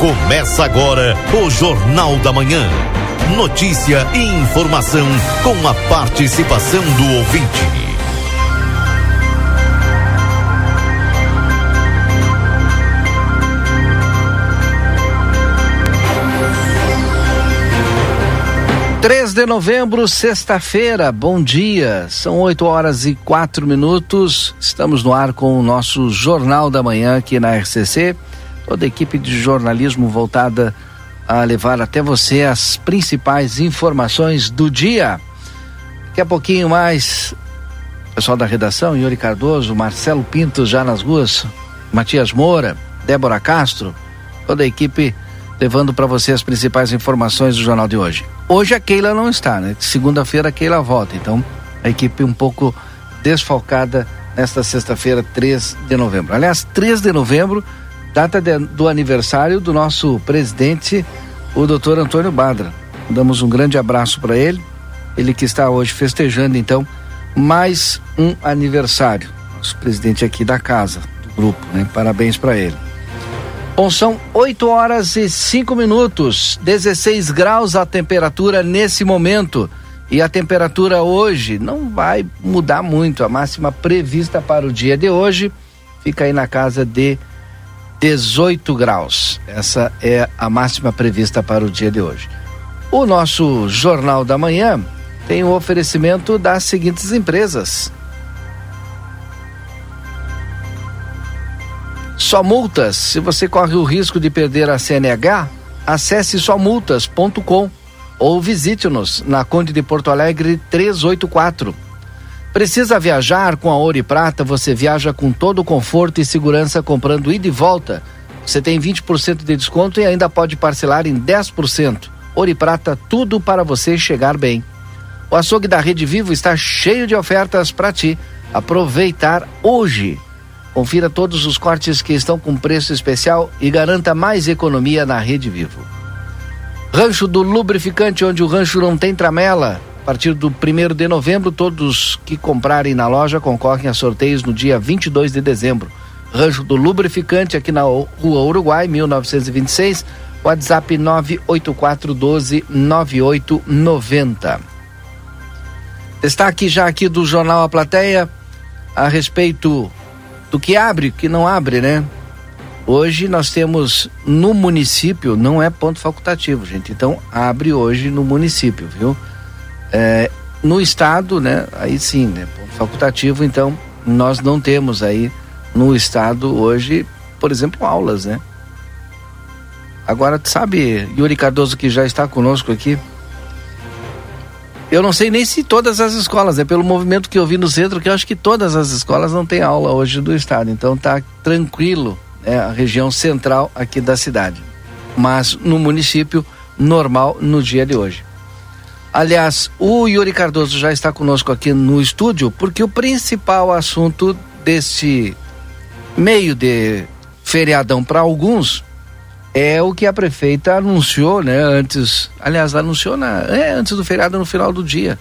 Começa agora o Jornal da Manhã. Notícia e informação com a participação do ouvinte. Três de novembro, sexta-feira, bom dia. São oito horas e quatro minutos. Estamos no ar com o nosso Jornal da Manhã aqui na RCC toda a equipe de jornalismo voltada a levar até você as principais informações do dia. Daqui a pouquinho mais, pessoal da redação, Yuri Cardoso, Marcelo Pinto já nas ruas, Matias Moura, Débora Castro, toda a equipe levando para você as principais informações do jornal de hoje. Hoje a Keila não está, né? Segunda-feira a Keila volta, então a equipe um pouco desfalcada nesta sexta-feira, 3 de novembro. Aliás, 3 de novembro data de, do aniversário do nosso presidente, o doutor Antônio Badra. Damos um grande abraço para ele, ele que está hoje festejando então mais um aniversário. Nosso presidente aqui da casa, do grupo, né? Parabéns para ele. Bom, são 8 horas e 5 minutos, 16 graus a temperatura nesse momento. E a temperatura hoje não vai mudar muito. A máxima prevista para o dia de hoje fica aí na casa de 18 graus. Essa é a máxima prevista para o dia de hoje. O nosso Jornal da Manhã tem o oferecimento das seguintes empresas. Só multas. Se você corre o risco de perder a CNH, acesse somultas.com ou visite-nos na Conde de Porto Alegre 384. Precisa viajar com a Ouro e Prata? Você viaja com todo o conforto e segurança comprando ida e volta. Você tem 20% de desconto e ainda pode parcelar em 10%. Ouro e Prata, tudo para você chegar bem. O açougue da Rede Vivo está cheio de ofertas para ti. Aproveitar hoje. Confira todos os cortes que estão com preço especial e garanta mais economia na Rede Vivo. Rancho do Lubrificante, onde o rancho não tem tramela. A partir do 1 de novembro, todos que comprarem na loja concorrem a sorteios no dia 22 de dezembro. Rancho do Lubrificante, aqui na Rua Uruguai, 1926. WhatsApp 98412 9890. Destaque já aqui do Jornal A Plateia a respeito do que abre, que não abre, né? Hoje nós temos no município, não é ponto facultativo, gente. Então abre hoje no município, viu? É, no estado, né? Aí sim, né? Facultativo, então nós não temos aí no estado hoje, por exemplo, aulas, né? Agora, sabe, Yuri Cardoso que já está conosco aqui, eu não sei nem se todas as escolas, é né? pelo movimento que eu vi no centro, que eu acho que todas as escolas não têm aula hoje do estado. Então tá tranquilo, né, a região central aqui da cidade. Mas no município normal no dia de hoje. Aliás, o Yuri Cardoso já está conosco aqui no estúdio, porque o principal assunto desse meio de feriadão para alguns é o que a prefeita anunciou, né? Antes, aliás, anunciou na, é, antes do feriado, no final do dia,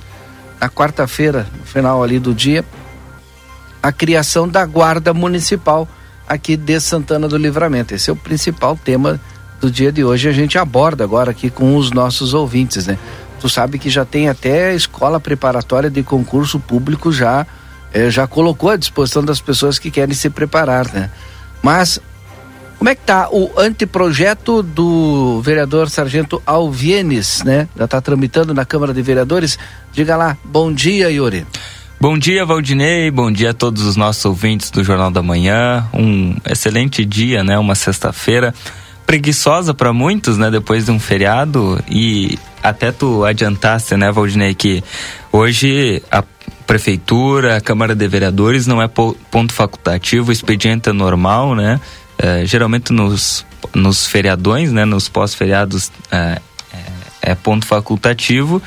na quarta-feira, no final ali do dia, a criação da guarda municipal aqui de Santana do Livramento. Esse é o principal tema do dia de hoje. A gente aborda agora aqui com os nossos ouvintes, né? Tu sabe que já tem até escola preparatória de concurso público já eh, já colocou à disposição das pessoas que querem se preparar, né? Mas como é que tá o anteprojeto do vereador Sargento Alvienes, né? Já está tramitando na Câmara de Vereadores. Diga lá, bom dia, Yuri. Bom dia, Valdinei. Bom dia a todos os nossos ouvintes do Jornal da Manhã. Um excelente dia, né? Uma sexta-feira preguiçosa para muitos, né? Depois de um feriado e até tu adiantaste, né, Valdinei, que hoje a prefeitura, a Câmara de Vereadores não é ponto facultativo, o expediente é normal, né? É, geralmente nos, nos feriadões, né, nos pós-feriados é, é, é ponto facultativo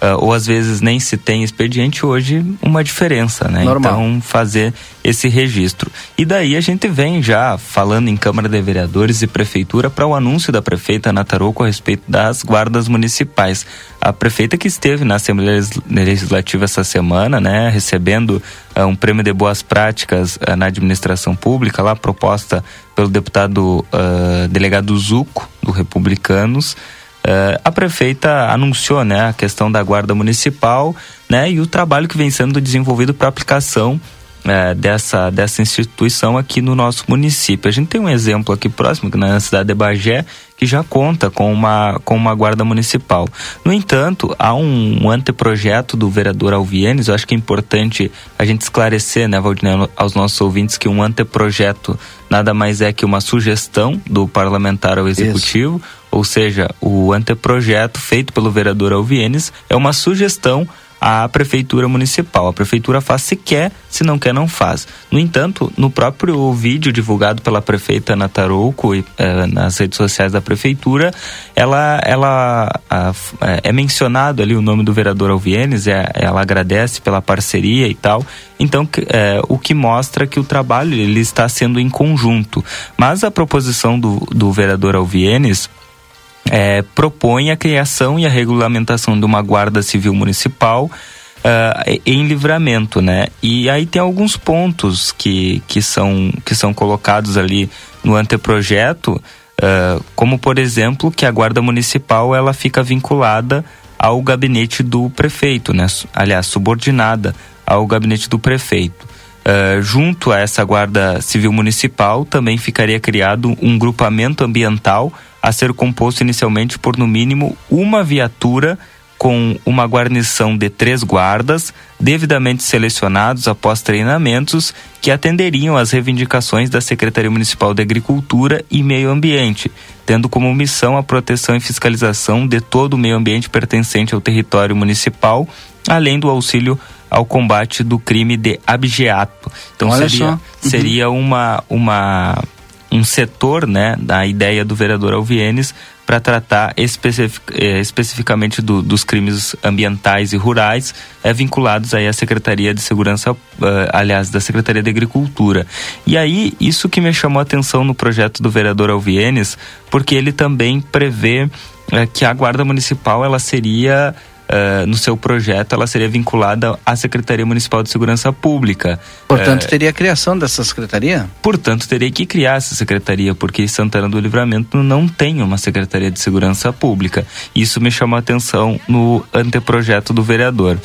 uh, ou às vezes nem se tem expediente, hoje uma diferença, né? Normal. Então, fazer esse registro. E daí a gente vem já falando em Câmara de Vereadores e Prefeitura para o anúncio da prefeita Nataroco a respeito das guardas municipais. A prefeita que esteve na Assembleia Legislativa essa semana, né, recebendo uh, um prêmio de boas práticas uh, na administração pública, lá proposta pelo deputado delegado Zuco, do Republicanos, uh, a prefeita anunciou né, a questão da guarda municipal né, e o trabalho que vem sendo desenvolvido para aplicação é, dessa, dessa instituição aqui no nosso município. A gente tem um exemplo aqui próximo, na cidade de Bagé, que já conta com uma, com uma guarda municipal. No entanto, há um, um anteprojeto do vereador Alvienes, eu acho que é importante a gente esclarecer, né, Valdinei, aos nossos ouvintes, que um anteprojeto nada mais é que uma sugestão do parlamentar ao executivo, Isso. Ou seja, o anteprojeto feito pelo vereador Alvienes é uma sugestão à prefeitura municipal. A prefeitura faz se quer, se não quer, não faz. No entanto, no próprio vídeo divulgado pela prefeita Ana Tarouco eh, nas redes sociais da prefeitura, ela, ela a, é mencionado ali o nome do vereador Alvienes, é, ela agradece pela parceria e tal. Então, é, o que mostra que o trabalho ele está sendo em conjunto. Mas a proposição do, do vereador Alvienes é, propõe a criação e a regulamentação de uma guarda civil municipal uh, em livramento, né? E aí tem alguns pontos que, que, são, que são colocados ali no anteprojeto, uh, como por exemplo que a guarda municipal ela fica vinculada ao gabinete do prefeito, né? Aliás, subordinada ao gabinete do prefeito. Uh, junto a essa guarda civil municipal também ficaria criado um grupamento ambiental a ser composto inicialmente por no mínimo uma viatura com uma guarnição de três guardas, devidamente selecionados após treinamentos que atenderiam às reivindicações da Secretaria Municipal de Agricultura e Meio Ambiente, tendo como missão a proteção e fiscalização de todo o meio ambiente pertencente ao território municipal, além do auxílio ao combate do crime de abjeato. Então Olha seria, uhum. seria uma, uma um setor né, da ideia do vereador Alvienes para tratar especific, eh, especificamente do, dos crimes ambientais e rurais é, vinculados aí à Secretaria de Segurança, uh, aliás, da Secretaria de Agricultura. E aí, isso que me chamou a atenção no projeto do vereador Alvienes, porque ele também prevê uh, que a Guarda Municipal ela seria uh, no seu projeto, ela seria vinculada à Secretaria Municipal de Segurança Pública. Portanto, uh, teria a criação dessa secretaria? Portanto, teria que criar essa secretaria, porque Santana do Livramento não tem uma Secretaria de Segurança Pública. Isso me chamou a atenção no anteprojeto do vereador.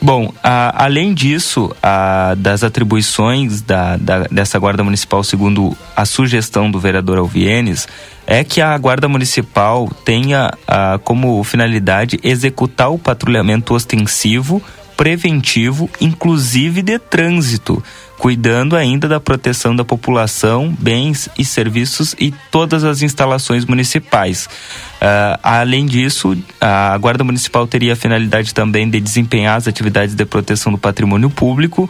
Bom, a, além disso, a, das atribuições da, da, dessa Guarda Municipal, segundo a sugestão do vereador Alvienes, é que a Guarda Municipal tenha a, como finalidade executar o patrulhamento ostensivo, preventivo, inclusive de trânsito, cuidando ainda da proteção da população, bens e serviços e todas as instalações municipais. Uh, além disso, a Guarda Municipal teria a finalidade também de desempenhar as atividades de proteção do patrimônio público,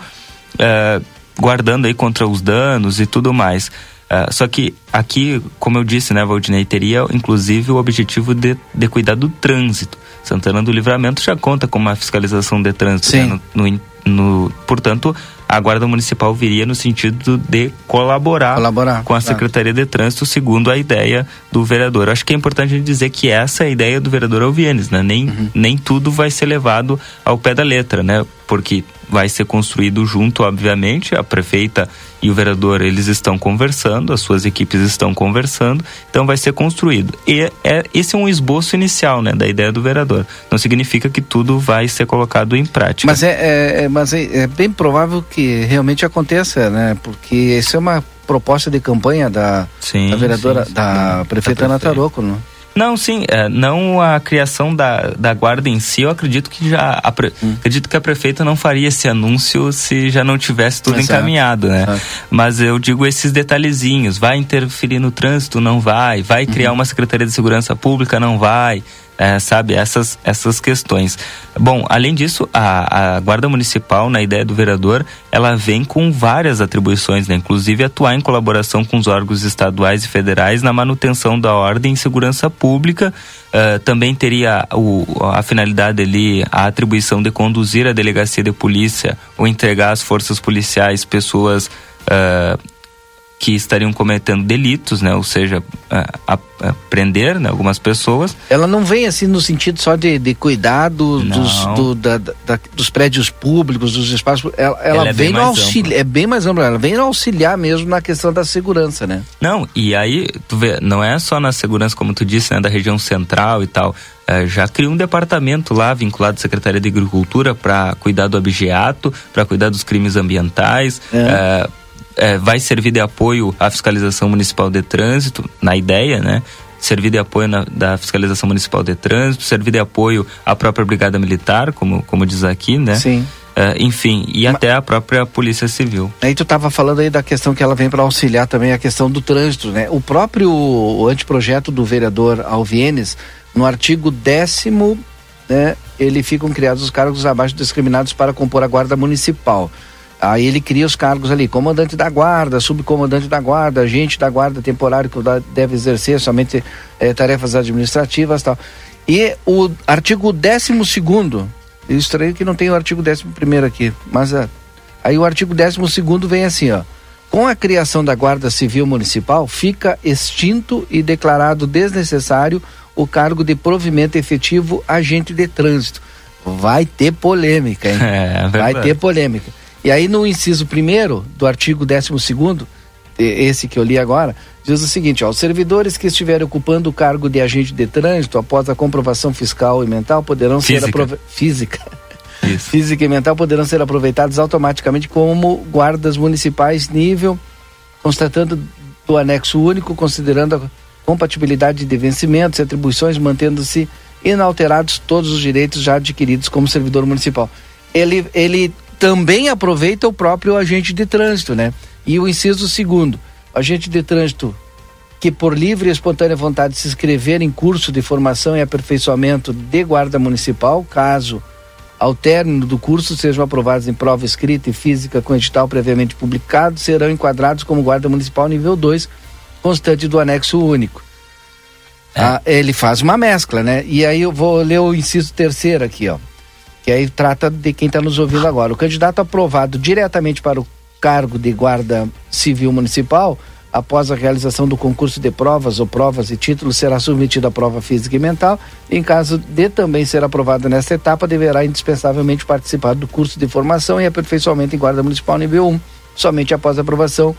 uh, guardando aí contra os danos e tudo mais. Uh, só que aqui, como eu disse, né, Valdinei, teria inclusive o objetivo de, de cuidar do trânsito. Santana do Livramento já conta com uma fiscalização de trânsito. Né, no, no, no, portanto, a Guarda Municipal viria no sentido de colaborar, colaborar com a Secretaria de Trânsito, segundo a ideia do vereador. Acho que é importante dizer que essa é a ideia do vereador Alvienes, né? Nem, uhum. nem tudo vai ser levado ao pé da letra, né? Porque vai ser construído junto, obviamente, a prefeita e o vereador, eles estão conversando, as suas equipes estão conversando, então vai ser construído. E é, esse é um esboço inicial, né, da ideia do vereador. Não significa que tudo vai ser colocado em prática. Mas é, é, é mas é, é bem provável que realmente aconteça, né, porque isso é uma proposta de campanha da, sim, da vereadora, sim, sim. da prefeita Ana Taroco, não? Não, sim, é, não a criação da, da guarda em si, eu acredito que já a, hum. acredito que a prefeita não faria esse anúncio se já não tivesse tudo Exato. encaminhado, né? Exato. Mas eu digo esses detalhezinhos, vai interferir no trânsito, não vai, vai criar uhum. uma secretaria de segurança pública, não vai, é, sabe, essas, essas questões. Bom, além disso, a, a Guarda Municipal, na ideia do vereador, ela vem com várias atribuições, né? inclusive atuar em colaboração com os órgãos estaduais e federais na manutenção da ordem e segurança pública. Uh, também teria o, a finalidade ali, a atribuição de conduzir a delegacia de polícia ou entregar às forças policiais pessoas. Uh, que estariam cometendo delitos, né? Ou seja, a, a, a prender né, algumas pessoas. Ela não vem assim no sentido só de, de cuidado dos, do, da, da, dos prédios públicos, dos espaços. Ela, ela, ela é vem no auxiliar, é bem mais ampla, ela vem auxiliar mesmo na questão da segurança, né? Não, e aí, tu vê, não é só na segurança, como tu disse, né, da região central e tal. É, já criou um departamento lá vinculado à Secretaria de Agricultura para cuidar do abigeato, para cuidar dos crimes ambientais. É. É, vai servir de apoio à fiscalização municipal de trânsito, na ideia, né? Servir de apoio na, da fiscalização municipal de trânsito, servir de apoio à própria Brigada Militar, como, como diz aqui, né? Sim. Uh, enfim, e Mas, até a própria Polícia Civil. Aí tu estava falando aí da questão que ela vem para auxiliar também a questão do trânsito, né? O próprio o anteprojeto do vereador Alvienes, no artigo décimo, né, ele ficam criados os cargos abaixo discriminados para compor a guarda municipal. Aí ele cria os cargos ali, comandante da guarda, subcomandante da guarda, agente da guarda temporário que deve exercer somente é, tarefas administrativas tal. E o artigo 12 segundo, estranho que não tem o artigo 11 primeiro aqui, mas é, aí o artigo 12 segundo vem assim, ó. Com a criação da Guarda Civil Municipal, fica extinto e declarado desnecessário o cargo de provimento efetivo agente de trânsito. Vai ter polêmica, hein? É, Vai ter polêmica. E aí no inciso primeiro do artigo 12 esse que eu li agora, diz o seguinte, ó, os servidores que estiverem ocupando o cargo de agente de trânsito após a comprovação fiscal e mental poderão física. ser aproveitados física. Isso. física e mental poderão ser aproveitados automaticamente como guardas municipais nível constatando do anexo único, considerando a compatibilidade de vencimentos e atribuições, mantendo-se inalterados todos os direitos já adquiridos como servidor municipal. Ele, ele também aproveita o próprio agente de trânsito, né? E o inciso segundo, agente de trânsito que por livre e espontânea vontade se inscrever em curso de formação e aperfeiçoamento de guarda municipal, caso ao término do curso sejam aprovados em prova escrita e física com edital previamente publicado, serão enquadrados como guarda municipal nível 2, constante do anexo único. É. Ah, ele faz uma mescla, né? E aí eu vou ler o inciso terceiro aqui, ó que aí trata de quem está nos ouvindo agora. O candidato aprovado diretamente para o cargo de guarda civil municipal, após a realização do concurso de provas ou provas e títulos, será submetido à prova física e mental. Em caso de também ser aprovado nesta etapa, deverá indispensavelmente participar do curso de formação e aperfeiçoamento em guarda municipal nível 1. Somente após a aprovação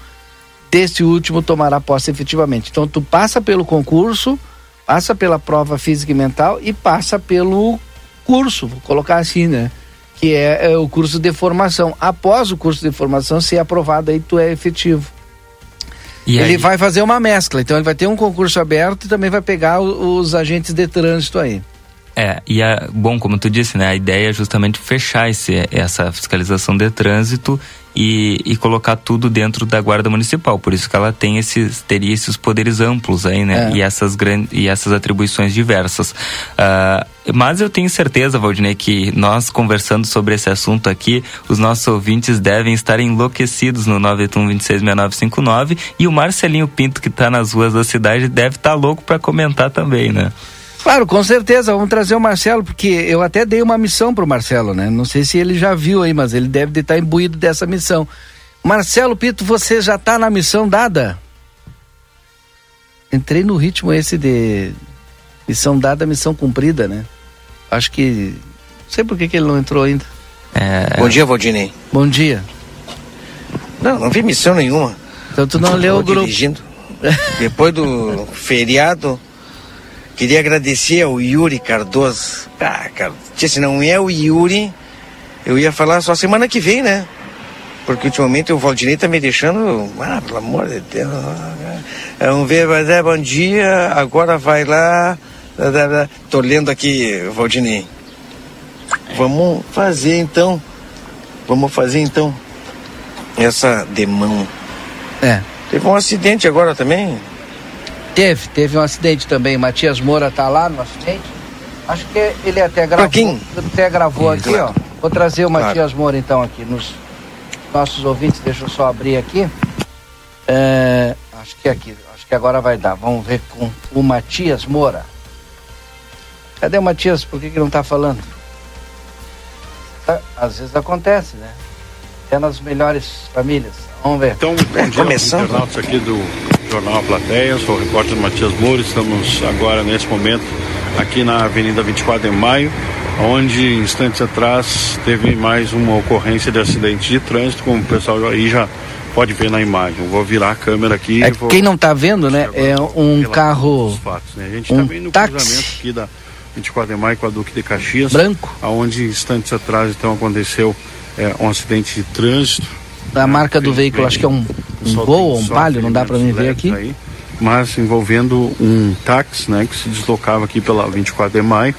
deste último tomará posse efetivamente. Então tu passa pelo concurso, passa pela prova física e mental e passa pelo curso, vou colocar assim, né? Que é, é o curso de formação. Após o curso de formação ser aprovado, aí tu é efetivo. E ele aí? vai fazer uma mescla, então ele vai ter um concurso aberto e também vai pegar os, os agentes de trânsito aí. É, e é bom, como tu disse, né? A ideia é justamente fechar esse, essa fiscalização de trânsito e, e, colocar tudo dentro da guarda municipal. Por isso que ela tem esses, teria esses poderes amplos aí, né? É. E, essas grandes, e essas atribuições diversas. Uh, mas eu tenho certeza, Valdinei, que nós conversando sobre esse assunto aqui, os nossos ouvintes devem estar enlouquecidos no 981 e o Marcelinho Pinto, que está nas ruas da cidade, deve estar tá louco para comentar também, né? Claro, com certeza. Vamos trazer o Marcelo, porque eu até dei uma missão pro Marcelo, né? Não sei se ele já viu aí, mas ele deve estar imbuído dessa missão. Marcelo Pito, você já está na missão dada? Entrei no ritmo esse de missão dada, missão cumprida, né? Acho que. Não sei por que, que ele não entrou ainda. É... Bom dia, Valdinei. Bom dia. Não, não vi missão nenhuma. Então tu não leu o grupo. Dirigindo. Depois do feriado, Queria agradecer ao Yuri Cardoso. Ah, cara, se não é o Yuri, eu ia falar só semana que vem, né? Porque ultimamente o Valdinei tá me deixando. Ah, pelo amor de Deus. Vamos ver, é bom dia, agora vai lá. Tô lendo aqui, Valdinei. Vamos fazer então. Vamos fazer então essa demão. É. Teve um acidente agora também. Teve, teve um acidente também. Matias Moura tá lá no acidente. Acho que ele até gravou. Até gravou aqui, ó. Vou trazer o Matias Moura então aqui nos nossos ouvintes. Deixa eu só abrir aqui. É, acho que é aqui, acho que agora vai dar. Vamos ver com o Matias Moura. Cadê o Matias? Por que, que não tá falando? Tá, às vezes acontece, né? é nas melhores famílias. Vamos ver. Então, bom dia, Começando. internautas aqui do Jornal A Plateia, sou o repórter Matias Moura, estamos agora nesse momento aqui na Avenida 24 de Maio, onde instantes atrás teve mais uma ocorrência de acidente de trânsito, como o pessoal aí já pode ver na imagem. Eu vou virar a câmera aqui. É, vou... Quem não está vendo, né, é um carro. Fatos, né? A gente um tá no táxi. cruzamento aqui da 24 de maio com a Duque de Caxias. Branco. Onde instantes atrás então aconteceu é, um acidente de trânsito. A marca do veículo, acho que é um, um Gol ou um Palio, não dá para mim ver aqui. Mas envolvendo um táxi, né, que se deslocava aqui pela 24 de maio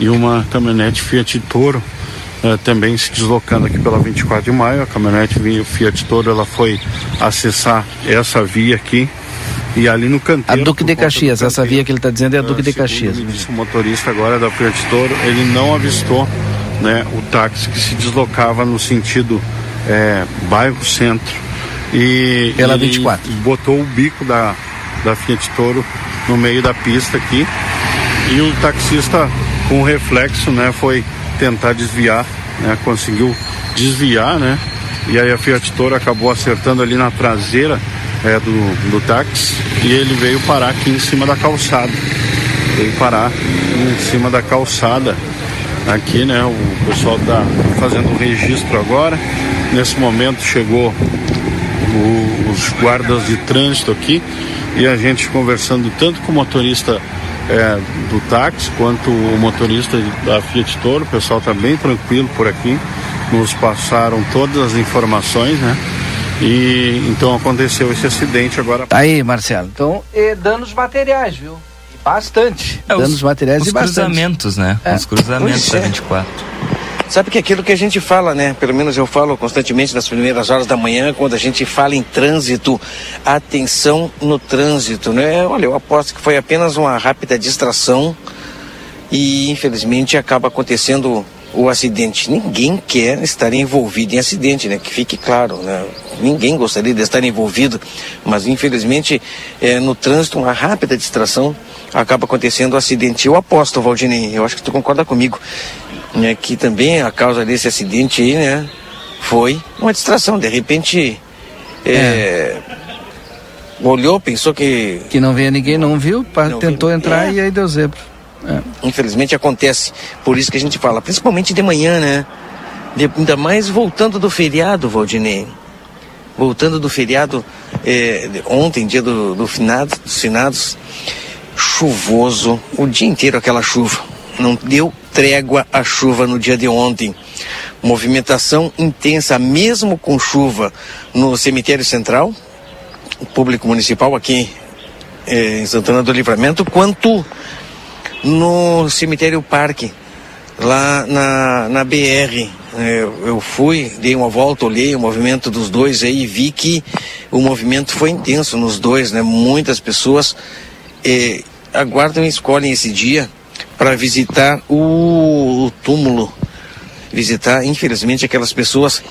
e uma caminhonete Fiat Toro uh, também se deslocando aqui pela 24 de maio. A caminhonete Fiat Toro ela foi acessar essa via aqui e ali no canteiro. A Duque de Caxias, essa via que ele está dizendo é a Duque de Caxias. O motorista agora da Fiat Toro, ele não avistou né, o táxi que se deslocava no sentido é, bairro centro. E pela 24 botou o bico da, da Fiat Toro no meio da pista aqui. E o taxista com reflexo né foi tentar desviar né conseguiu desviar né. E aí a Fiat Toro acabou acertando ali na traseira é, do, do táxi. E ele veio parar aqui em cima da calçada. Veio parar em cima da calçada aqui né o pessoal tá fazendo o registro agora Nesse momento chegou o, os guardas de trânsito aqui e a gente conversando tanto com o motorista é, do táxi quanto o motorista da Fiat Toro, o pessoal está bem tranquilo por aqui, nos passaram todas as informações, né? E então aconteceu esse acidente agora. Aí, Marcelo. Então, e danos materiais, viu? Bastante. É, danos os, materiais os e bastante. cruzamentos, né? É. Os cruzamentos da é. 24. Sabe que aquilo que a gente fala, né? Pelo menos eu falo constantemente nas primeiras horas da manhã, quando a gente fala em trânsito, atenção no trânsito, né? Olha, eu aposto que foi apenas uma rápida distração e infelizmente acaba acontecendo o acidente. Ninguém quer estar envolvido em acidente, né? Que fique claro, né? Ninguém gostaria de estar envolvido, mas infelizmente é, no trânsito uma rápida distração acaba acontecendo o acidente. Eu aposto, Valdinei, eu acho que tu concorda comigo, né? Que também a causa desse acidente aí, né? Foi uma distração. De repente, é, olhou, pensou que Que não veio ninguém, não viu, Não tentou viu. entrar É. e aí deu zebra. É. infelizmente acontece. Por isso que a gente fala, principalmente de manhã, né? De- ainda mais voltando do feriado, Valdinei. Voltando do feriado de- ontem, dia do, do finado, dos finados, chuvoso, o dia inteiro aquela chuva. Não deu trégua a chuva no dia de ontem. Movimentação intensa, mesmo com chuva, no cemitério central, público municipal aqui eh, em Santana do Livramento, quanto no cemitério Parque, lá na, na BR. É, Eu, fui, dei uma volta, olhei o movimento dos dois aí e vi que o movimento foi intenso nos dois, né? Muitas pessoas eh, aguardam e escolhem esse dia para visitar o, o túmulo, visitar, infelizmente, aquelas pessoas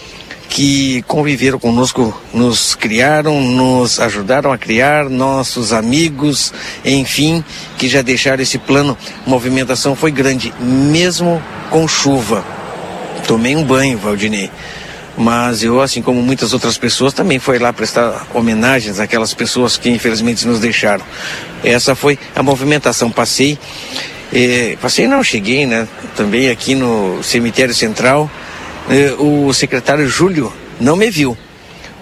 que conviveram conosco, nos criaram, nos ajudaram a criar, nossos amigos, enfim, que já deixaram esse plano. A movimentação foi grande, mesmo com chuva. Tomei um banho, Valdinei. Mas eu, assim como muitas outras pessoas, também fui lá prestar homenagens àquelas pessoas que infelizmente nos deixaram. Essa foi a movimentação. Passei, eh, passei não, cheguei, né? Também aqui no cemitério central. Eh, o secretário Júlio não me viu,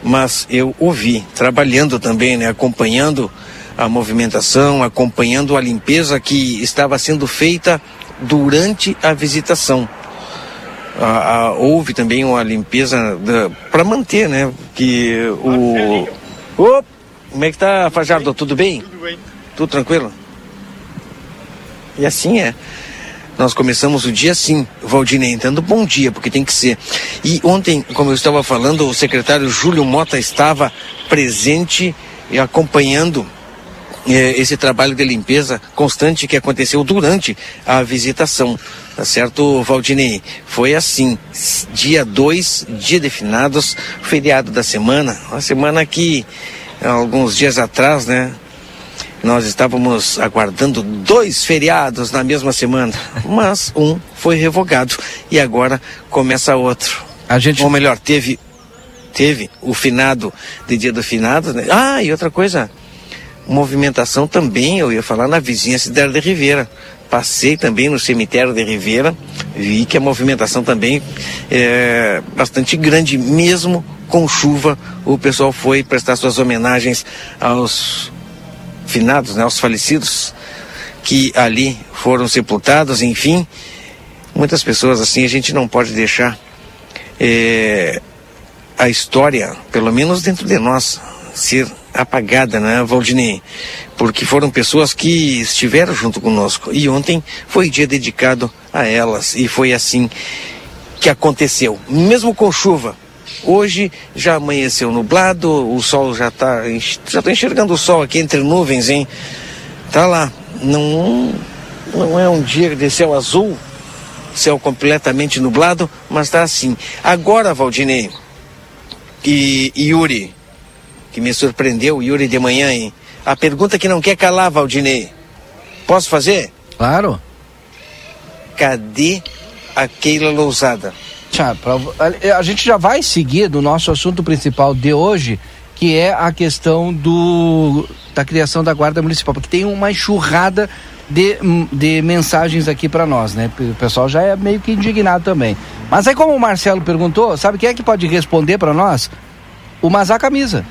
mas eu o vi trabalhando também, né? Acompanhando a movimentação, acompanhando a limpeza que estava sendo feita durante a visitação. Houve também uma limpeza para manter, né? Que o. Como é que tá, Fajardo? Tudo bem? Tudo bem. Tudo tranquilo? E assim é. Nós começamos o dia assim, Valdinei, dando bom dia, porque tem que ser. E ontem, como eu estava falando, o secretário Júlio Mota estava presente e acompanhando eh, esse trabalho de limpeza constante que aconteceu durante a visitação. Tá certo, Valdinei? Foi assim, dia 2, dia de finados, feriado da semana, uma semana que alguns dias atrás, né? Nós estávamos aguardando dois feriados na mesma semana, mas um foi revogado e agora começa outro. A gente Ou melhor, teve teve o finado de dia do finado. Né? Ah, e outra coisa, movimentação também, eu ia falar na vizinha cidade de Ribeira. Passei também no cemitério de Ribeira, vi que a movimentação também é bastante grande, mesmo com chuva. O pessoal foi prestar suas homenagens aos finados, né, aos falecidos que ali foram sepultados, enfim. Muitas pessoas assim a gente não pode deixar é, a história, pelo menos dentro de nós, ser apagada, né, Valdinei? Porque foram pessoas que estiveram junto conosco. E ontem foi dia dedicado a elas. E foi assim que aconteceu. Mesmo com chuva. Hoje já amanheceu nublado, o sol já está. Já tô enxergando o sol aqui entre nuvens, hein? Tá lá. Não, não é um dia de céu azul, céu completamente nublado, mas tá assim. Agora, Valdinei e Yuri, que me surpreendeu, Yuri de manhã, hein? A pergunta que não quer calar, Valdinei. Posso fazer? Claro. Cadê a Keila Lousada? Tchau, pra, a, gente já vai seguir no nosso assunto principal de hoje, que é a questão do da criação da Guarda Municipal, porque tem uma enxurrada de, de mensagens aqui para nós, né? O pessoal já é meio que indignado também. Mas aí, como o Marcelo perguntou, sabe quem é que pode responder para nós? O Mazar Camisa.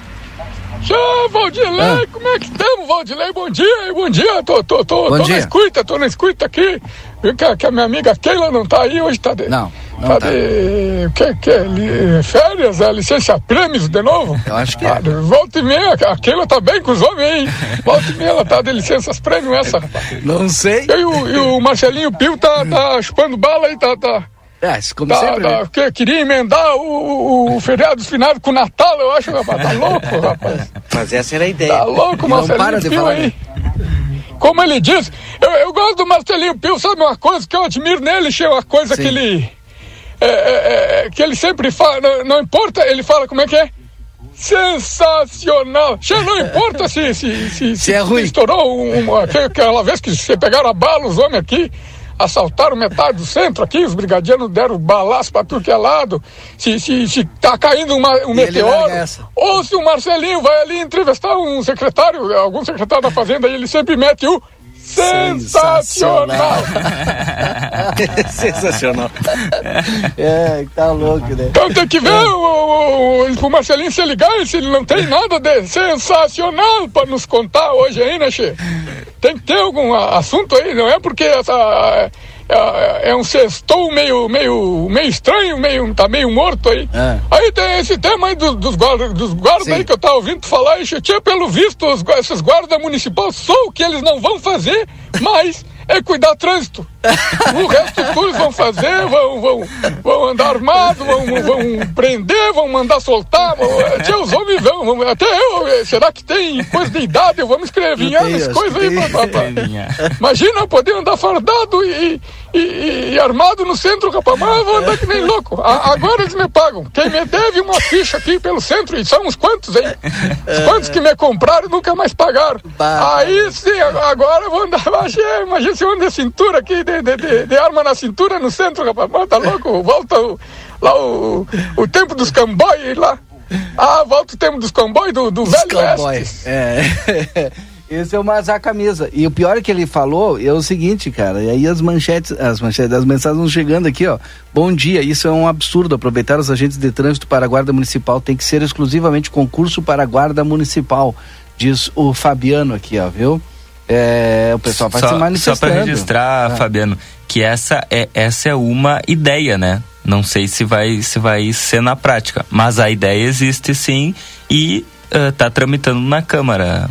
Tchau, Valdilei, ah. como é que estamos, Valdilei? Bom dia, bom dia, tô, tô, tô, Bom tô dia. na escuta, tô na escuta aqui. Que, que a minha amiga Keila não tá aí hoje, tá de... Não, não tá, tá. de... Que, que, li, férias, a licença prêmios de novo? Eu acho que é. Ah, volta e meia, a Keila tá bem com os homens, hein? Volta e meia, ela tá de licenças prêmios essa. Não sei. E o, e o Marcelinho Pio tá, tá chupando bala aí, tá... tá é, como tá, sempre. Tá, né? queria emendar o, o, o feriado final com o Natal, eu acho, rapaz. Tá louco, rapaz. Mas essa era a ideia. Tá louco, Marcelinho para de Pio falar aí. Como ele diz, eu, eu gosto do Marcelinho Pio, sabe uma coisa que eu admiro nele, é uma coisa Sim. que ele. É, é, é, que ele sempre fala, não, não, importa, ele fala como é que é? Sensacional! Não importa se, se, se, se, é ruim. estourou uma, aquela vez que você pegaram a bala, os homens aqui assaltaram metade do centro aqui, os brigadianos deram balaço para tudo que é lado. Se, se, se tá caindo uma, um meteoro, ou se o Marcelinho vai ali entrevistar um secretário, algum secretário da Fazenda, e ele sempre mete o Sensacional! Sensacional. É, tá louco, né? Então tem que ver o, o, o, Marcelinho se ligar se ele não tem nada de sensacional para nos contar hoje aí, né, Che? Tem que ter algum assunto aí, não é porque essa é, é, um sextou meio, meio, meio estranho, meio, tá meio morto aí. É. Aí tem esse tema aí dos, dos guardas, dos guardas aí que eu tava ouvindo falar, e tinha pelo visto, os, esses guardas municipais, só o que eles não vão fazer, mas é cuidar trânsito. O resto tudo vão fazer, vão, vão, vão andar armados, vão, vão prender, vão mandar soltar. Vão, tia, os homens vão, vão, até eu, será que tem coisa de idade? Eu vou me inscrever as coisas aí. Pra, pra, Imagina eu poder andar fardado e, e, e, armado no centro, rapaz, mas eu vou andar que nem louco. A, agora eles me pagam. Quem me deve uma ficha aqui pelo centro, e são uns quantos, hein? Os quantos que me compraram nunca mais pagaram. Aí sim, agora eu vou andar, imagina se eu ando de cintura aqui, de, de, de, de, arma na cintura no centro, rapaz, mas tá louco, volta o, lá o, o tempo dos cambóis lá. Ah, volta o tempo dos cambóis do, do velho oeste. É. Esse é o Mazar Camisa. E o pior é que ele falou é o seguinte, cara. E aí as manchetes, as manchetes, as mensagens vão chegando aqui, ó. Bom dia, isso é um absurdo. Aproveitar os agentes de trânsito para a Guarda Municipal tem que ser exclusivamente concurso para a Guarda Municipal, diz o Fabiano aqui, ó, viu? É, o pessoal vai só, se manifestando. Só para registrar, ah. Fabiano, que essa é, essa é uma ideia, né? Não sei se vai, se vai ser na prática, mas a ideia existe sim e está uh, tramitando na Câmara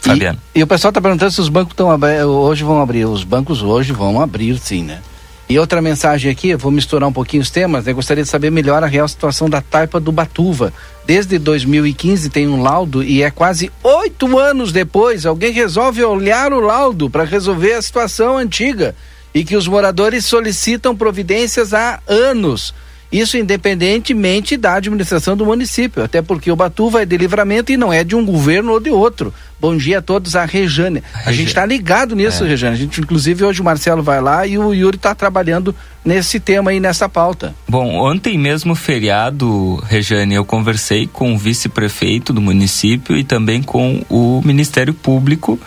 Fabiano. E, e o pessoal está perguntando se os bancos estão hoje vão abrir. Os bancos hoje vão abrir, sim, né? E outra mensagem aqui, eu vou misturar um pouquinho os temas, né? Gostaria de saber melhor a real situação da taipa do Batuva. Desde 2015 tem um laudo e é quase oito anos depois, alguém resolve olhar o laudo para resolver a situação antiga e que os moradores solicitam providências há anos. Isso independentemente da administração do município, até porque o Batuva é de livramento e não é de um governo ou de outro. Bom dia a todos, a Rejane. A, gente está ligado nisso, é. Rejane. A gente, inclusive, hoje o Marcelo vai lá e o Yuri está trabalhando nesse tema aí, nessa pauta. Bom, ontem mesmo, feriado, Rejane, eu conversei com o vice-prefeito do município e também com o Ministério Público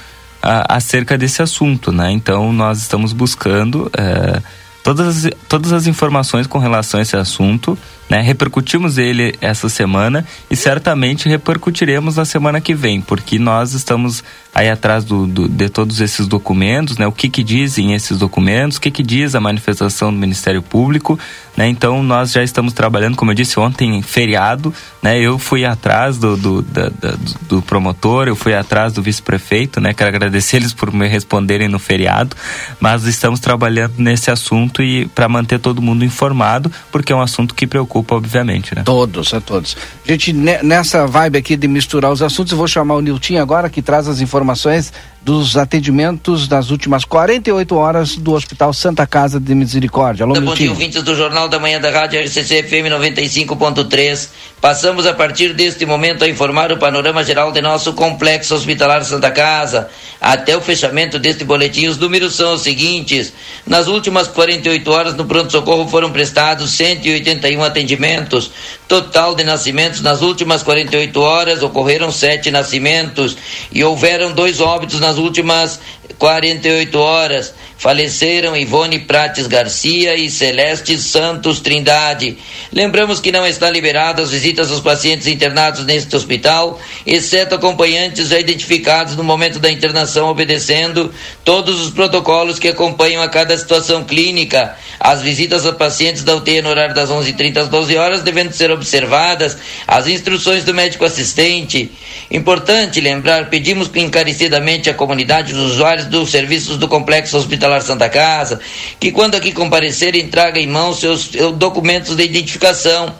a, acerca desse assunto, né? Então, nós estamos buscando é, todas, as, todas as informações com relação a esse assunto né? Repercutimos ele essa semana e certamente repercutiremos na semana que vem, porque nós estamos aí atrás do, do, de todos esses documentos, né? O que que dizem esses documentos, o que que diz a manifestação do Ministério Público, né? Então nós já estamos trabalhando, como eu disse ontem, feriado, né? Eu fui atrás do, do, da, da, do promotor, eu fui atrás do vice-prefeito, né? Quero agradecer eles por me responderem no feriado, mas estamos trabalhando nesse assunto e para manter todo mundo informado, porque é um assunto que preocupa preocupa, obviamente, né? Todos, a todos. Gente, nessa vibe aqui de misturar os assuntos, eu vou chamar o Nilton agora, que traz as informações dos atendimentos das últimas 48 horas do Hospital Santa Casa de Misericórdia. Alô, Bom dia, ouvintes do Jornal da Manhã da Rádio RCC FM 95.3. Passamos a partir deste momento a informar o panorama geral de nosso complexo hospitalar Santa Casa. Até o fechamento deste boletim, os números são os seguintes. Nas últimas 48 horas no pronto-socorro foram prestados 181 atendimentos. Total de nascimentos. Nas últimas 48 horas ocorreram sete nascimentos e houveram dois óbitos nas últimas 48 horas. Faleceram Ivone Prates Garcia e Celeste Santos Trindade. Lembramos que não está liberada as visitas aos pacientes internados neste hospital, exceto acompanhantes já identificados no momento da internação, obedecendo todos os protocolos que acompanham a cada situação clínica. As visitas a pacientes da UTI no horário das 11h30 às 12 horas devendo ser observadas as instruções do médico assistente. Importante lembrar, pedimos encarecidamente à comunidade dos usuários dos serviços do Complexo Hospitalar Santa Casa que, quando aqui comparecerem, traga em mão seus, seus documentos de identificação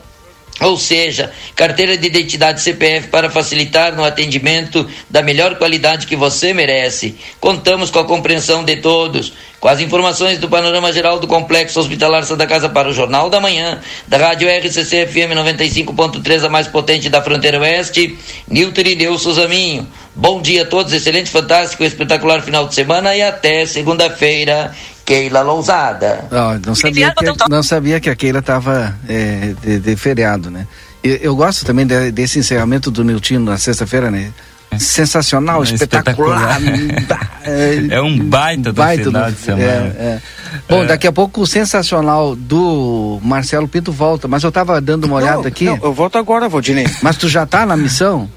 ou seja, carteira de identidade CPF para facilitar no atendimento da melhor qualidade que você merece. Contamos com a compreensão de todos. Com as informações do panorama geral do Complexo Hospitalar Santa Casa para o Jornal da Manhã, da Rádio RCC FM 95.3, a mais potente da fronteira oeste, Nilton Irineu Suzaminho. Bom dia a todos, excelente, fantástico, espetacular final de semana e até segunda-feira. Keila Lousada. Não, não, sabia, que, não sabia que a Keila estava é, de, de, feriado, né? Eu, eu gosto também de, desse encerramento do Nilton na sexta-feira, né? Sensacional, é espetacular. espetacular. é um baita do baita final do, de semana. É, é. Bom, é. daqui a pouco o sensacional do Marcelo Pinto volta, mas eu estava dando uma olhada não, aqui. Não, eu volto agora, Valdinei. Mas tu já está na missão?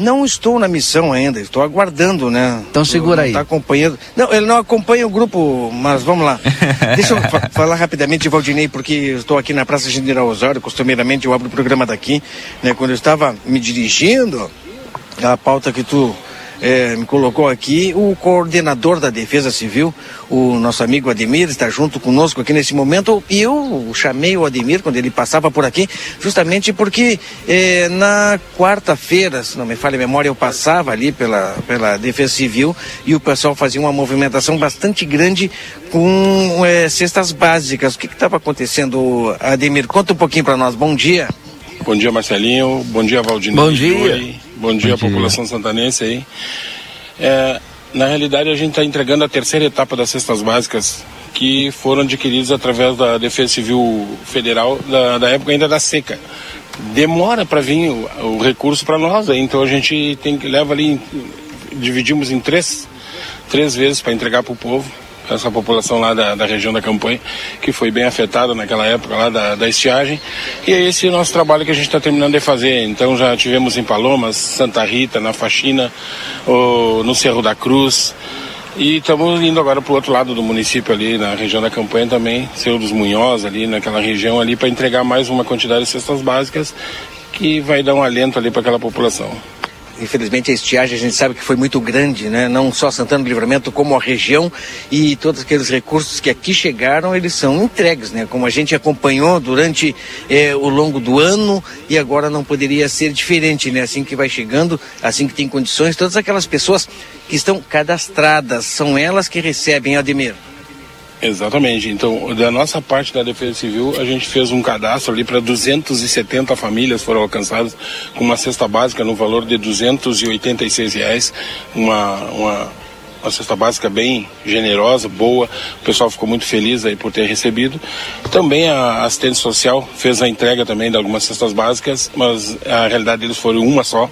Não estou na missão ainda, estou aguardando, né? Então segura aí. Está acompanhando. Não, ele não acompanha o grupo, mas vamos lá. Deixa eu fa falar rapidamente de Valdinei, porque estou aqui na Praça General Osório, costumeiramente eu abro o programa daqui, né? Quando eu estava me dirigindo, a pauta que tu é, me colocou aqui o coordenador da Defesa Civil, o nosso amigo Ademir, está junto conosco aqui nesse momento. E eu chamei o Ademir quando ele passava por aqui, justamente porque é, na quarta-feira, se não me falha a memória, eu passava ali pela, pela Defesa Civil e o pessoal fazia uma movimentação bastante grande com é, cestas básicas. O que estava acontecendo, Ademir? Conta um pouquinho para nós. Bom dia. Bom dia, Marcelinho. Bom dia, Valdinei. Bom dia. Bom dia, Bom população santanense aí. É, na realidade, a gente está entregando a terceira etapa das cestas básicas que foram adquiridas através da Defesa Civil Federal da, da época ainda da seca. Demora para vir o, o recurso para nós, então a gente tem que leva ali, dividimos em três, três vezes para entregar para o povo essa população lá da, da, região da campanha, que foi bem afetada naquela época lá da, da estiagem. E é esse nosso trabalho que a gente está terminando de fazer. Então já tivemos em Palomas, Santa Rita, na Faxina, no Cerro da Cruz. E estamos indo agora para o outro lado do município ali, na região da campanha também, Cerro dos Munhoz ali, naquela região ali, para entregar mais uma quantidade de cestas básicas que vai dar um alento ali para aquela população infelizmente a estiagem a gente sabe que foi muito grande, né? Não só Santana do Livramento, como a região e todos aqueles recursos que aqui chegaram, eles são entregues, né? Como a gente acompanhou durante eh, o longo do ano e agora não poderia ser diferente, né? Assim que vai chegando, assim que tem condições, todas aquelas pessoas que estão cadastradas, são elas que recebem, Ademir. Exatamente. Então, da nossa parte da Defesa Civil, a gente fez um cadastro ali para 270 famílias foram alcançadas com uma cesta básica no valor de 286 reais, uma, uma, uma cesta básica bem generosa, boa. O pessoal ficou muito feliz aí por ter recebido. Também a assistente social fez a entrega também de algumas cestas básicas, mas a realidade deles foi uma só.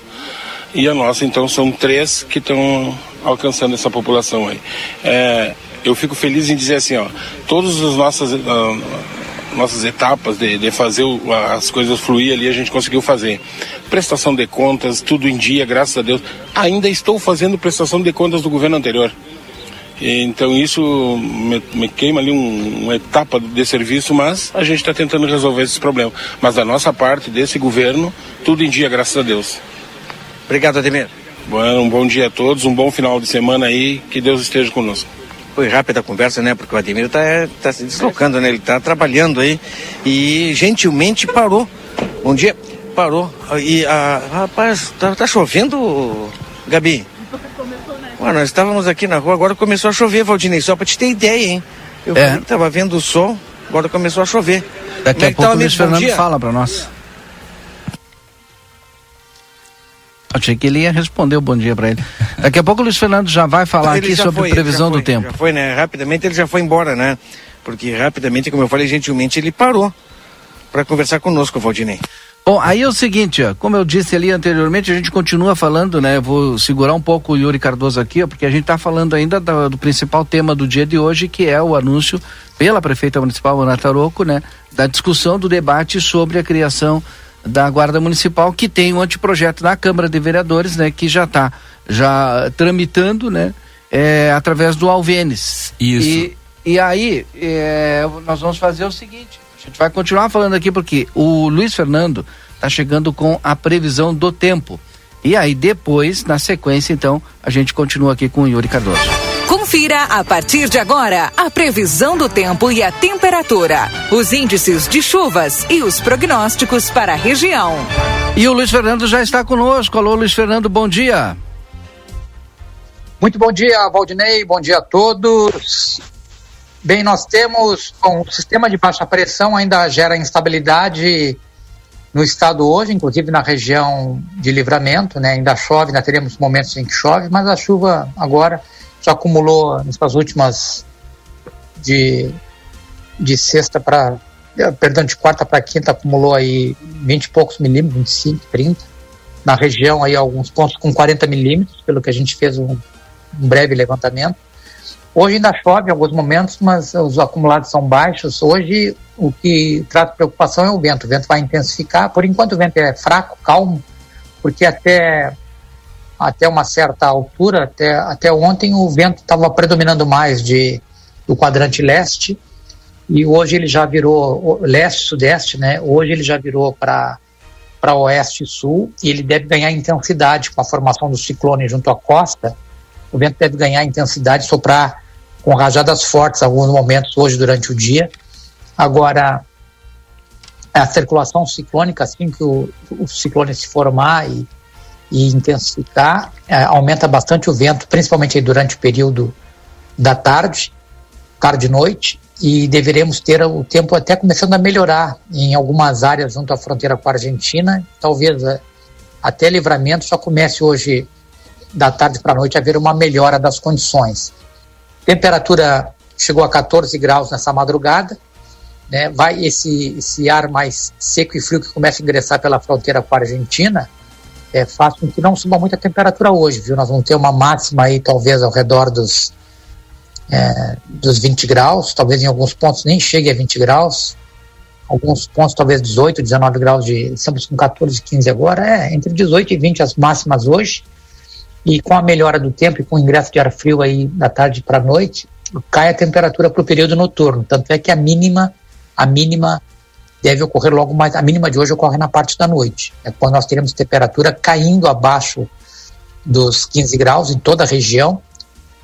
E a nossa, então, são três que estão alcançando essa população aí. É, eu fico feliz em dizer assim, ó, todas as nossas, uh, nossas etapas de, de fazer o, as coisas fluir ali, a gente conseguiu fazer. Prestação de contas, tudo em dia, graças a Deus. Ainda estou fazendo prestação de contas do governo anterior. Então isso me, me queima ali um, uma etapa de serviço, mas a gente está tentando resolver esse problema. Mas da nossa parte, desse governo, tudo em dia, graças a Deus. Obrigado, Ademir. Bueno, um bom dia a todos, um bom final de semana aí, que Deus esteja conosco foi rápida a conversa, né? Porque o Ademir está tá se deslocando, né? Ele está trabalhando aí e gentilmente parou. Bom dia, parou. E, a, rapaz, tá, tá chovendo, Gabi? Ué, nós estávamos aqui na rua, agora começou a chover, Valdinei, só para te ter ideia, hein? Eu é. falei, tava vendo o sol, agora começou a chover. Daqui Como a é pouco o Luiz Fernando fala para nós. Achei que ele ia responder o bom dia para ele. Daqui a pouco o Luiz Fernando já vai falar ele aqui sobre foi, previsão foi, do tempo. Já foi, né? Rapidamente ele já foi embora, né? Porque rapidamente, como eu falei, gentilmente ele parou para conversar conosco, Valdinei. Bom, aí é o seguinte, ó, como eu disse ali anteriormente, a gente continua falando, né? vou segurar um pouco o Yuri Cardoso aqui, ó, porque a gente está falando ainda do, do, principal tema do dia de hoje, que é o anúncio pela prefeita municipal Ana Taroco, né? Da discussão do debate sobre a criação da Guarda Municipal, que tem um anteprojeto na Câmara de Vereadores, né, que já está já tramitando, né, é, através do Alvenes. Isso. E, e aí, é, nós vamos fazer o seguinte, a gente vai continuar falando aqui porque o Luiz Fernando está chegando com a previsão do tempo. E aí depois, na sequência, então, a gente continua aqui com o Yuri Cardoso. Confira a partir de agora a previsão do tempo e a temperatura, os índices de chuvas e os prognósticos para a região. E o Luiz Fernando já está conosco. Alô, Luiz Fernando, bom dia. Muito bom dia, Valdinei, bom dia a todos. Bem, nós temos bom, o sistema de baixa pressão ainda gera instabilidade no estado hoje, inclusive na região de livramento, né? Ainda chove, ainda teremos momentos em que chove, mas a chuva agora já acumulou nessas últimas de, de sexta para perdão, de quarta para quinta acumulou aí 20 e poucos milímetros, 25, 30. Na região aí alguns pontos com 40 milímetros, pelo que a gente fez um, um breve levantamento. Hoje ainda chove em alguns momentos, mas os acumulados são baixos. Hoje o que traz preocupação é o vento. O vento vai intensificar. Por enquanto o vento é fraco, calmo, porque até até uma certa altura, até, até ontem o vento estava predominando mais de, do quadrante leste e hoje ele já virou leste-sudeste, né? Hoje ele já virou para para oeste e sul e ele deve ganhar intensidade com a formação do ciclone junto à costa. O vento deve ganhar intensidade, soprar com rajadas fortes alguns momentos hoje durante o dia. Agora, a circulação ciclônica, assim que o, o ciclone se formar e e intensificar, é, aumenta bastante o vento, principalmente durante o período da tarde, tarde e noite, e deveremos ter o tempo até começando a melhorar em algumas áreas junto à fronteira com a Argentina. Talvez é, até livramento só comece hoje, da tarde para a noite, a haver uma melhora das condições. Temperatura chegou a 14 graus nessa madrugada. Né? Vai esse, esse ar mais seco e frio que começa a ingressar pela fronteira com a Argentina é, faz com que não suba muito a temperatura hoje, viu? Nós vamos ter uma máxima aí talvez ao redor dos, é, dos 20 graus, talvez em alguns pontos nem chegue a 20 graus, alguns pontos talvez 18, 19 graus de. Estamos com 14, 15 agora, é entre 18 e 20 as máximas hoje. E com a melhora do tempo e com o ingresso de ar frio aí da tarde para a noite, cai a temperatura para o período noturno. Tanto é que a mínima, a mínima deve ocorrer logo mais. A mínima de hoje ocorre na parte da noite, é quando nós teremos temperatura caindo abaixo dos 15 graus em toda a região.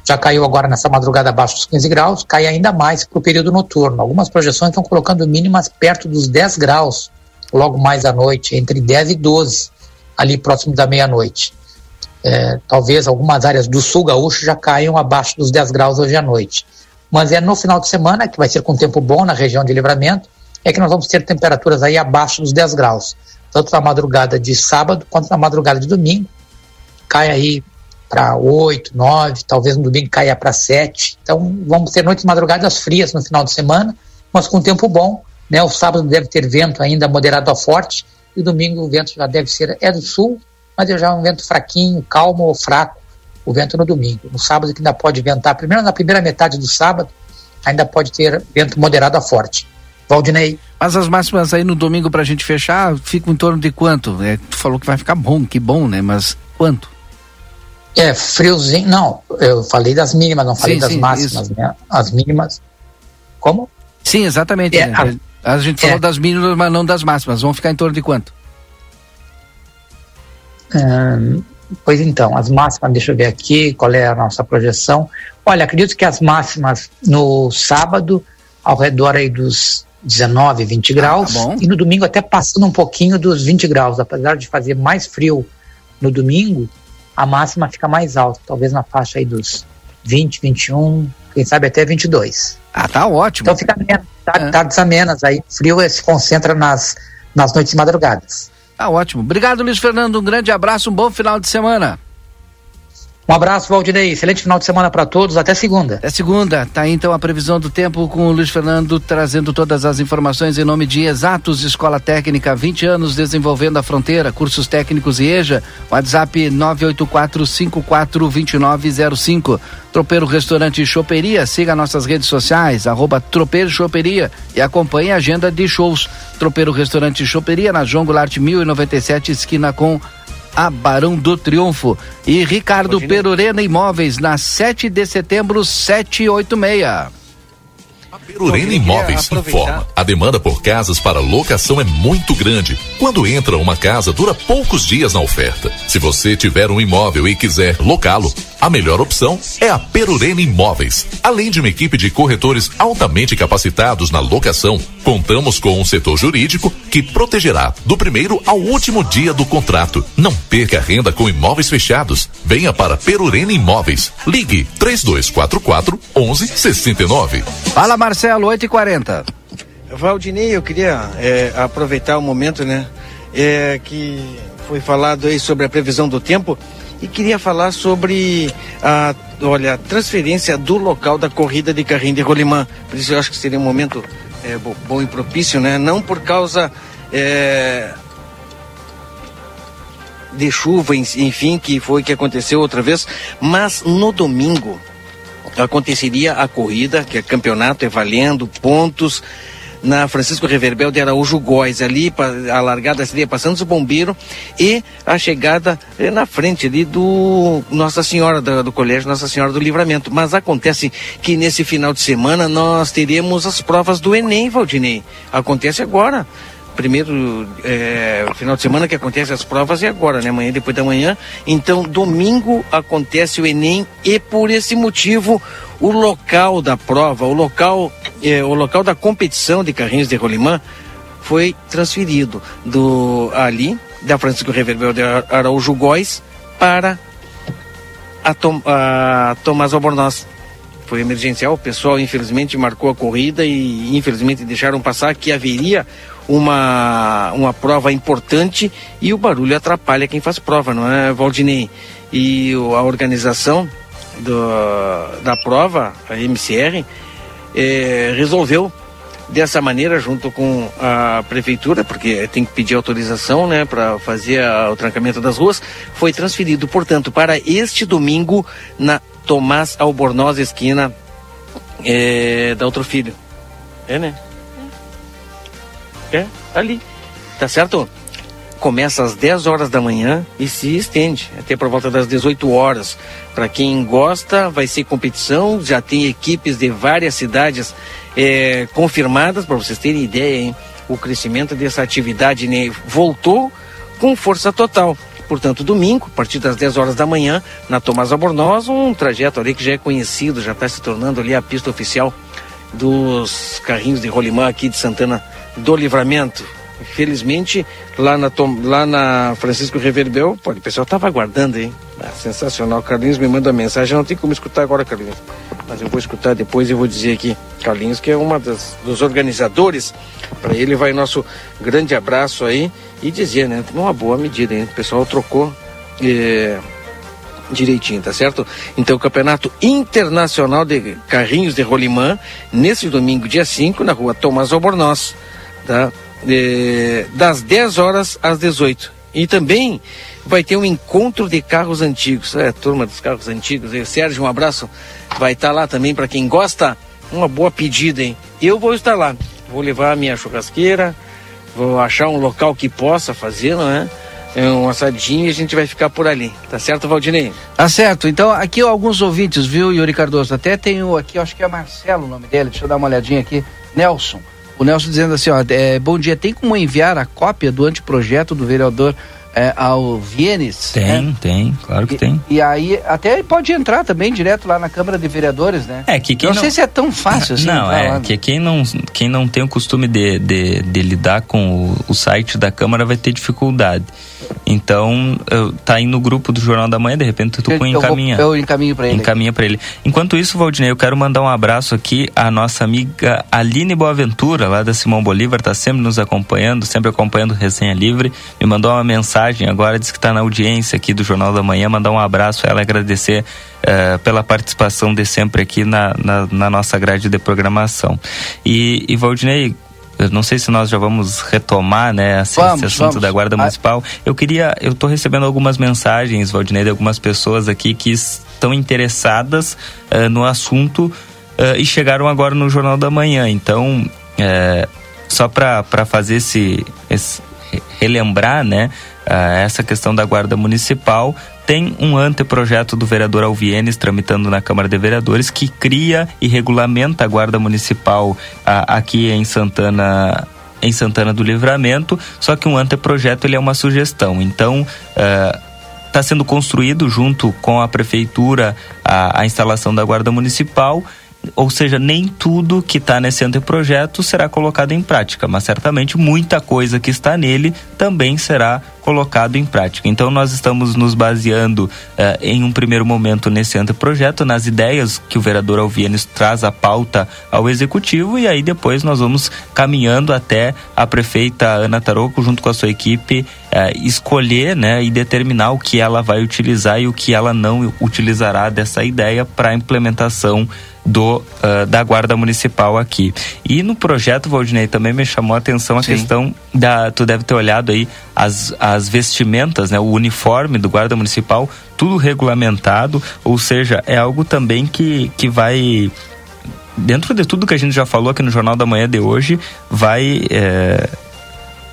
Já caiu agora nessa madrugada abaixo dos 15 graus, cai ainda mais para o período noturno. Algumas projeções estão colocando mínimas perto dos 10 graus logo mais à noite, entre 10 e 12, ali próximo da meia-noite. É, talvez algumas áreas do sul gaúcho já caiam abaixo dos 10 graus hoje à noite mas é no final de semana, que vai ser com tempo bom na região de livramento, é que nós vamos ter temperaturas aí abaixo dos 10 graus, tanto na madrugada de sábado quanto na madrugada de domingo. Cai aí para 8, 9, talvez no domingo caia para 7. Então vamos ter noites e madrugadas frias no final de semana, mas com tempo bom. Né? O sábado deve ter vento ainda moderado a forte, e domingo o vento já deve ser, é do sul, mas é já um vento fraquinho, calmo ou fraco, o vento no domingo. No sábado que ainda pode ventar, primeiro na primeira metade do sábado, ainda pode ter vento moderado a forte. Valdinei. Mas as máximas aí no domingo para a gente fechar ficam em torno de quanto? É, tu falou que vai ficar bom, que bom, né? Mas quanto? É, friozinho. Não, eu falei das mínimas, não falei sim, das sim, máximas, isso. né? As mínimas. Como? Sim, exatamente. É, né? a, a, gente falou é. das mínimas, mas não das máximas. Vão ficar em torno de quanto? Hum, pois então, as máximas, deixa eu ver aqui qual é a nossa projeção. Olha, acredito que as máximas no sábado, ao redor aí dos 19, 20 ah, graus, tá e no domingo até passando um pouquinho dos 20 graus, apesar de fazer mais frio no domingo, a máxima fica mais alta, talvez na faixa aí dos 20, 21, quem sabe até 22. Ah, tá ótimo. Então fica menos, tá, é. tardes amenas aí, frio se concentra nas, nas noites e madrugadas. Tá ótimo. Obrigado, Luiz Fernando, um grande abraço, um bom final de semana. Um abraço, Valdinei. Excelente final de semana para todos. Até segunda. Até segunda. Tá aí então a previsão do tempo com o Luiz Fernando trazendo todas as informações em nome de Exatos Escola Técnica, 20 anos desenvolvendo a fronteira, cursos técnicos e EJA. WhatsApp 984542905. Tropeiro Restaurante Choperia. Siga nossas redes sociais, arroba Tropeiro Choperia e acompanhe a agenda de shows. Tropeiro Restaurante Choperia na João Goulart 1097, esquina com a Barão do Triunfo. E Ricardo Perurena Imóveis, na 7 de setembro, 786. Perurena Imóveis informa. A demanda por casas para locação é muito grande. Quando entra uma casa, dura poucos dias na oferta. Se você tiver um imóvel e quiser locá-lo, a melhor opção é a Perurena Imóveis. Além de uma equipe de corretores altamente capacitados na locação, contamos com um setor jurídico que protegerá do primeiro ao último dia do contrato. Não perca a renda com imóveis fechados. Venha para Perurena Imóveis. Ligue 3244 1169. Fala Marcelo, 8 e 40 Valdinei, eu queria é, aproveitar o momento, né? É, que foi falado aí sobre a previsão do tempo e queria falar sobre a, olha, transferência do local da corrida de carrinho de rolimã. Por isso eu acho que seria um momento é, bom e propício, né? Não por causa é, de chuva, enfim, que foi que aconteceu outra vez, mas no domingo aconteceria a corrida, que é campeonato, é valendo pontos na Francisco Reverbel de Araújo Góes, ali a largada seria passando o bombeiro e a chegada é, na frente ali do Nossa Senhora, do, do, Colégio Nossa Senhora do Livramento. Mas acontece que nesse final de semana nós teremos as provas do Enem, Valdinei. Acontece agora primeiro é, final de semana que acontece as provas e agora, né? Amanhã depois da manhã. Então, domingo acontece o Enem e por esse motivo o local da prova, o local, é, o local da competição de carrinhos de rolimã foi transferido do ali da Francisco Reverbel de Araújo Góes para a, Tom, a Tomás Albornoz. Foi emergencial, o pessoal infelizmente marcou a corrida e infelizmente deixaram passar que haveria uma, uma prova importante e o barulho atrapalha quem faz prova, não é, Valdinei? E a organização do, da prova, a MCR, é, resolveu dessa maneira, junto com a prefeitura, porque tem que pedir autorização, né, para fazer a, o trancamento das ruas, foi transferido, portanto, para este domingo na Tomás Albornoz, esquina é, da Outro Filho. É, né? É, ali. Tá certo? Começa às 10 horas da manhã e se estende até por volta das 18 horas. Para quem gosta, vai ser competição. Já tem equipes de várias cidades é, confirmadas, para vocês terem ideia, hein? O crescimento dessa atividade né, voltou com força total. Portanto, domingo, a partir das 10 horas da manhã, na Tomás Albornoz, um trajeto ali que já é conhecido, já está se tornando ali a pista oficial dos carrinhos de rolimã aqui de Santana do Livramento. Infelizmente, lá na, lá na Francisco Reverbel, pô, o pessoal estava aguardando, hein? Ah, sensacional. Carlinhos me manda mensagem, não tem como escutar agora, Carlinhos. mas eu vou escutar depois e vou dizer aqui. Carlinhos, que é uma das, dos organizadores, para ele vai nosso grande abraço aí e dizer, né? Uma boa medida, hein? O pessoal trocou. É, direitinho, tá certo? Então, o Campeonato Internacional de Carrinhos de Rolimã, nesse domingo, dia 5, na rua Tomás Albornoz, tá? É, das 10 horas às 18. E também vai ter um encontro de carros antigos. É, turma dos carros antigos. Aí, Sérgio, um abraço. Vai estar tá lá também para quem gosta. Uma boa pedida, hein? Eu vou estar lá. Vou levar a minha churrasqueira, vou achar um local que possa fazer, não é? é um assadinho e a gente vai ficar por ali. Tá certo, Valdinei? Tá certo. Então, aqui alguns ouvintes, viu, Yuri Cardoso? Até tem o aqui, acho que é Marcelo o nome dele. Deixa eu dar uma olhadinha aqui. Nelson. O Nelson dizendo assim, ó, é, bom dia, tem como enviar a cópia do anteprojeto do vereador é, ao Vienes? Tem, né? tem, claro que e, tem. E aí até pode entrar também direto lá na Câmara de Vereadores, né? É que quem não, não sei se é tão fácil assim. Não, é que quem não, quem não tem o costume de, de, de lidar com o, o, site da Câmara vai ter dificuldade. Então, eu, tá aí no grupo do Jornal da Manhã, de repente tu eu, encaminha. Eu, vou, eu encaminho para ele. Encaminha para ele. Enquanto isso, Valdinei, eu quero mandar um abraço aqui à nossa amiga Aline Boaventura, lá da Simão Bolívar, tá sempre nos acompanhando, sempre acompanhando Resenha Livre. Me mandou uma mensagem agora, disse que está na audiência aqui do Jornal da Manhã, mandar um abraço a ela, agradecer uh, pela participação de sempre aqui na, na, na nossa grade de programação. E, e Valdinei, eu não sei se nós já vamos retomar, né, esse, vamos, esse assunto vamos. da Guarda Municipal. Eu queria, eu estou recebendo algumas mensagens, Valdinei, de algumas pessoas aqui que estão interessadas uh, no assunto uh, e chegaram agora no Jornal da Manhã. Então, uh, só para fazer esse, esse, relembrar, né, essa questão da Guarda Municipal, tem um anteprojeto do vereador Alvienes tramitando na Câmara de Vereadores que cria e regulamenta a Guarda Municipal a, aqui em Santana em Santana do Livramento, só que um anteprojeto ele é uma sugestão. Então, está uh, sendo construído junto com a prefeitura a, a instalação da Guarda Municipal ou seja, nem tudo que está nesse anteprojeto será colocado em prática, mas certamente muita coisa que está nele também será colocado em prática. Então nós estamos nos baseando eh, em um primeiro momento nesse anteprojeto, nas ideias que o vereador Alvienes traz a pauta ao executivo e aí depois nós vamos caminhando até a prefeita Ana Taroco junto com a sua equipe eh, escolher, né, e determinar o que ela vai utilizar e o que ela não utilizará dessa ideia para a implementação do uh, da guarda municipal aqui. E no projeto Valdinei também me chamou a atenção a Sim. questão da tu deve ter olhado aí as, as vestimentas, né, o uniforme do guarda municipal, tudo regulamentado, ou seja, é algo também que que vai dentro de tudo que a gente já falou aqui no Jornal da Manhã de hoje, vai é,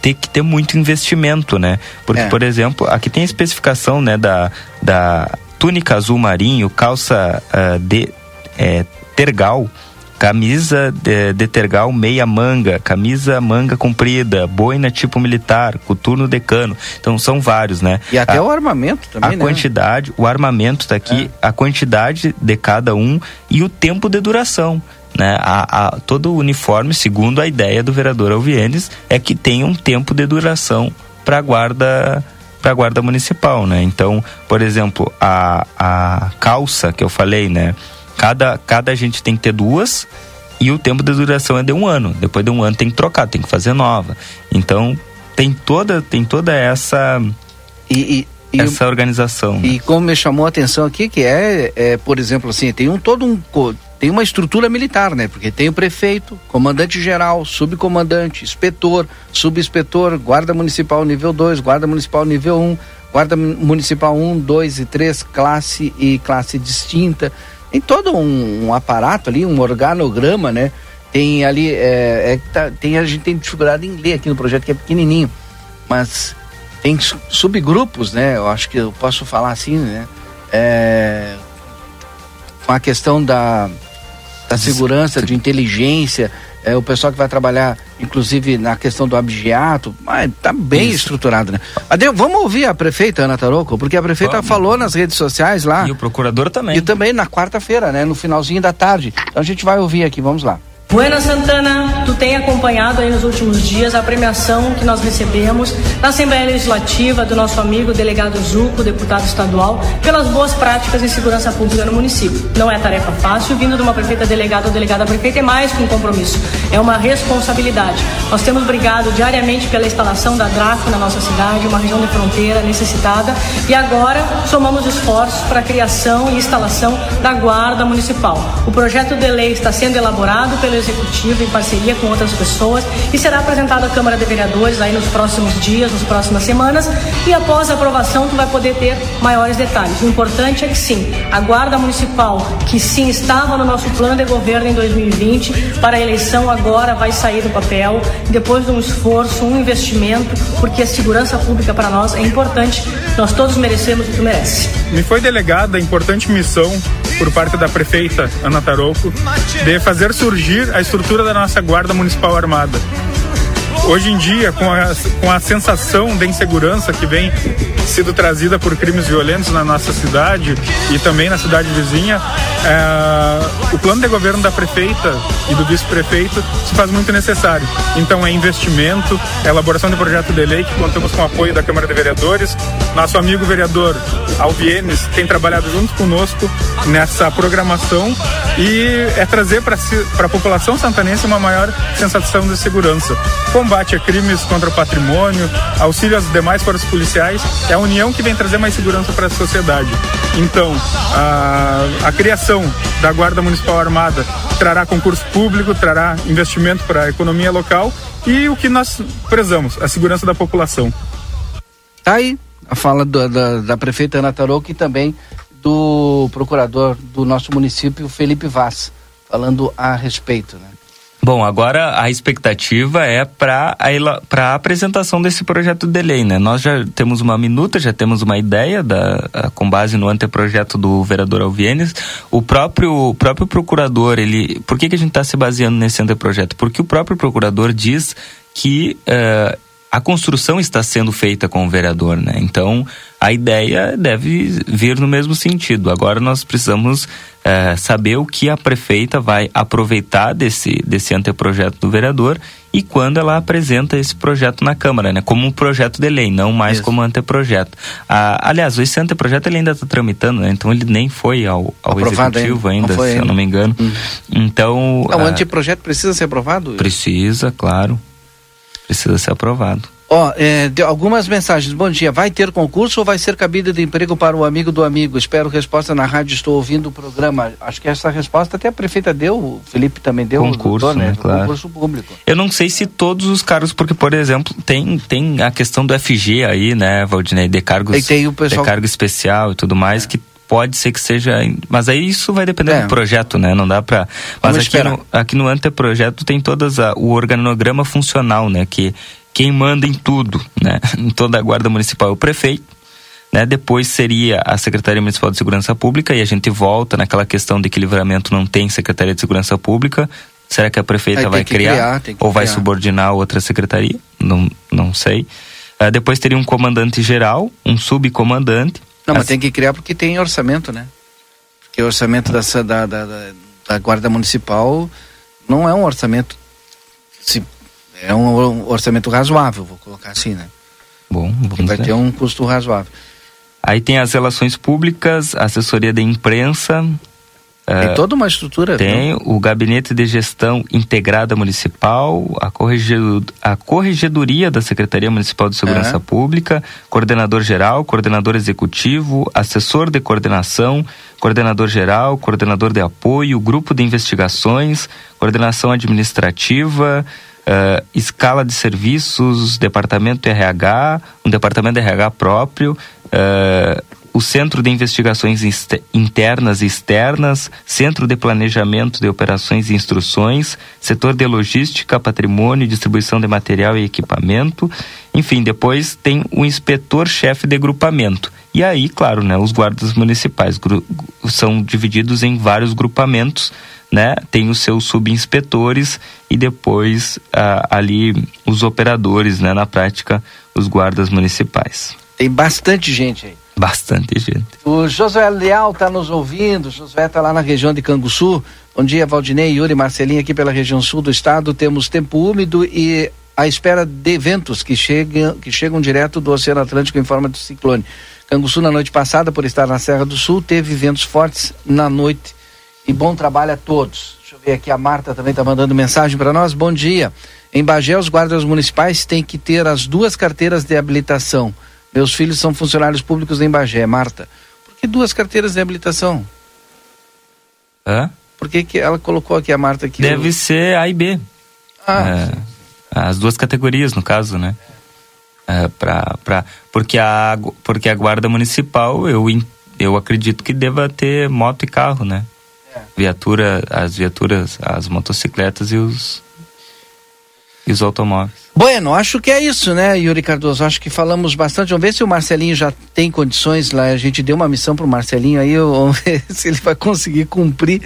ter que ter muito investimento, né? Porque, é. por exemplo, aqui tem a especificação, né, da, da túnica azul marinho, calça uh, de é, tergal, camisa de, de, tergal meia manga, camisa manga comprida, boina tipo militar, coturno decano. Então são vários, né? E até a, o armamento também, A né? quantidade, o armamento tá aqui, é. a quantidade de cada um e o tempo de duração. Né? A, a, todo o uniforme, segundo a ideia do vereador Alvienes, é que tem um tempo de duração para a guarda para a guarda municipal, né? Então, por exemplo, a, a calça que eu falei, né? Cada, cada gente tem que ter duas e o tempo de duração é de um ano. Depois de um ano tem que trocar, tem que fazer nova. Então tem toda, tem toda essa. E, e, essa organização. E né? como me chamou a atenção aqui, que é, é, por exemplo, assim, tem um todo um tem uma estrutura militar, né? Porque tem o prefeito, comandante geral, subcomandante, inspetor, subinspetor, guarda municipal nível 2, guarda municipal nível 1, um, guarda municipal 1, um, 2 e 3, classe e classe distinta tem todo um, um, aparato ali, um organograma, né? Tem ali, é, é, tá, tem, a gente tem dificuldade em ler aqui no projeto que é pequenininho, mas tem subgrupos, né? Eu acho que eu posso falar assim, né? É, com a questão da, da segurança, de inteligência, é, o pessoal que vai trabalhar, inclusive, na questão do abigeato, está bem Isso. estruturado, né? Adeu, vamos ouvir a prefeita Ana Taroco, porque a prefeita vamos. falou nas redes sociais lá. E o procurador também. E também na quarta-feira, né? No finalzinho da tarde. Então a gente vai ouvir aqui, vamos lá. Buena Santana, tu tem acompanhado aí nos últimos dias a premiação que nós recebemos na Assembleia Legislativa do nosso amigo delegado Zuco, deputado estadual, pelas boas práticas em segurança pública no município. Não é tarefa fácil, vindo de uma prefeita delegada ou delegada prefeita é mais que um compromisso, é uma responsabilidade. Nós temos brigado diariamente pela instalação da DRACO na nossa cidade, uma região de fronteira necessitada, e agora somamos esforços para a criação e instalação da Guarda Municipal. O projeto de lei está sendo elaborado pelo Executivo em parceria com outras pessoas e será apresentado à Câmara de Vereadores aí nos próximos dias, nas próximas semanas e após a aprovação tu vai poder ter maiores detalhes. O importante é que sim, a Guarda Municipal, que sim estava no nosso plano de governo em 2020, para a eleição agora vai sair do papel, depois de um esforço, um investimento, porque a segurança pública para nós é importante, nós todos merecemos o que merece. Me foi delegada a importante missão por parte da prefeita Ana Taroco de fazer surgir a estrutura da nossa Guarda Municipal Armada. Hoje em dia, com a, com a sensação de insegurança que vem sido trazida por crimes violentos na nossa cidade e também na cidade vizinha, é, o plano de governo da prefeita e do vice-prefeito se faz muito necessário. Então, é investimento, é elaboração de projeto de lei que contamos com o apoio da Câmara de Vereadores. Nosso amigo vereador Alvienes tem trabalhado junto conosco nessa programação e é trazer para a população santanense uma maior sensação de segurança. Combate a crimes contra o patrimônio, auxílio às demais forças policiais, é a união que vem trazer mais segurança para a sociedade. Então, a, a criação da Guarda Municipal Armada trará concurso público, trará investimento para a economia local e o que nós prezamos, a segurança da população. Tá aí a fala do, da, da prefeita Ana Tarouco e também do procurador do nosso município, Felipe Vaz, falando a respeito, né? Bom, agora a expectativa é para a, apresentação desse projeto de lei, né? Nós já temos uma minuta, já temos uma ideia da, com base no anteprojeto do vereador Alvienes. O próprio, o próprio procurador, ele. Por que, que a gente está se baseando nesse anteprojeto? Porque o próprio procurador diz que. Uh, a construção está sendo feita com o vereador, né? Então a ideia deve vir no mesmo sentido. Agora nós precisamos é, saber o que a prefeita vai aproveitar desse, desse anteprojeto do vereador e quando ela apresenta esse projeto na Câmara, né? Como um projeto de lei, não mais Isso. como anteprojeto. Ah, aliás, esse anteprojeto ele ainda está tramitando, né? Então ele nem foi ao, ao executivo ainda, ainda se ainda. eu não me engano. Hum. Então. Não, o ah, anteprojeto precisa ser aprovado? Precisa, claro precisa ser aprovado. Ó, oh, é, algumas mensagens. Bom dia. Vai ter concurso ou vai ser cabida de emprego para o amigo do amigo? Espero resposta na rádio. Estou ouvindo o programa. Acho que essa resposta até a prefeita deu, o Felipe também deu. Concurso, doutor, né? Claro. Concurso público. Eu não sei se todos os cargos, porque, por exemplo, tem, tem a questão do FG aí, né, Valdinei? De cargos. tem o pessoal... De cargo especial e tudo mais, é. que pode ser que seja. Mas aí isso vai depender é. do projeto, né? Não dá para. Mas aqui no, aqui no anteprojeto tem todas a, o organograma funcional, né? Que quem manda em tudo, né? Em toda a guarda municipal é o prefeito. Né? Depois seria a Secretaria Municipal de Segurança Pública e a gente volta naquela questão de que livramento não tem Secretaria de Segurança Pública. Será que a prefeita vai criar, criar ou vai subordinar outra secretaria? Não, não sei. Uh, depois teria um comandante geral, um subcomandante. Não, mas As... tem que criar porque tem orçamento, né? Porque o orçamento da, da, da, da Guarda Municipal não é um orçamento. Se, é um orçamento razoável, vou colocar assim, né? Bom, vamos vai ver. ter um custo razoável. Aí tem as relações públicas, assessoria de imprensa, tem uh, toda uma estrutura. Tem o Gabinete de Gestão Integrada Municipal, a, corregedor, a Corregedoria da Secretaria Municipal de Segurança é. Pública, Coordenador Geral, Coordenador Executivo, Assessor de Coordenação, Coordenador Geral, Coordenador de Apoio, Grupo de Investigações, Coordenação Administrativa, uh, Escala de Serviços, Departamento de RH, um Departamento de RH próprio, uh, o Centro de Investigações Internas e Externas, Centro de Planejamento de Operações e Instruções, Setor de Logística, Patrimônio, Distribuição de Material e Equipamento. Enfim, depois tem o inspetor-chefe de grupamento. E aí, claro, né, os guardas municipais são divididos em vários grupamentos, né? Tem os seus subinspetores e depois ah, ali os operadores, né, na prática, os guardas municipais. Tem bastante gente aí. Bastante gente. O Josué Leal está nos ouvindo, Josué está lá na região de Canguçu. Bom dia, Valdinei, Yuri, Marcelinho aqui pela região sul do estado. Temos tempo úmido e à espera de ventos que chegam, que chegam direto do Oceano Atlântico em forma de ciclone. Canguçu, na noite passada, por estar na Serra do Sul, teve ventos fortes na noite. E bom trabalho a todos. Deixa eu ver aqui, a Marta também está mandando mensagem para nós. Bom dia. Em Bagé, os guardas municipais têm que ter as duas carteiras de habilitação. Meus filhos são funcionários públicos em Bagé. Marta, por que duas carteiras de habilitação? Hã? Por que, que ela colocou aqui a Marta aqui? Deve eu... ser A e B. Ah. É, as duas categorias, no caso, né? É, pra, pra, porque, a, porque a guarda municipal, eu, eu acredito que deva ter moto e carro, né? É. Viatura, as viaturas, as motocicletas e os, e os automóveis. Bueno, acho que é isso, né, Yuri Cardoso? Acho que falamos bastante. Vamos ver se o Marcelinho já tem condições lá. A gente deu uma missão pro Marcelinho aí, vamos ver se ele vai conseguir cumprir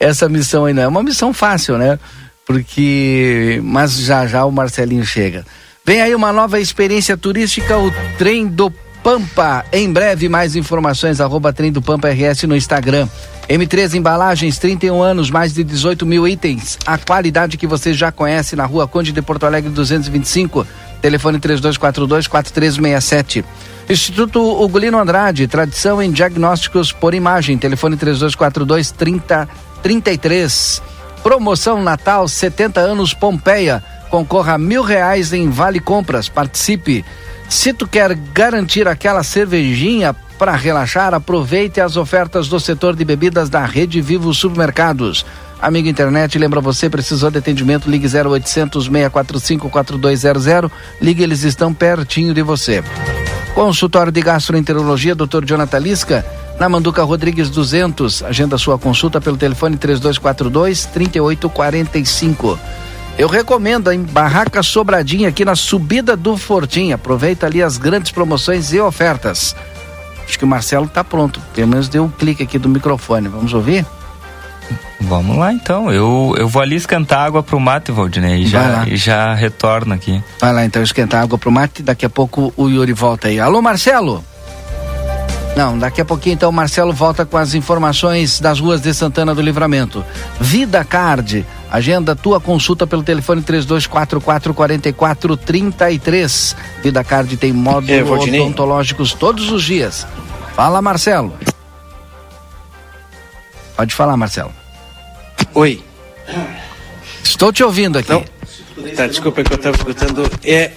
essa missão aí. Não é uma missão fácil, né? Porque. Mas já já o Marcelinho chega. Vem aí uma nova experiência turística, o Trem do Pampa. Em breve, mais informações, arroba Trem do Pampa RS no Instagram. M3 Embalagens, 31 anos, mais de 18 mil itens. A qualidade que você já conhece na rua Conde de Porto Alegre 225. Telefone 3242-4367. Instituto Ugolino Andrade, tradição em diagnósticos por imagem. Telefone 3242-3033. Promoção Natal 70 anos Pompeia. Concorra a mil reais em Vale Compras. Participe. Se tu quer garantir aquela cervejinha para relaxar, aproveite as ofertas do setor de bebidas da Rede Vivo Supermercados. Amigo internet, lembra você, precisou de atendimento, ligue 0800 645 4200, ligue, eles estão pertinho de você. Consultório de Gastroenterologia, Dr. Jonathan Lisca, na Manduca Rodrigues 200. Agenda sua consulta pelo telefone 3242 3845. Eu recomendo em Barraca Sobradinha aqui na subida do Fortim. Aproveita ali as grandes promoções e ofertas. Acho que o Marcelo está pronto. Pelo menos deu um clique aqui do microfone. Vamos ouvir? Vamos lá então. Eu, eu vou ali esquentar água pro mate, Valdinei, e já, e já retorno aqui. Vai lá então esquentar água pro mate. Daqui a pouco o Yuri volta aí. Alô, Marcelo? Não, daqui a pouquinho então o Marcelo volta com as informações das ruas de Santana do Livramento. Vida Card, agenda tua consulta pelo telefone 3244 4433. Vida Card tem módulos é, odontológicos todos os dias. Fala, Marcelo. Pode falar, Marcelo. Oi. Estou te ouvindo aqui. Não. Tá, desculpa que eu estava escutando. É,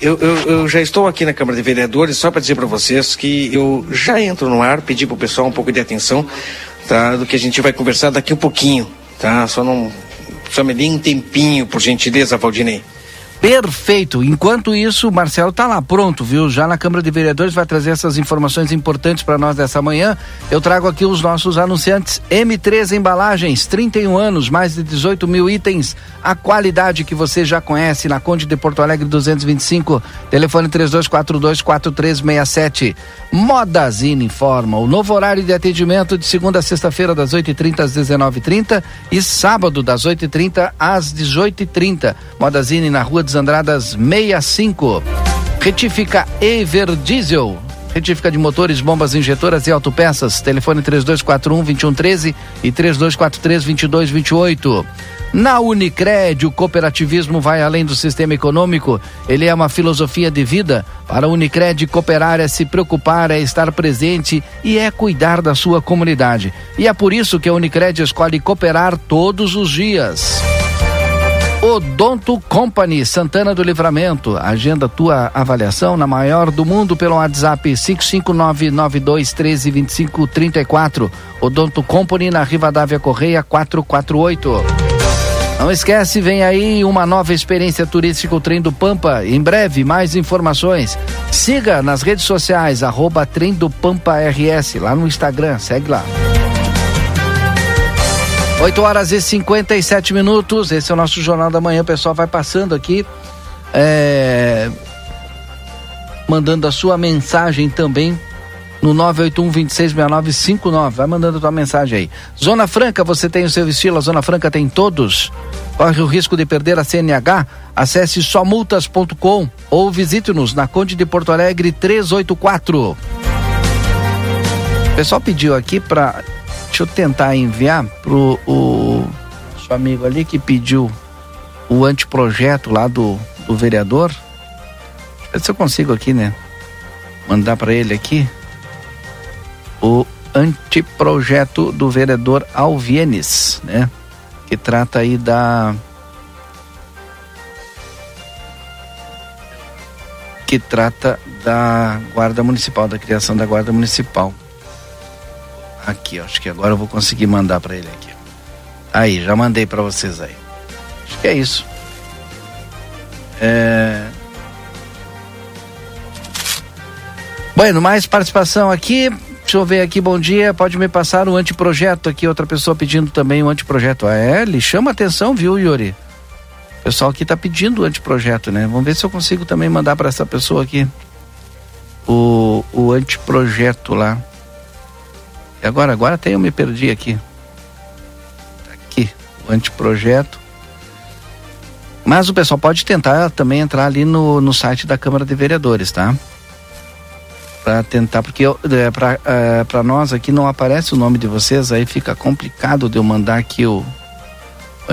eu, eu, eu, já estou aqui na Câmara de Vereadores só para dizer para vocês que eu já entro no ar, pedir para o pessoal um pouco de atenção, tá? Do que a gente vai conversar daqui um pouquinho, tá? Só não. Só me dê um tempinho, por gentileza, Valdinei. Perfeito. Enquanto isso, o Marcelo está lá pronto, viu? Já na Câmara de Vereadores vai trazer essas informações importantes para nós dessa manhã. Eu trago aqui os nossos anunciantes. M3 Embalagens, 31 anos, mais de 18 mil itens. A qualidade que você já conhece na Conde de Porto Alegre 225. Telefone 3242-4367. Modazine informa o novo horário de atendimento de segunda a sexta-feira, das 8h30 às 19h30 e sábado, das 8h30 às 18h30. Modazine na rua Andradas 65. Retifica Ever Diesel. Retífica de motores, bombas injetoras e autopeças. Telefone 3241 2113 e 3243 2228. Na Unicred, o cooperativismo vai além do sistema econômico. Ele é uma filosofia de vida. Para a Unicred, cooperar é se preocupar, é estar presente e é cuidar da sua comunidade. E é por isso que a Unicred escolhe cooperar todos os dias. Odonto Company, Santana do Livramento. Agenda tua avaliação na maior do mundo pelo WhatsApp 55992132534. Odonto Company na Rivadavia Correia 448. Não esquece, vem aí uma nova experiência turística, o Trem do Pampa. Em breve, mais informações. Siga nas redes sociais, arroba Trem do Pampa RS, lá no Instagram, segue lá. 8 horas e 57 minutos. Esse é o nosso Jornal da Manhã. O pessoal vai passando aqui. É... Mandando a sua mensagem também no 981-266959. Vai mandando a tua mensagem aí. Zona Franca, você tem o seu estilo, a Zona Franca tem todos. Corre o risco de perder a CNH? Acesse somultas.com ou visite-nos na Conde de Porto Alegre 384. O pessoal pediu aqui para Deixa eu tentar enviar pro o seu amigo ali que pediu o anteprojeto lá do, do vereador. Deixa eu ver se eu consigo aqui, né? Mandar para ele aqui o anteprojeto do vereador Alvienes, né? Que trata aí da que trata da Guarda Municipal, da criação da Guarda Municipal. Aqui, acho que agora eu vou conseguir mandar para ele aqui. Aí, já mandei para vocês aí. Acho que é isso. É... Bueno, mais participação aqui. Deixa eu ver aqui, bom dia. Pode me passar o anteprojeto aqui. Outra pessoa pedindo também o anteprojeto. Ah, é, ele chama atenção, viu, Yuri? O pessoal aqui está pedindo o anteprojeto, né? Vamos ver se eu consigo também mandar para essa pessoa aqui o, o anteprojeto lá. E agora, agora até eu me perdi aqui. Aqui, o anteprojeto. Mas o pessoal pode tentar também entrar ali no, no site da Câmara de Vereadores, tá? Para tentar, porque é, para é, nós aqui não aparece o nome de vocês, aí fica complicado de eu mandar aqui o,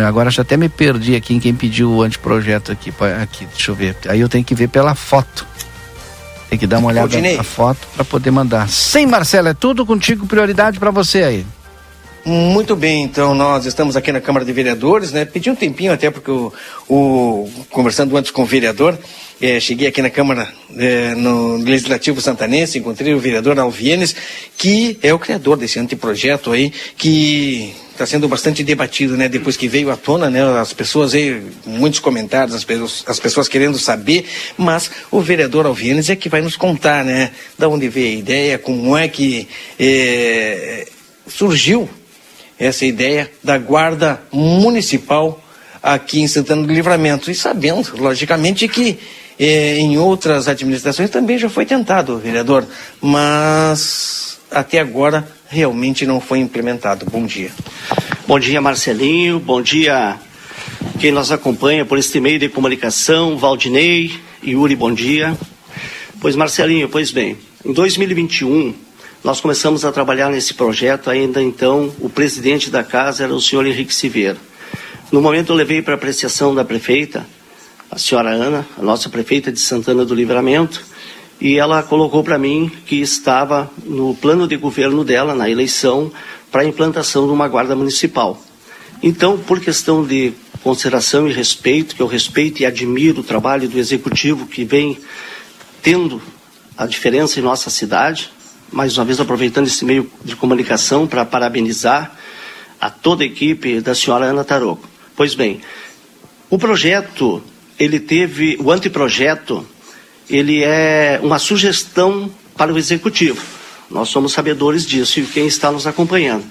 Agora já até me perdi aqui em quem pediu o anteprojeto aqui. Aqui, deixa eu ver. Aí eu tenho que ver pela foto. Tem que dar uma olhada na foto para poder mandar. Sim, Marcelo, é tudo contigo, prioridade para você aí. Muito bem, então nós estamos aqui na Câmara de Vereadores, né? Pedi um tempinho até porque o, o conversando antes com o vereador, eh, cheguei aqui na Câmara eh, no Legislativo Santanense, encontrei o vereador Alvienes, que é o criador desse anteprojeto aí, que está sendo bastante debatido, né? Depois que veio à tona, né? As pessoas aí, muitos comentários, as pessoas, as pessoas querendo saber, mas o vereador Alvienes é que vai nos contar, né? Da onde veio a ideia, como é que eh, surgiu essa ideia da guarda municipal aqui em Santana do Livramento. E sabendo, logicamente, que eh, em outras administrações também já foi tentado, vereador, mas até agora realmente não foi implementado. Bom dia. Bom dia, Marcelinho. Bom dia quem nos acompanha por este meio de comunicação, Valdinei, Yuri, bom dia. Pois, Marcelinho, pois bem, em 2021 nós começamos a trabalhar nesse projeto, ainda então o presidente da casa era o senhor Henrique Silveira. No momento eu levei para apreciação da prefeita, a senhora Ana, a nossa prefeita de Santana do Livramento, e ela colocou para mim que estava no plano de governo dela, na eleição, para a implantação de uma guarda municipal. Então, por questão de consideração e respeito, que eu respeito e admiro o trabalho do executivo que vem tendo a diferença em nossa cidade, mais uma vez aproveitando esse meio de comunicação para parabenizar a toda a equipe da senhora Ana Taroco. Pois bem, o projeto, ele teve, o anteprojeto, ele é uma sugestão para o executivo. Nós somos sabedores disso e quem está nos acompanhando.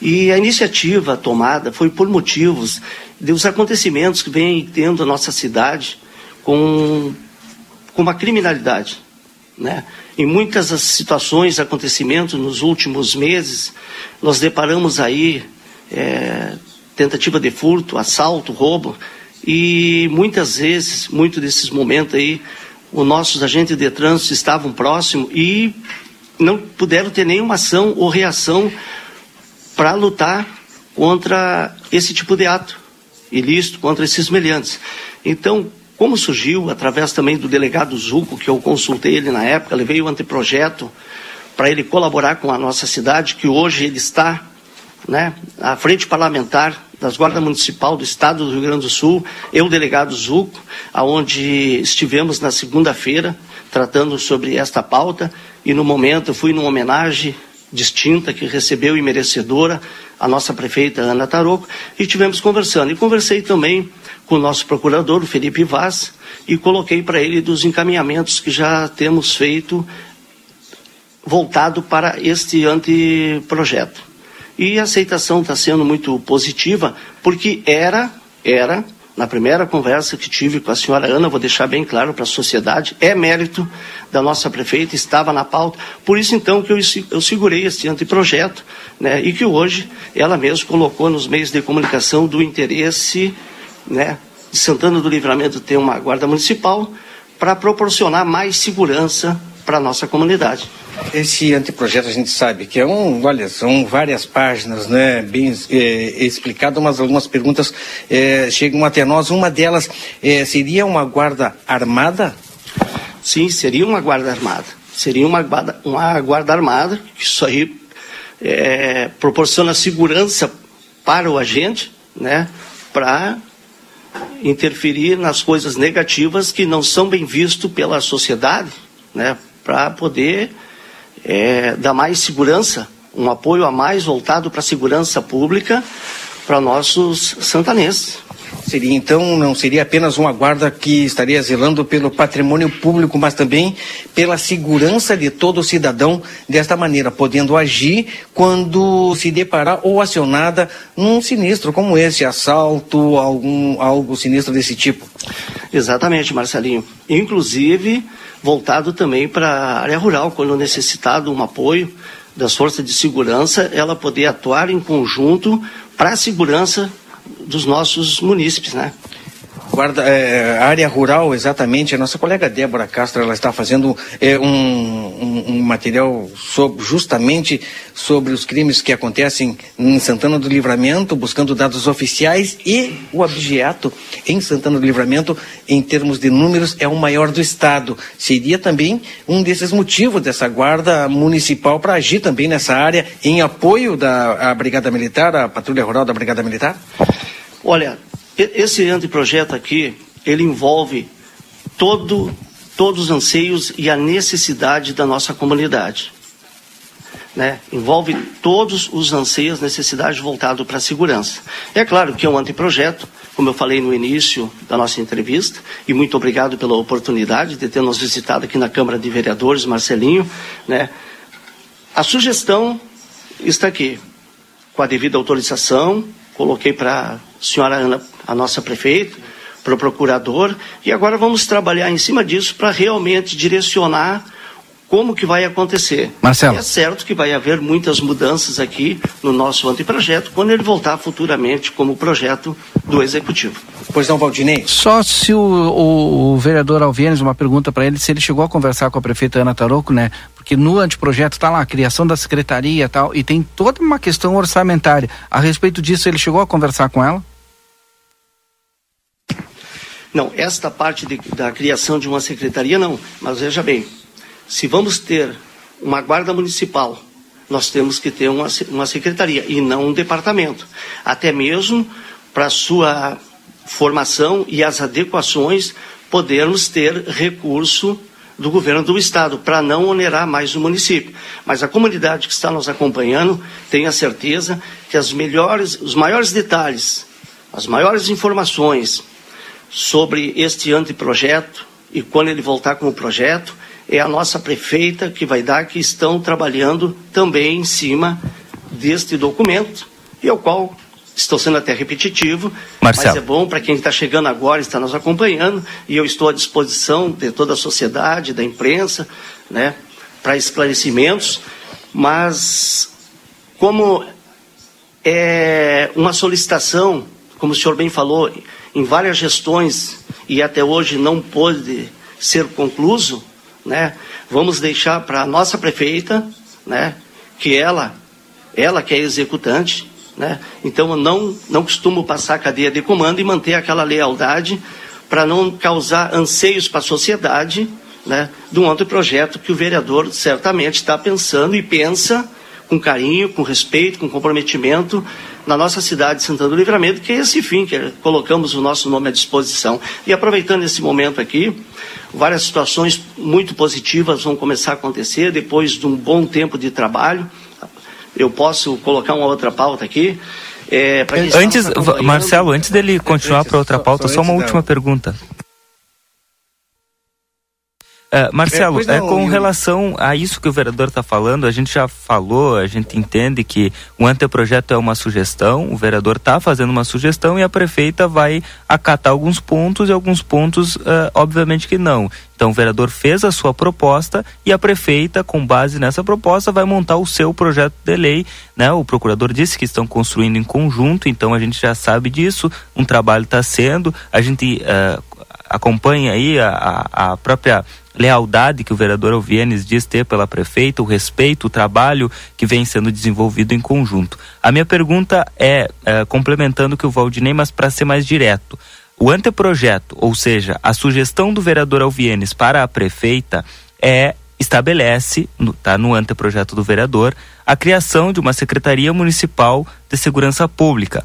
E a iniciativa tomada foi por motivos dos acontecimentos que vem tendo a nossa cidade com, com uma criminalidade, né? Em muitas situações, acontecimentos nos últimos meses, nós deparamos aí é, tentativa de furto, assalto, roubo, e muitas vezes, muitos desses momentos aí, os nossos agentes de trânsito estavam próximos e não puderam ter nenhuma ação ou reação para lutar contra esse tipo de ato ilícito, contra esses meliantes. Então, como surgiu, através também do delegado Zuco, que eu consultei ele na época, levei o anteprojeto para ele colaborar com a nossa cidade, que hoje ele está né, à frente parlamentar das guardas municipal do estado do Rio Grande do Sul, eu, delegado Zuco, aonde estivemos na segunda-feira tratando sobre esta pauta e no momento fui numa homenagem distinta que recebeu e merecedora a nossa prefeita Ana Taroco e tivemos conversando. E conversei também com o nosso procurador, o Felipe Vaz, e coloquei para ele dos encaminhamentos que já temos feito voltado para este anteprojeto. E a aceitação está sendo muito positiva, porque era, era, na primeira conversa que tive com a senhora Ana, vou deixar bem claro para a sociedade, é mérito da nossa prefeita, estava na pauta. Por isso, então, que eu, eu segurei este anteprojeto, né, e que hoje ela mesma colocou nos meios de comunicação do interesse né, de Santana do Livramento ter uma guarda municipal para proporcionar mais segurança para a nossa comunidade. Esse anteprojeto a gente sabe que é um, olha, são várias páginas, né, bem é, explicado, mas algumas perguntas é, chegam até nós. Uma delas é, seria uma guarda armada? Sim, seria uma guarda armada. Seria uma guarda, uma guarda armada, isso aí é, proporciona segurança para o agente, né, para interferir nas coisas negativas que não são bem vistos pela sociedade, né, para poder é, dar mais segurança, um apoio a mais voltado para a segurança pública para nossos santanenses. Seria então, não seria apenas uma guarda que estaria zelando pelo patrimônio público, mas também pela segurança de todo cidadão, desta maneira, podendo agir quando se deparar ou acionada num sinistro como esse, assalto, algum, algo sinistro desse tipo. Exatamente, Marcelinho. Inclusive, voltado também para a área rural, quando necessitado um apoio das forças de segurança, ela poder atuar em conjunto para a segurança dos nossos munícipes, né? Guarda, é, área rural, exatamente, a nossa colega Débora Castro, ela está fazendo é, um, um, um, material sobre, justamente sobre os crimes que acontecem em Santana do Livramento, buscando dados oficiais e o objeto em Santana do Livramento, em termos de números, é o maior do estado. Seria também um desses motivos dessa guarda municipal para agir também nessa área em apoio da Brigada Militar, a Patrulha Rural da Brigada Militar? Olha, esse anteprojeto aqui, ele envolve todo, todos os anseios e a necessidade da nossa comunidade. Né? Envolve todos os anseios, necessidades voltados para a segurança. É claro que é um anteprojeto, como eu falei no início da nossa entrevista, e muito obrigado pela oportunidade de ter nos visitado aqui na Câmara de Vereadores, Marcelinho. Né? A sugestão está aqui, com a devida autorização, coloquei para a senhora Ana, a nossa prefeita, para o procurador, e agora vamos trabalhar em cima disso para realmente direcionar como que vai acontecer. Marcelo. É certo que vai haver muitas mudanças aqui no nosso anteprojeto, quando ele voltar futuramente como projeto do Executivo. Pois não, Valdinei? Só se o, o, o vereador Alvienes, uma pergunta para ele, se ele chegou a conversar com a prefeita Ana Taroco, né? Porque no anteprojeto está lá a criação da secretaria e tal, e tem toda uma questão orçamentária. A respeito disso, ele chegou a conversar com ela? Não, esta parte de, da criação de uma secretaria não, mas veja bem, se vamos ter uma guarda municipal, nós temos que ter uma, uma secretaria e não um departamento. Até mesmo para sua formação e as adequações, podermos ter recurso do governo do estado para não onerar mais o município. Mas a comunidade que está nos acompanhando tem a certeza que as melhores, os maiores detalhes, as maiores informações sobre este anteprojeto e quando ele voltar como projeto, é a nossa prefeita que vai dar, que estão trabalhando também em cima deste documento, e ao qual estou sendo até repetitivo, Marcelo. mas é bom para quem está chegando agora, está nos acompanhando, e eu estou à disposição de toda a sociedade, da imprensa, né, para esclarecimentos, mas como é uma solicitação, como o senhor bem falou, em várias gestões e até hoje não pôde ser concluso, né? Vamos deixar para a nossa prefeita, né? Que ela, ela que é executante, né? Então eu não, não costumo passar a cadeia de comando e manter aquela lealdade para não causar anseios para a sociedade, né? De um outro projeto que o vereador certamente está pensando e pensa com carinho, com respeito, com comprometimento na nossa cidade de Santana do Livramento, que é esse fim que colocamos o nosso nome à disposição. E aproveitando esse momento aqui, várias situações muito positivas vão começar a acontecer depois de um bom tempo de trabalho. Eu posso colocar uma outra pauta aqui. É, antes, Marcelo, antes dele continuar para outra pauta, só uma última pergunta. Uh, Marcelo, é, não, com eu... relação a isso que o vereador está falando, a gente já falou, a gente entende que o anteprojeto é uma sugestão, o vereador está fazendo uma sugestão e a prefeita vai acatar alguns pontos e alguns pontos, uh, obviamente que não. Então o vereador fez a sua proposta e a prefeita, com base nessa proposta, vai montar o seu projeto de lei. Né? O procurador disse que estão construindo em conjunto, então a gente já sabe disso, um trabalho está sendo, a gente. Uh, acompanha aí a, a própria lealdade que o vereador Alvienes diz ter pela prefeita, o respeito, o trabalho que vem sendo desenvolvido em conjunto. A minha pergunta é, é complementando o que o Valdinei, mas para ser mais direto. O anteprojeto, ou seja, a sugestão do vereador Alvienes para a prefeita é estabelece, está no anteprojeto do vereador, a criação de uma Secretaria Municipal de Segurança Pública.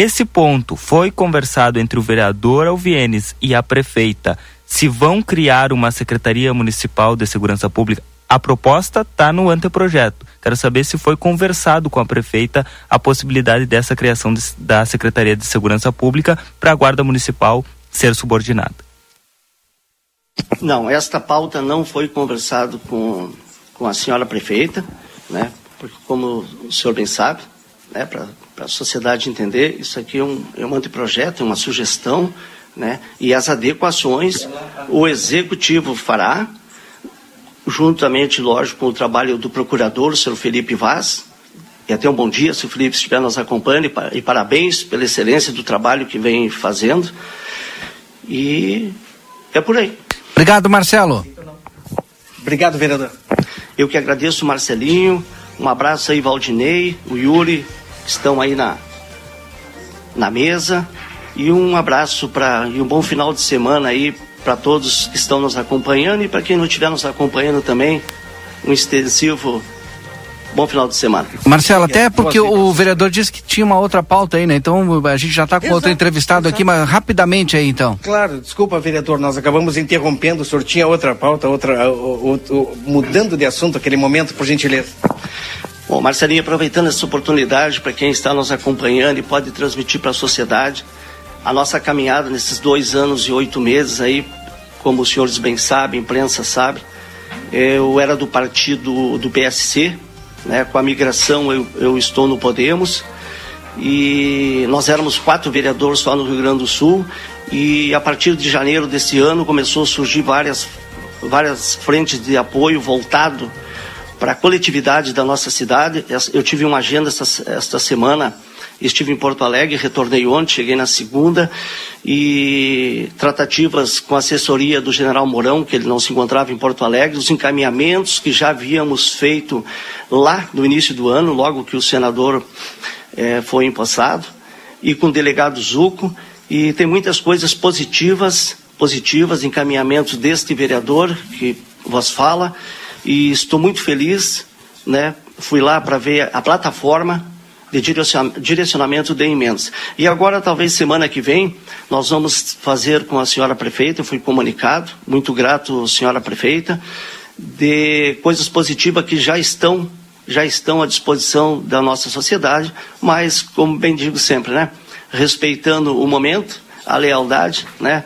Esse ponto foi conversado entre o vereador Alvienes e a prefeita. Se vão criar uma Secretaria Municipal de Segurança Pública, a proposta está no anteprojeto. Quero saber se foi conversado com a prefeita a possibilidade dessa criação de, da Secretaria de Segurança Pública para a Guarda Municipal ser subordinada. Não, esta pauta não foi conversado com, com a senhora prefeita, né? Porque como o senhor bem sabe, né, para a sociedade entender, isso aqui é um, é um anteprojeto, é uma sugestão, né? E as adequações o executivo fará, juntamente, lógico, com o trabalho do procurador, o senhor Felipe Vaz. E até um bom dia, se o Felipe estiver nos acompanhando, e parabéns pela excelência do trabalho que vem fazendo. E é por aí. Obrigado, Marcelo. Obrigado, vereador. Eu que agradeço, Marcelinho. Um abraço aí, Valdinei, o Yuri, estão aí na, na mesa. E um abraço para e um bom final de semana aí para todos que estão nos acompanhando e para quem não estiver nos acompanhando também, um extensivo bom final de semana. Marcelo, até porque o vereador disse que tinha uma outra pauta aí, né? Então a gente já está com exato, outro entrevistado exato. aqui, mas rapidamente aí então. Claro, desculpa, vereador, nós acabamos interrompendo, o senhor tinha outra pauta, outra, o, o, o, mudando de assunto aquele momento, por gentileza. Bom, Marcelinho, aproveitando essa oportunidade para quem está nos acompanhando e pode transmitir para a sociedade a nossa caminhada nesses dois anos e oito meses aí, como os senhores bem sabem, a imprensa sabe, eu era do partido do PSC, né? Com a migração eu, eu estou no Podemos e nós éramos quatro vereadores só no Rio Grande do Sul e a partir de janeiro desse ano começou a surgir várias, várias frentes de apoio voltado para a coletividade da nossa cidade. Eu tive uma agenda esta, esta semana Estive em Porto Alegre, retornei ontem, cheguei na segunda e tratativas com a assessoria do General Mourão, que ele não se encontrava em Porto Alegre, os encaminhamentos que já havíamos feito lá no início do ano, logo que o senador eh, foi empossado, e com o delegado Zuco, e tem muitas coisas positivas, positivas, encaminhamentos deste vereador que vos fala, e estou muito feliz, né? Fui lá para ver a plataforma de direcionamento de emendas. E agora, talvez semana que vem, nós vamos fazer com a senhora prefeita, fui comunicado, muito grato, senhora prefeita, de coisas positivas que já estão, já estão à disposição da nossa sociedade, mas, como bem digo sempre, né, respeitando o momento, a lealdade, né,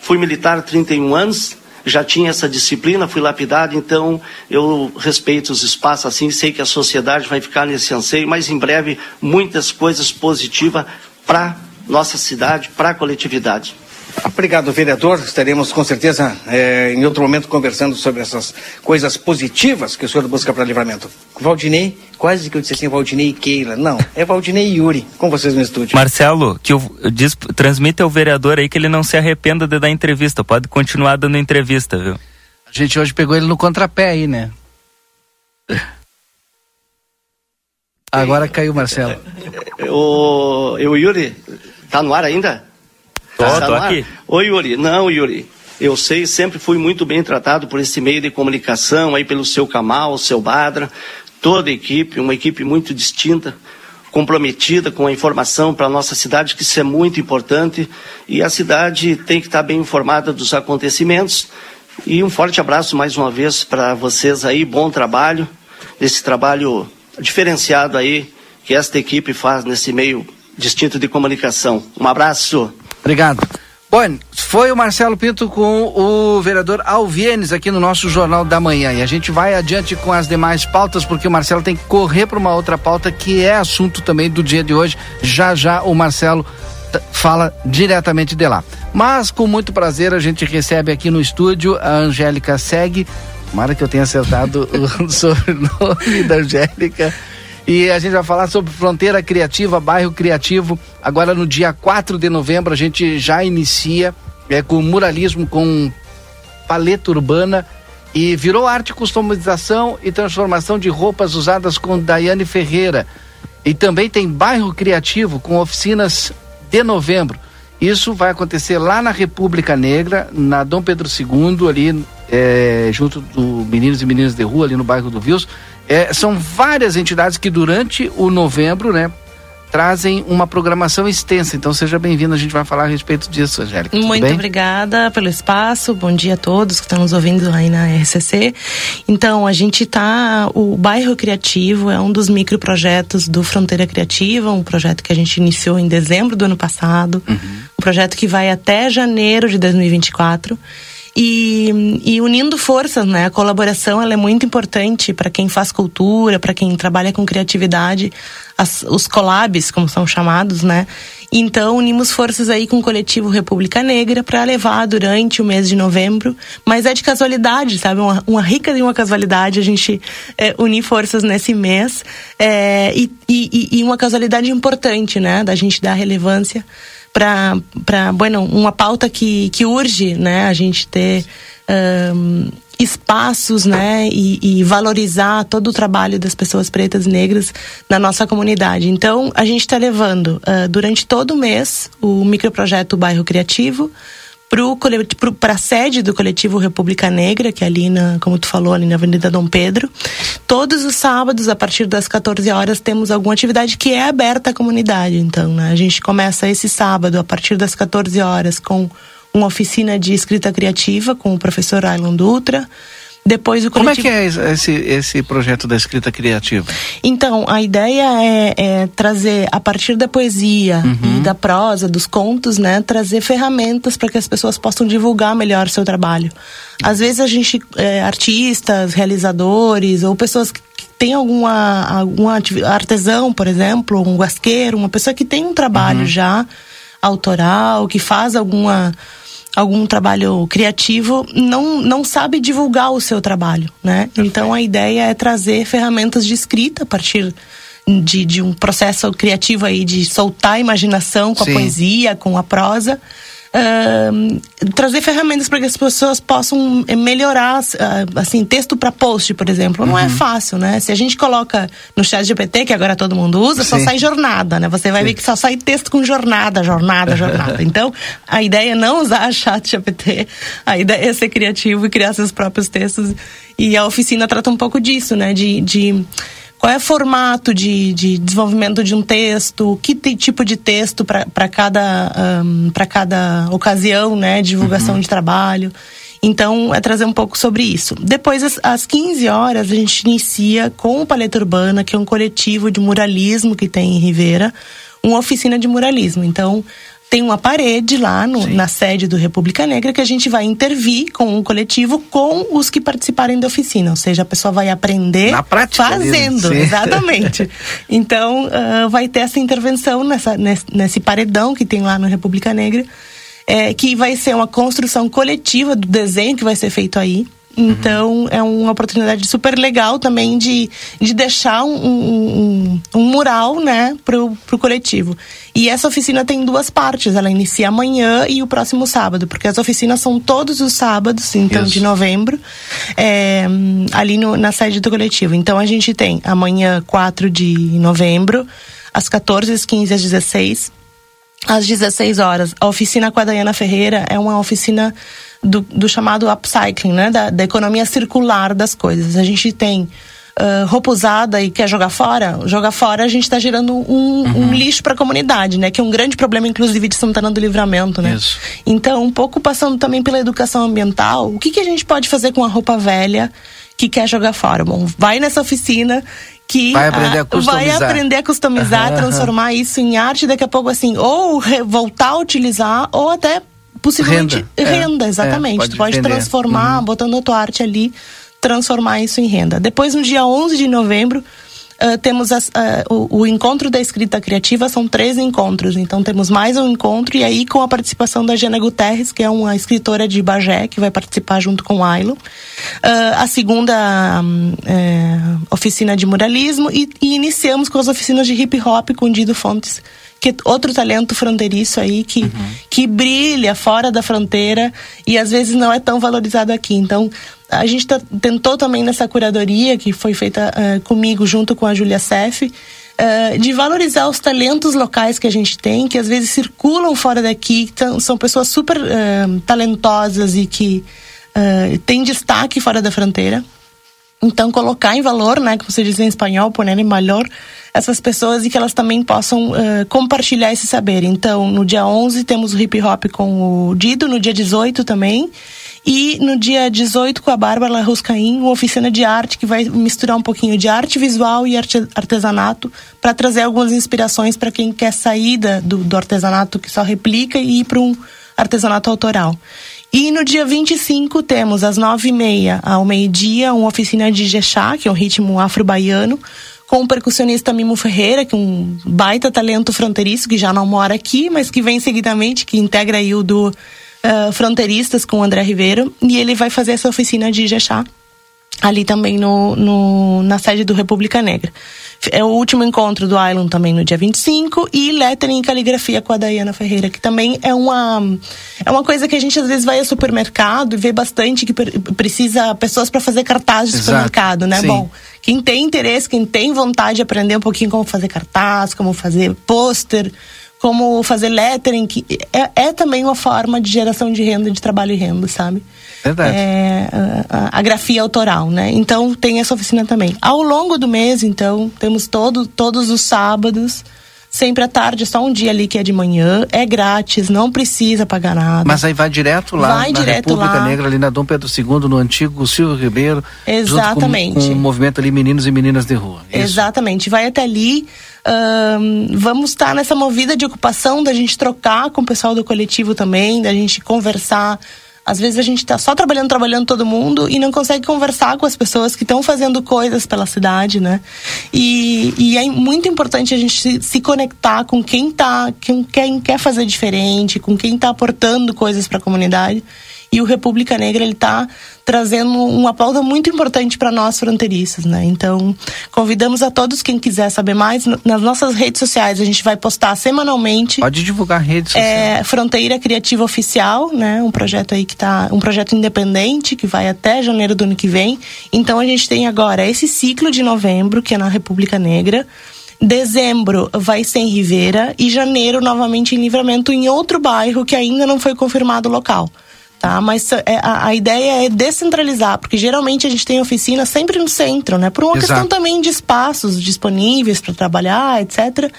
fui militar 31 anos, já tinha essa disciplina, fui lapidado, então eu respeito os espaços assim, sei que a sociedade vai ficar nesse anseio, mas em breve muitas coisas positivas para nossa cidade, para a coletividade. Obrigado, vereador. Estaremos com certeza é, em outro momento conversando sobre essas coisas positivas que o senhor busca para livramento. Valdinei, quase que eu disse assim, Valdinei e Keila. Não, é Valdinei e Yuri, com vocês no estúdio. Marcelo, que eu, diz, transmite ao vereador aí que ele não se arrependa de dar entrevista. Pode continuar dando entrevista, viu? A gente hoje pegou ele no contrapé aí, né? Agora caiu, Marcelo. O, o Yuri, tá no ar ainda? Tá tô aqui. Oi, Yuri. Não, Yuri. Eu sei, sempre fui muito bem tratado por esse meio de comunicação, aí pelo seu Kamal, seu Badra, toda a equipe, uma equipe muito distinta, comprometida com a informação para a nossa cidade, que isso é muito importante. E a cidade tem que estar bem informada dos acontecimentos. E um forte abraço mais uma vez para vocês aí, bom trabalho, esse trabalho diferenciado aí que esta equipe faz nesse meio distinto de comunicação. Um abraço. Obrigado. Bom, foi o Marcelo Pinto com o vereador Alvienes aqui no nosso Jornal da Manhã. E a gente vai adiante com as demais pautas, porque o Marcelo tem que correr para uma outra pauta que é assunto também do dia de hoje. Já já o Marcelo fala diretamente de lá. Mas com muito prazer a gente recebe aqui no estúdio a Angélica Segue. Tomara que eu tenha acertado o sobrenome da Angélica. E a gente vai falar sobre Fronteira Criativa, Bairro Criativo. Agora no dia 4 de novembro a gente já inicia é com muralismo com paleta urbana e virou arte, customização e transformação de roupas usadas com Daiane Ferreira. E também tem bairro criativo com oficinas de novembro. Isso vai acontecer lá na República Negra, na Dom Pedro II, ali é, junto do Meninos e Meninas de Rua, ali no bairro do Vils. É, são várias entidades que durante o novembro, né, trazem uma programação extensa. Então seja bem-vindo, a gente vai falar a respeito disso, Angélica. Muito obrigada pelo espaço. Bom dia a todos que estão nos ouvindo aí na RCC. Então, a gente está o bairro criativo é um dos microprojetos do Fronteira Criativa, um projeto que a gente iniciou em dezembro do ano passado. Uhum. Um projeto que vai até janeiro de 2024. E, e, unindo forças, né? A colaboração ela é muito importante para quem faz cultura, para quem trabalha com criatividade, as, os collabs, como são chamados, né? Então unimos forças aí com o coletivo República Negra para levar durante o mês de novembro, mas é de casualidade, sabe? Uma, uma rica de uma casualidade a gente é, unir forças nesse mês é, e, e, e uma casualidade importante, né? Da gente dar relevância para bueno uma pauta que que urge né a gente ter um, espaços né e, e, valorizar todo o trabalho das pessoas pretas e negras na nossa comunidade. Então a gente está levando uh, durante todo o mês o microprojeto bairro criativo para a sede do coletivo República Negra, que é ali na, como tu falou, ali na Avenida Dom Pedro. Todos os sábados, a partir das 14 horas, temos alguma atividade que é aberta à comunidade. Então, né, a gente começa esse sábado, a partir das 14 horas, com uma oficina de escrita criativa com o professor Ailon Dutra. Depois o coletivo... Como é que é esse, esse projeto da escrita criativa? Então, a ideia é, é trazer, a partir da poesia uhum. e da prosa, dos contos, né, trazer ferramentas para que as pessoas possam divulgar melhor seu trabalho. Às vezes a gente, é, artistas, realizadores ou pessoas que tem alguma, alguma artesão, por exemplo, um guasqueiro, uma pessoa que tem um trabalho uhum. já autoral, que faz alguma algum trabalho criativo não, não sabe divulgar o seu trabalho, né? Então a ideia é trazer ferramentas de escrita a partir de, de um processo criativo aí de soltar a imaginação com Sim. a poesia, com a prosa uh, trazer ferramentas para que as pessoas possam melhorar, uh, assim, texto para post, por exemplo. Não é uhum. é fácil, né? Se a gente coloca no chat GPT, que agora todo mundo usa, Sim. só sai jornada, né? Você vai Sim. ver que só sai texto com jornada, jornada, jornada. então, a ideia é não usar chat GPT, a ideia é ser criativo e criar seus próprios textos. E a oficina trata um pouco disso, né? de, de qual é o formato de, de desenvolvimento de um texto, que tipo de texto para cada, um, cada ocasião, né, divulgação uhum. de trabalho. Então, é trazer um pouco sobre isso. Depois, às, às 15 horas, a gente inicia com o Paleta Urbana, que é um coletivo de muralismo que tem em Ribeira, uma oficina de muralismo. Então, tem uma parede lá no, na sede do República Negra que a gente vai intervir com o coletivo com os que participarem da oficina. Ou seja, a pessoa vai aprender prática, fazendo. Exatamente. então, uh, vai ter essa intervenção nessa, nesse, nesse paredão que tem lá no República Negra. É, que vai ser uma construção coletiva do desenho que vai ser feito aí. Então, uhum. é uma oportunidade super legal também de, de deixar um, um, um, mural, né, pro, pro coletivo. E essa oficina tem duas partes. Ela inicia amanhã e o próximo sábado, porque as oficinas são todos os sábados, então, Isso. de novembro, é, ali no, na sede do coletivo. Então, a gente tem amanhã, 4 de novembro, às 14, às 15, às 16 às 16 horas. A oficina com a Dayana Ferreira é uma oficina do, do chamado upcycling, né? Da, da, economia circular das coisas. A gente tem uh, roupa usada e quer jogar fora, jogar fora a gente está gerando um, uhum. um lixo para a comunidade, né? Que é um grande problema, inclusive, de Santana do Livramento, né? Isso. Então, um pouco passando também pela educação ambiental, o que, que a gente pode fazer com a roupa velha que quer jogar fora? Bom, vai nessa oficina que vai aprender a customizar, vai aprender a customizar transformar isso em arte daqui a pouco assim ou voltar a utilizar ou até possivelmente renda, é, renda é, exatamente. É, pode tu pode vender. transformar, uhum. botando a tua arte ali, transformar isso em renda. Depois, no dia 11 de novembro, Uh, temos as, uh, o, o, encontro da escrita criativa são três encontros, então temos mais um encontro e aí com a participação da Jana Guterres, que é uma escritora de Bagé, que vai participar junto com o Ailo. Uh, a segunda um, é, oficina de muralismo e, e, iniciamos com as oficinas de hip hop com Dido Fontes, que outro talento fronteiriço aí que, uhum. que brilha fora da fronteira e às vezes não é tão valorizado aqui. Então, a gente tá, tentou também nessa curadoria que foi feita uh, comigo junto com a Júlia Sef, uh, de valorizar os talentos locais que a gente tem, que às vezes circulam fora daqui, que são pessoas super uh, talentosas e que têm destaque fora da fronteira. Então, colocar em valor, né, que você diz em espanhol, poner em valor, essas pessoas e que elas também possam uh, compartilhar esse saber. Então, no dia 11 temos o hip hop com o Dido, no dia 18 também. E no dia 18, com a Bárbara Ruscaim, uma oficina de arte que vai misturar um pouquinho de arte visual e arte, artesanato para trazer algumas inspirações para quem quer sair do, do artesanato que só replica e ir para um artesanato autoral. E no dia 25 temos às nove e meia ao meio-dia uma oficina de Jexá, que é um ritmo afro-baiano, com o percussionista Mimo Ferreira, que é um baita talento fronteiriço, que já não mora aqui, mas que vem seguidamente, que integra aí o do uh, Fronteiristas com o André Ribeiro. E ele vai fazer essa oficina de Jexá ali também no, no, na sede do República Negra. É o último encontro do Island também no dia 25 e lettering e caligrafia com a Dayana Ferreira, que também é uma é uma coisa que a gente às vezes vai ao supermercado e vê bastante que precisa pessoas para fazer cartaz de supermercado, né? Sim. Bom, quem tem interesse, quem tem vontade de aprender um pouquinho como fazer cartaz, como fazer pôster, como fazer lettering, que é, é também uma forma de geração de renda, de trabalho e renda, sabe? Verdade. É, a, a, grafia autoral, né? Então tem essa oficina também. Ao longo do mês, então, temos todo, todos os sábados, sempre à tarde, só um dia ali que é de manhã, é grátis, não precisa pagar nada. Mas aí vai direto lá vai na direto República lá. Negra, ali na Dom Pedro II, no antigo Silvio Ribeiro. Exatamente. Com, com o movimento ali Meninos e Meninas de Rua. Isso. Exatamente. Vai até ali. Vamos estar nessa movida de ocupação da gente trocar com o pessoal do coletivo também, da gente conversar às vezes a gente está só trabalhando, trabalhando todo mundo e não consegue conversar com as pessoas que estão fazendo coisas pela cidade, né? E, e, é muito importante a gente se, conectar com quem tá, com quem quer fazer diferente, com quem está aportando coisas para a comunidade e o República Negra ele está trazendo uma pauta muito importante para nós fronteiriços, né? Então, convidamos a todos quem quiser saber mais nas nossas redes sociais. A gente vai postar semanalmente. Pode divulgar redes sociais. É, Fronteira Criativa Oficial, né? Um projeto aí que tá, um projeto independente que vai até janeiro do ano que vem. Então, a gente tem agora esse ciclo de novembro que é na República Negra. Dezembro vai ser em Ribeira e janeiro novamente em Livramento em outro bairro que ainda não foi confirmado o local tá? Mas é, a, a, ideia é descentralizar, porque geralmente a gente tem oficina sempre no centro, né? Por uma Exato. questão também de espaços disponíveis para trabalhar, etc.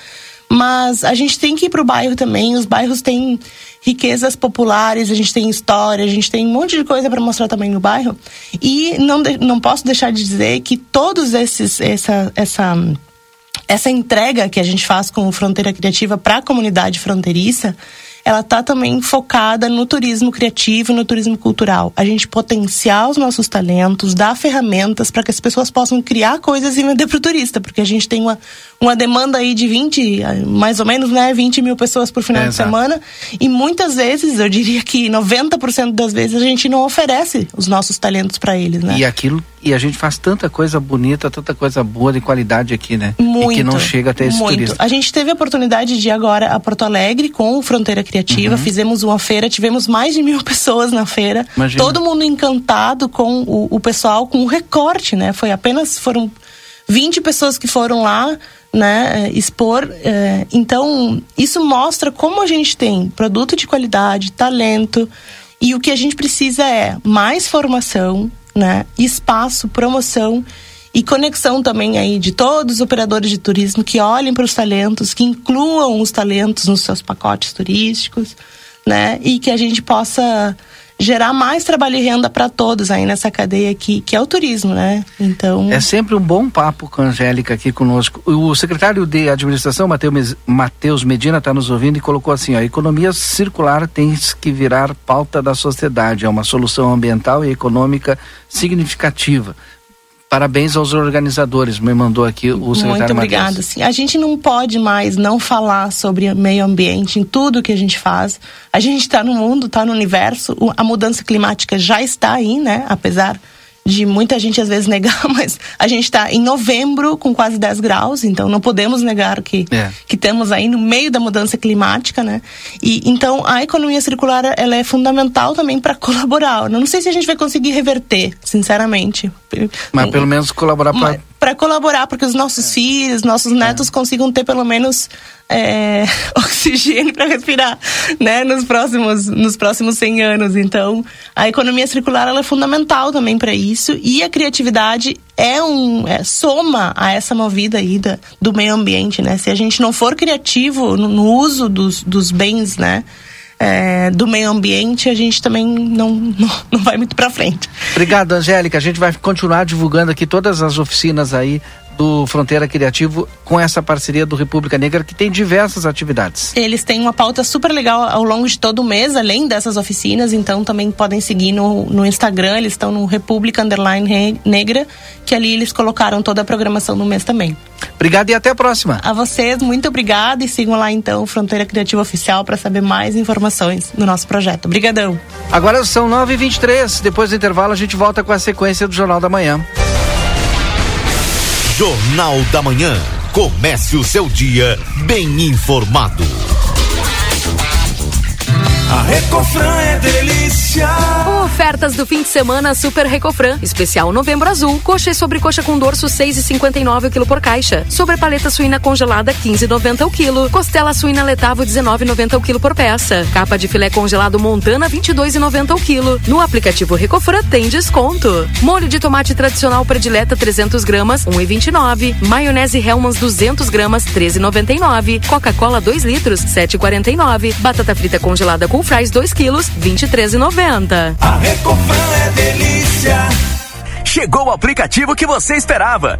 Mas a gente tem que ir para o bairro também. Os bairros têm riquezas populares, a gente tem história, a gente tem um monte de coisa para mostrar também no bairro. E não, não posso deixar de dizer que todos esses essa essa essa entrega que a gente faz com Fronteira Criativa para a comunidade fronteiriça ela está também focada no turismo criativo e no turismo cultural. A gente potenciar os nossos talentos, dar ferramentas para que as pessoas possam criar coisas e vender para o turista, porque a gente tem uma, uma demanda aí de 20, mais ou menos, né, 20 mil pessoas por final é, de semana. E muitas vezes, eu diria que 90% das vezes, a gente não oferece os nossos talentos para eles, né? E aquilo e a gente faz tanta coisa bonita, tanta coisa boa de qualidade aqui, né? Muito. E que não chega até esse muito. turista. A gente teve a oportunidade de ir agora a Porto Alegre com o Fronteira Criativa, uhum. fizemos uma feira, tivemos mais de mil pessoas na feira. Imagina. Todo mundo encantado com o, o pessoal, com o recorte, né? Foi apenas, foram 20 pessoas que foram lá, né, expor. É, então, isso mostra como a gente tem produto de qualidade, talento, e o que a gente precisa é mais formação, né? Espaço, promoção e conexão também aí de todos os operadores de turismo que olhem para os talentos, que incluam os talentos nos seus pacotes turísticos, né? E que a gente possa gerar mais trabalho e renda para todos aí nessa cadeia aqui, que é o turismo, né? Então. É sempre um bom papo com a Angélica aqui conosco. O secretário de administração, Matheus Medina, está nos ouvindo e colocou assim: a economia circular tem que virar pauta da sociedade, é uma solução ambiental e econômica significativa. Parabéns aos organizadores, me mandou aqui o secretário Muito obrigada. Sim, a gente não pode mais não falar sobre meio ambiente em tudo que a gente faz. A gente está no mundo, está no universo, a mudança climática já está aí, né? Apesar de muita gente às vezes negar, mas a gente está em novembro com quase 10 graus, então não podemos negar que, é. que temos aí no meio da mudança climática, né? E então a economia circular ela é fundamental também para colaborar. Eu não sei se a gente vai conseguir reverter, sinceramente. Mas pelo menos colaborar para para colaborar para que os nossos filhos, nossos netos consigam ter pelo menos é, oxigênio para respirar, né, nos próximos nos próximos 100 anos. Então, a economia circular é fundamental também para isso e a criatividade é um é, soma a essa movida aí da, do meio ambiente, né? Se a gente não for criativo no, no uso dos, dos bens, né? É, do meio ambiente, a gente também não, não, não vai muito para frente. Obrigado, Angélica. A gente vai continuar divulgando aqui todas as oficinas aí do Fronteira Criativo com essa parceria do República Negra que tem diversas atividades. Eles têm uma pauta super legal ao longo de todo o mês, além dessas oficinas, então também podem seguir no, no Instagram, eles estão no República Underline Negra, que ali eles colocaram toda a programação do mês também. Obrigado e até a próxima. A vocês, muito obrigado e sigam lá então Fronteira Criativa Oficial para saber mais informações do nosso projeto. Obrigadão. Agora são 9h23, depois do intervalo a gente volta com a sequência do Jornal da Manhã. Jornal da Manhã. Comece o seu dia bem informado. A Recofran é delícia. Ofertas do fim de semana Super Recofran. Especial Novembro Azul. Coxa e sobrecoxa com dorso 6,59 o quilo por caixa. Sobre paleta suína congelada 15,90 o quilo. Costela suína letavo 19,90 o quilo por peça. Capa de filé congelado Montana 22,90 o quilo. No aplicativo Recofran tem desconto. Molho de tomate tradicional predileta 300 gramas 1,29. Maionese Hellmann's 200 gramas 13,99. Coca-Cola 2 litros 7,49. Batata frita congelada com fries 2 quilos, 23,90. A Recofran é delícia. Chegou o aplicativo que você esperava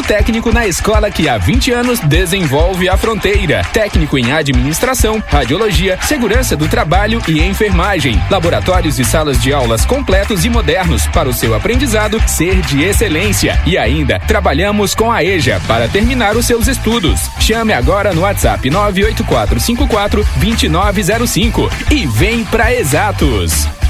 técnico na escola que há 20 anos desenvolve a fronteira. Técnico em administração, radiologia, segurança do trabalho e enfermagem. Laboratórios e salas de aulas completos e modernos para o seu aprendizado ser de excelência. E ainda, trabalhamos com a EJA para terminar os seus estudos. Chame agora no WhatsApp 98454 2905 e vem para Exatos.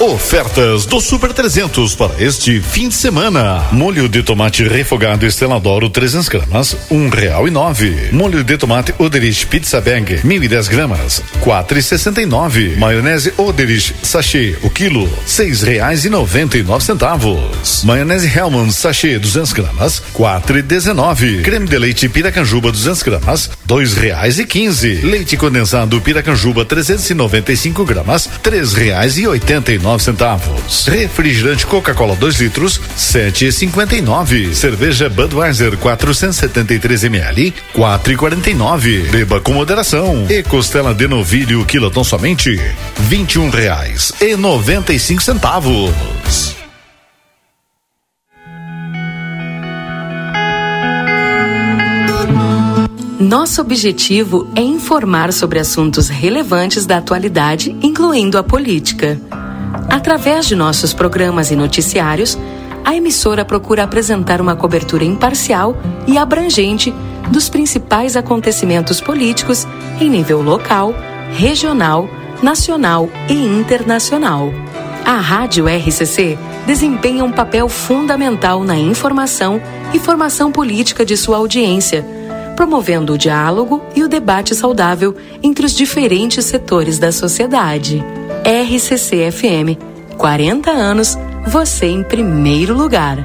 Ofertas do Super 300 para este fim de semana. Molho de tomate refogado Esteladoro 300 gramas, um real e nove. Molho de tomate Oderich Pizza e dez gramas, quatro e sessenta e nove. Maionese Oderich Sachê, o quilo, seis reais e noventa e nove centavos. Maionese Hellman Sachê 200 gramas, quatro e dezenove. Creme de leite Piracanjuba 200 gramas, dois reais e quinze. Leite condensado Piracanjuba 395 gramas, três reais e oitenta e nove centavos. Refrigerante Coca-Cola 2 litros, sete e cinquenta e nove. Cerveja Budweiser 473 ml, quatro e quarenta e nove. Beba com moderação. E costela de novilho quilotão somente vinte e um reais e noventa e cinco centavos. Nosso objetivo é informar sobre assuntos relevantes da atualidade, incluindo a política. Através de nossos programas e noticiários, a emissora procura apresentar uma cobertura imparcial e abrangente dos principais acontecimentos políticos em nível local, regional, nacional e internacional. A Rádio RCC desempenha um papel fundamental na informação e formação política de sua audiência, promovendo o diálogo e o debate saudável entre os diferentes setores da sociedade. RCC FM. 40 anos, você em primeiro lugar.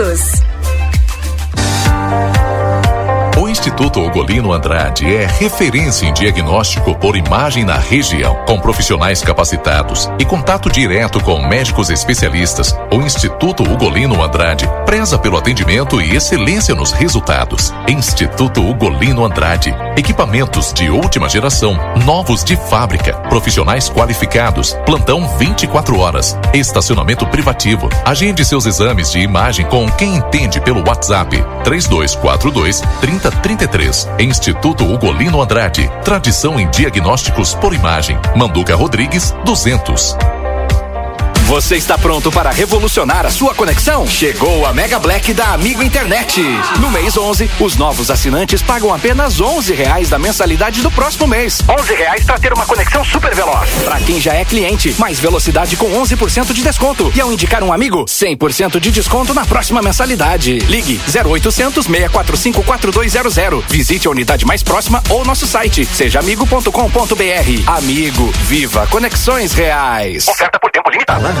O Instituto Ugolino Andrade é referência em diagnóstico por imagem na região, com profissionais capacitados e contato direto com médicos especialistas. O Instituto Ugolino Andrade preza pelo atendimento e excelência nos resultados. Instituto Ugolino Andrade, equipamentos de última geração, novos de fábrica, profissionais qualificados, plantão 24 horas, estacionamento privativo. Agende seus exames de imagem com quem entende pelo WhatsApp 3242 3033. Instituto Ugolino Andrade. Tradição em diagnósticos por imagem. Manduca Rodrigues 200. Você está pronto para revolucionar a sua conexão? Chegou a Mega Black da Amigo Internet. No mês 11, os novos assinantes pagam apenas 11 reais da mensalidade do próximo mês. 11 reais para ter uma conexão super veloz. Para quem já é cliente, mais velocidade com 11% de desconto. E ao indicar um amigo, 100% de desconto na próxima mensalidade. Ligue 0800 645 4200. Visite a unidade mais próxima ou nosso site sejaamigo.com.br. Amigo, viva conexões reais. Oferta por tempo limitado.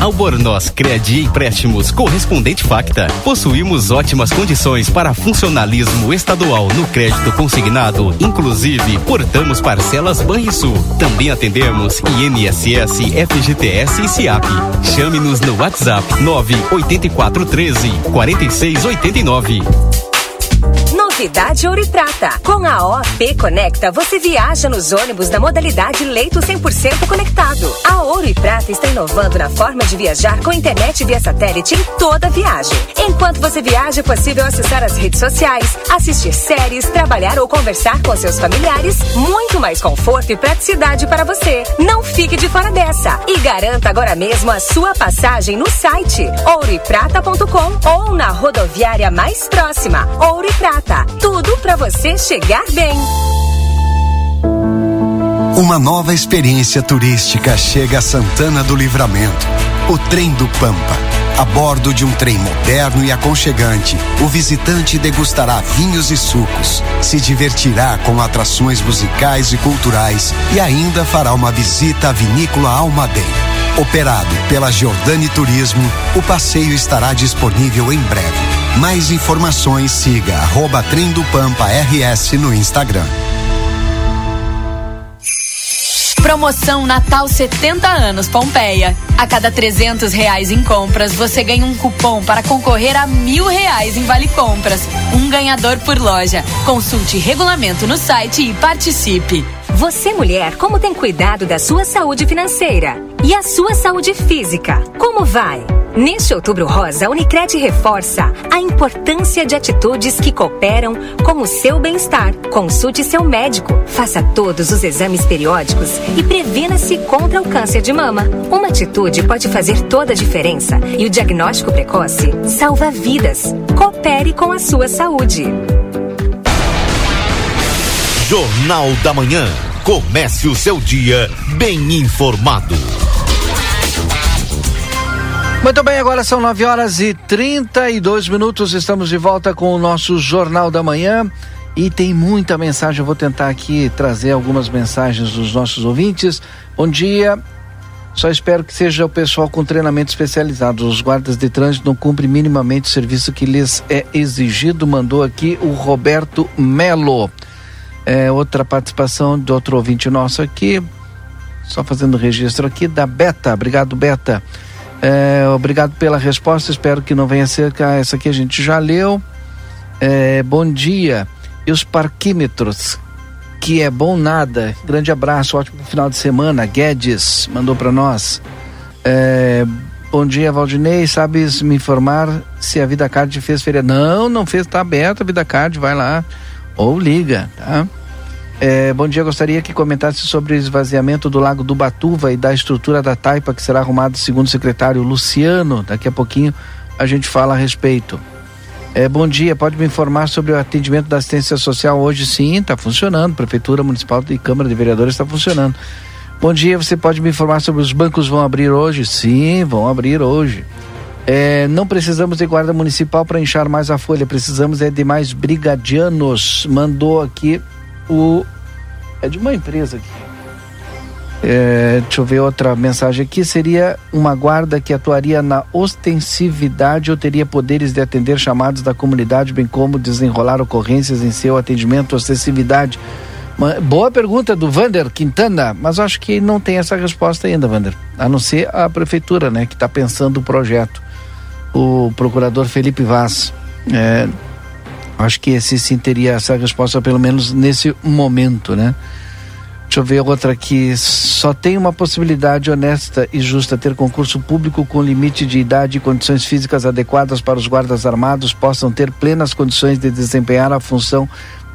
Albornoz Crédito e Empréstimos Correspondente Facta. Possuímos ótimas condições para funcionalismo estadual no crédito consignado. Inclusive, portamos parcelas Banrisul. Também atendemos INSS, FGTS e SIAP. Chame-nos no WhatsApp 98413 4689. Novidade Ouro e Prata. Com a OP Conecta, você viaja nos ônibus da modalidade leito 100% conectado. A Ouro e Prata está inovando na forma de viajar com internet via satélite em toda viagem. Enquanto você viaja, é possível acessar as redes sociais, assistir séries, trabalhar ou conversar com seus familiares. Muito mais conforto e praticidade para você. Não fique de fora dessa e garanta agora mesmo a sua passagem no site ouroeprata.com ou na rodoviária mais próxima. Ouro e Prata. Tudo para você chegar bem. Uma nova experiência turística chega a Santana do Livramento. O Trem do Pampa. A bordo de um trem moderno e aconchegante, o visitante degustará vinhos e sucos, se divertirá com atrações musicais e culturais e ainda fará uma visita à vinícola Almaden. Operado pela Giordani Turismo, o passeio estará disponível em breve. Mais informações siga arroba Trem do Pampa RS no Instagram. Promoção Natal 70 anos Pompeia. A cada 300 reais em compras, você ganha um cupom para concorrer a mil reais em vale compras. Um ganhador por loja. Consulte regulamento no site e participe. Você, mulher, como tem cuidado da sua saúde financeira? E a sua saúde física? Como vai? Neste Outubro Rosa, a Unicred reforça a importância de atitudes que cooperam com o seu bem-estar. Consulte seu médico, faça todos os exames periódicos e previna-se contra o câncer de mama. Uma atitude pode fazer toda a diferença e o diagnóstico precoce salva vidas. Coopere com a sua saúde. Jornal da Manhã. Comece o seu dia bem informado. Muito bem, agora são 9 horas e 32 minutos. Estamos de volta com o nosso Jornal da Manhã. E tem muita mensagem. Eu vou tentar aqui trazer algumas mensagens dos nossos ouvintes. Bom dia. Só espero que seja o pessoal com treinamento especializado. Os guardas de trânsito não cumprem minimamente o serviço que lhes é exigido. Mandou aqui o Roberto Melo. É, outra participação de outro ouvinte nosso aqui. Só fazendo registro aqui da Beta. Obrigado, Beta. É, obrigado pela resposta, espero que não venha a ser essa aqui a gente já leu. É, bom dia. E os parquímetros, que é bom nada. Grande abraço, ótimo final de semana. Guedes mandou para nós. É, bom dia, Valdinei. Sabes me informar se a Vida Card fez feira? Não, não fez, tá aberta a Vida Card, vai lá. Ou liga, tá? É, bom dia, gostaria que comentasse sobre o esvaziamento do Lago do Batuva e da estrutura da taipa que será arrumado segundo o secretário Luciano. Daqui a pouquinho a gente fala a respeito. É, bom dia, pode me informar sobre o atendimento da assistência social hoje? Sim, está funcionando. Prefeitura Municipal e Câmara de Vereadores está funcionando. Bom dia, você pode me informar sobre os bancos vão abrir hoje? Sim, vão abrir hoje. É, não precisamos de guarda municipal para inchar mais a folha, precisamos é de mais brigadianos. Mandou aqui o. É de uma empresa aqui. É, deixa eu ver outra mensagem aqui. Seria uma guarda que atuaria na ostensividade ou teria poderes de atender chamados da comunidade, bem como desenrolar ocorrências em seu atendimento, ostensividade. Uma, boa pergunta do Vander Quintana, mas acho que não tem essa resposta ainda, Vander. A não ser a prefeitura, né, que está pensando o projeto. O procurador Felipe Vaz. É, Acho que esse sim teria essa resposta, pelo menos nesse momento, né? Deixa eu ver outra aqui. Só tem uma possibilidade honesta e justa ter concurso público com limite de idade e condições físicas adequadas para os guardas armados possam ter plenas condições de desempenhar a função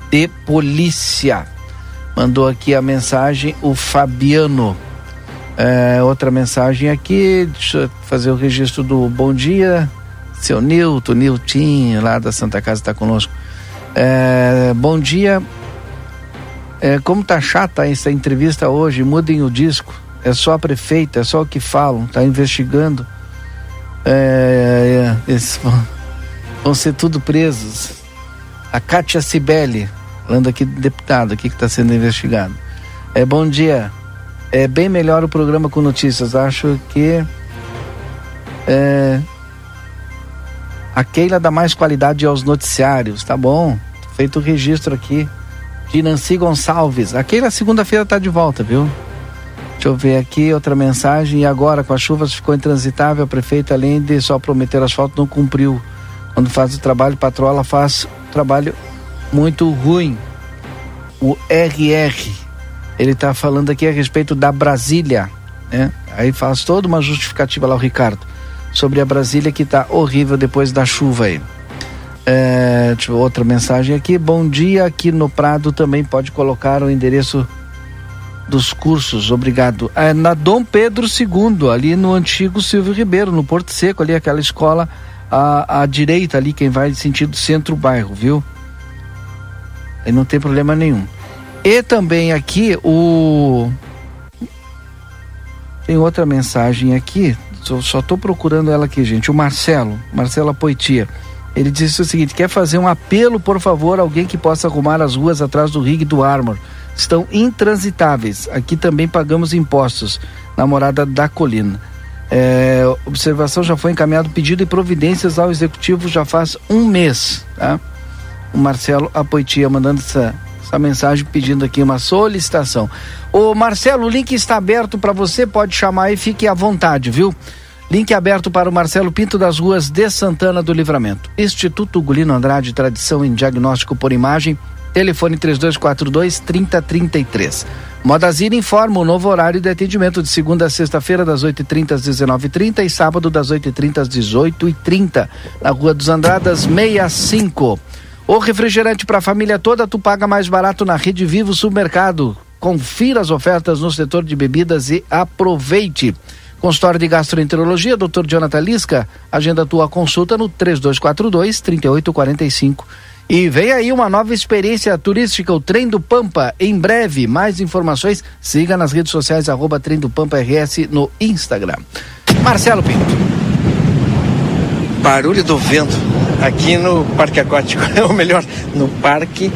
de polícia. Mandou aqui a mensagem o Fabiano. É, outra mensagem aqui, deixa eu fazer o registro do bom dia seu Nilton, Nilton, lá da Santa Casa está conosco. É, bom dia. É, como tá chata essa entrevista hoje, mudem o disco. É só a prefeita, é só o que falam, tá investigando. É, é, vão, vão ser tudo presos. A Kátia Cibele, falando aqui deputado aqui que está sendo investigado. É, bom dia. É bem melhor o programa com notícias. Acho que é, a Keila dá mais qualidade aos noticiários, tá bom? Feito o registro aqui de Nancy Gonçalves. A Keila segunda-feira tá de volta, viu? Deixa eu ver aqui outra mensagem. E agora, com as chuvas ficou intransitável, a prefeita, além de só prometer asfalto, não cumpriu. Quando faz o trabalho, patroa faz trabalho muito ruim. O RR, ele está falando aqui a respeito da Brasília, né? Aí faz toda uma justificativa lá o Ricardo sobre a Brasília que está horrível depois da chuva aí. É, outra mensagem aqui. Bom dia, aqui no Prado também pode colocar o endereço dos cursos, obrigado. É, na Dom Pedro II, ali no antigo Silvio Ribeiro, no Porto Seco, ali aquela escola à, à direita ali, quem vai sentido centro-bairro, viu? Aí não tem problema nenhum. E também aqui o. Tem outra mensagem aqui, só estou procurando ela aqui, gente. O Marcelo, Marcelo Apoitia. Ele disse o seguinte: quer fazer um apelo, por favor, alguém que possa arrumar as ruas atrás do rig do Armor. Estão intransitáveis. Aqui também pagamos impostos na morada da colina. É, observação já foi encaminhado pedido e providências ao executivo já faz um mês. Tá? O Marcelo Apoitia mandando essa, essa mensagem pedindo aqui uma solicitação. Ô Marcelo, o link está aberto para você, pode chamar e fique à vontade, viu? Link aberto para o Marcelo Pinto das ruas de Santana do Livramento. Instituto Gulino Andrade, tradição em diagnóstico por imagem. Telefone 3242 3033. Modazine informa o novo horário de atendimento de segunda a sexta-feira, das 8h30 às 19h30 e sábado, das 8h30 às 18h30. Na Rua dos Andradas, 65. O refrigerante para a família toda, tu paga mais barato na Rede Vivo Supermercado. Confira as ofertas no setor de bebidas e aproveite. Consultório de Gastroenterologia, Dr. Jonathan Lisca, agenda tua consulta no 3242 3845. E vem aí uma nova experiência turística, o Trem do Pampa. Em breve, mais informações, siga nas redes sociais, arroba Trem do Pampa RS no Instagram. Marcelo Pinto. Barulho do vento aqui no Parque Aquático, ou melhor, no Parque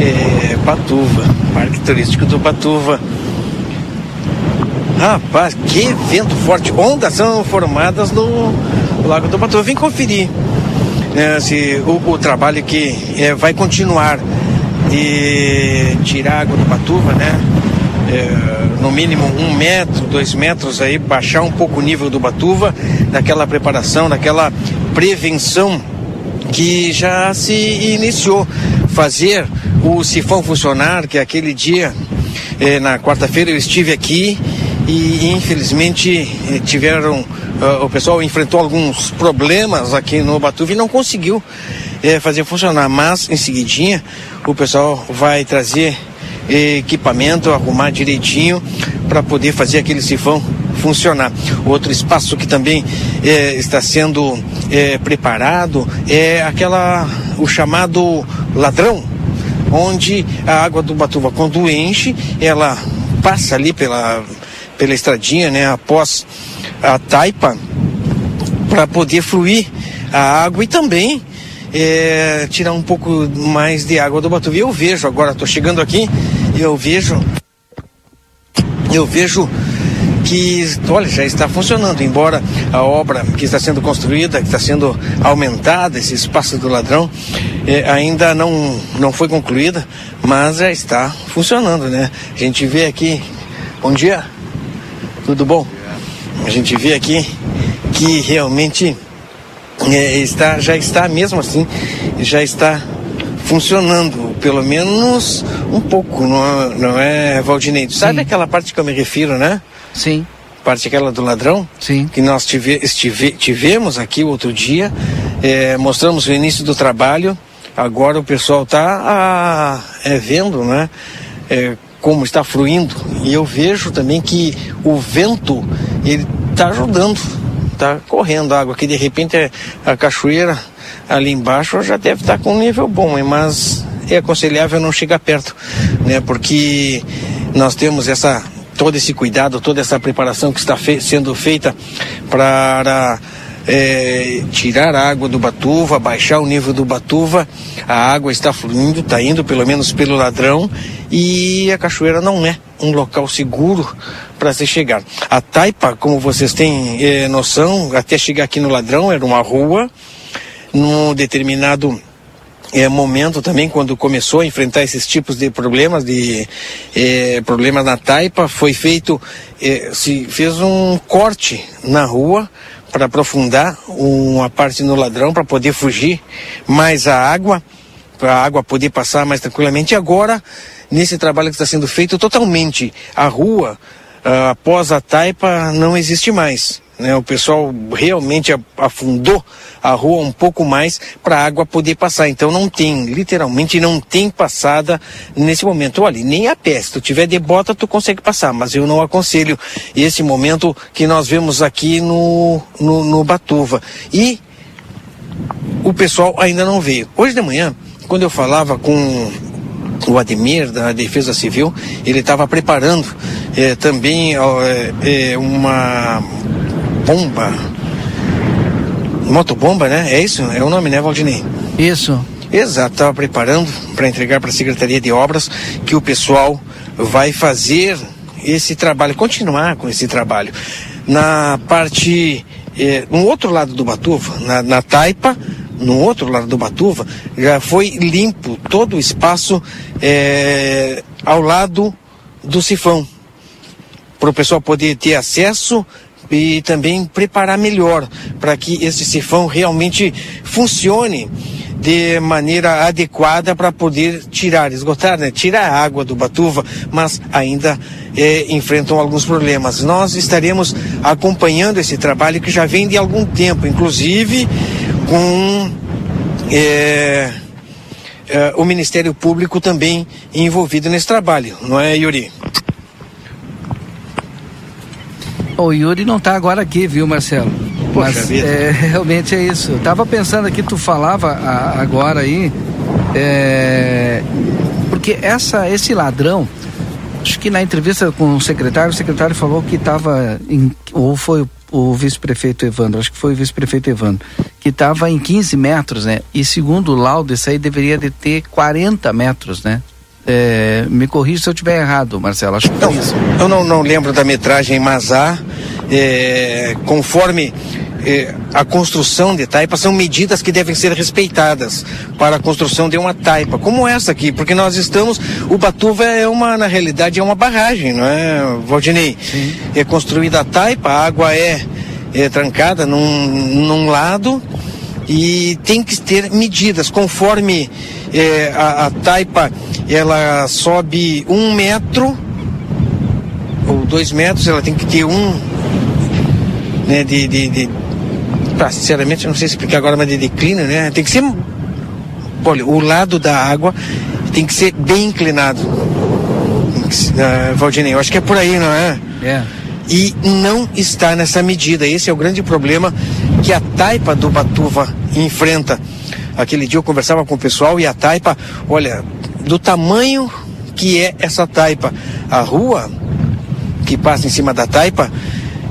é, Parque Turístico do Patuva. Rapaz, que vento forte! Ondas são formadas no Lago do Patuva. Vim conferir né, se o, o, trabalho que é, vai continuar de tirar água do Patuva, né? é, no mínimo um metro, dois metros aí, baixar um pouco o nível do Batuva, daquela preparação, daquela prevenção que já se iniciou. Fazer o sifão funcionar, que aquele dia, eh, na quarta-feira, eu estive aqui e infelizmente eh, tiveram. Uh, o pessoal enfrentou alguns problemas aqui no Batuva e não conseguiu eh, fazer funcionar. Mas em seguidinha o pessoal vai trazer equipamento, arrumar direitinho para poder fazer aquele sifão funcionar. Outro espaço que também é, está sendo é, preparado é aquela o chamado ladrão, onde a água do Batuva quando enche, ela passa ali pela pela estradinha, né, após a taipa para poder fluir a água e também é, tirar um pouco mais de água do Batuva. Eu vejo agora, estou chegando aqui, eu vejo eu vejo que, olha, já está funcionando, embora a obra que está sendo construída, que está sendo aumentada, esse espaço do ladrão, eh, ainda não, não foi concluída, mas já está funcionando, né? A gente vê aqui, bom dia, tudo bom? A gente vê aqui que realmente eh, está, já está mesmo assim, já está funcionando, pelo menos um pouco, não, é, não é, Valdinei? Sabe Sim. aquela parte que eu me refiro, né? Sim. Parte aquela do ladrão? Sim. Que nós tive, estive, tivemos aqui outro dia, é, mostramos o início do trabalho, agora o pessoal está é, vendo, né? É, como está fluindo. E eu vejo também que o vento, ele está ajudando, está correndo água, que de repente é a cachoeira ali embaixo já deve estar tá com um nível bom, mas é aconselhável não chegar perto, né? Porque nós temos essa todo esse cuidado, toda essa preparação que está fe sendo feita para é, tirar a água do Batuva, baixar o nível do Batuva, a água está fluindo, está indo pelo menos pelo ladrão e a cachoeira não é um local seguro para se chegar. A Taipa, como vocês têm é, noção, até chegar aqui no ladrão era uma rua, num determinado é, momento também, quando começou a enfrentar esses tipos de problemas, de é, problemas na taipa, foi feito, é, se fez um corte na rua para aprofundar uma parte no ladrão para poder fugir mais a água, para a água poder passar mais tranquilamente. E agora, nesse trabalho que está sendo feito, totalmente a rua, ah, após a taipa, não existe mais. Né? O pessoal realmente afundou a rua um pouco mais para a água poder passar. Então não tem, literalmente não tem passada nesse momento. Olha, nem a pé, se tu tiver de bota, tu consegue passar, mas eu não aconselho esse momento que nós vemos aqui no, no, no Batuva. E o pessoal ainda não veio. Hoje de manhã, quando eu falava com o Ademir da Defesa Civil, ele estava preparando eh, também eh, uma bomba. Motobomba, né? É isso? É o nome, né, Valdinei? Isso. Exato, estava preparando para entregar para a Secretaria de Obras que o pessoal vai fazer esse trabalho, continuar com esse trabalho. Na parte, eh, no outro lado do Batuva, na, na Taipa, no outro lado do Batuva, já foi limpo todo o espaço eh, ao lado do sifão, para o pessoal poder ter acesso e também preparar melhor para que esse sifão realmente funcione de maneira adequada para poder tirar, esgotar, né? tirar a água do Batuva, mas ainda é, enfrentam alguns problemas. Nós estaremos acompanhando esse trabalho que já vem de algum tempo, inclusive com é, é, o Ministério Público também envolvido nesse trabalho, não é, Yuri? O Yuri não está agora aqui, viu, Marcelo? Poxa Mas vida. É, realmente é isso. Eu tava pensando aqui, tu falava a, agora aí, é, porque essa, esse ladrão, acho que na entrevista com o secretário, o secretário falou que estava ou foi o vice-prefeito Evandro, acho que foi o vice-prefeito Evandro, que estava em 15 metros, né? E segundo o laudo, isso aí deveria de ter 40 metros, né? É, me corrija se eu estiver errado, Marcelo. Acho que não, isso. Eu não, não lembro da metragem, mas há, é, conforme eh, a construção de taipa são medidas que devem ser respeitadas para a construção de uma taipa, como essa aqui, porque nós estamos, o Batuva é uma, na realidade, é uma barragem, não é, Valdinei? Sim. É construída a taipa, a água é, é trancada num, num lado e tem que ter medidas, conforme é, a, a, taipa ela sobe um metro ou dois metros, ela tem que ter um né, de, de, de pra, sinceramente não sei explicar agora, mas de declínio, né? Tem que ser olha, o lado da água tem que ser bem inclinado. Uh, Valdinei, eu acho que é por aí, não é? É. E não está nessa medida. Esse é o grande problema que a taipa do Batuva enfrenta. Aquele dia eu conversava com o pessoal e a taipa, olha, do tamanho que é essa taipa, a rua que passa em cima da taipa,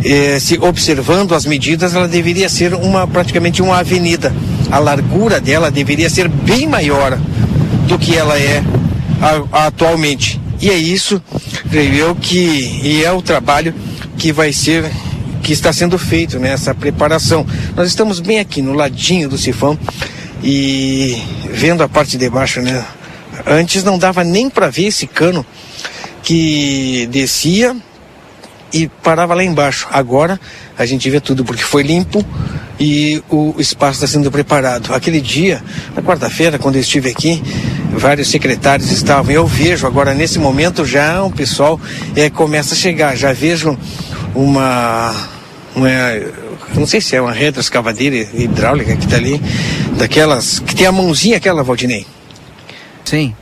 eh, se observando as medidas, ela deveria ser uma praticamente uma avenida. A largura dela deveria ser bem maior do que ela é a, atualmente. E é isso, creio eu, que e é o trabalho que vai ser que está sendo feito nessa preparação. Nós estamos bem aqui no ladinho do sifão e vendo a parte de baixo, né? Antes não dava nem para ver esse cano que descia e parava lá embaixo. Agora a gente vê tudo porque foi limpo e o espaço está sendo preparado. Aquele dia, na quarta-feira, quando eu estive aqui, vários secretários estavam. Eu vejo agora nesse momento já o pessoal é, começa a chegar. Já vejo uma, uma não sei se é uma retroescavadeira hidráulica que está ali, daquelas que tem a mãozinha aquela, Valdinei. Sim.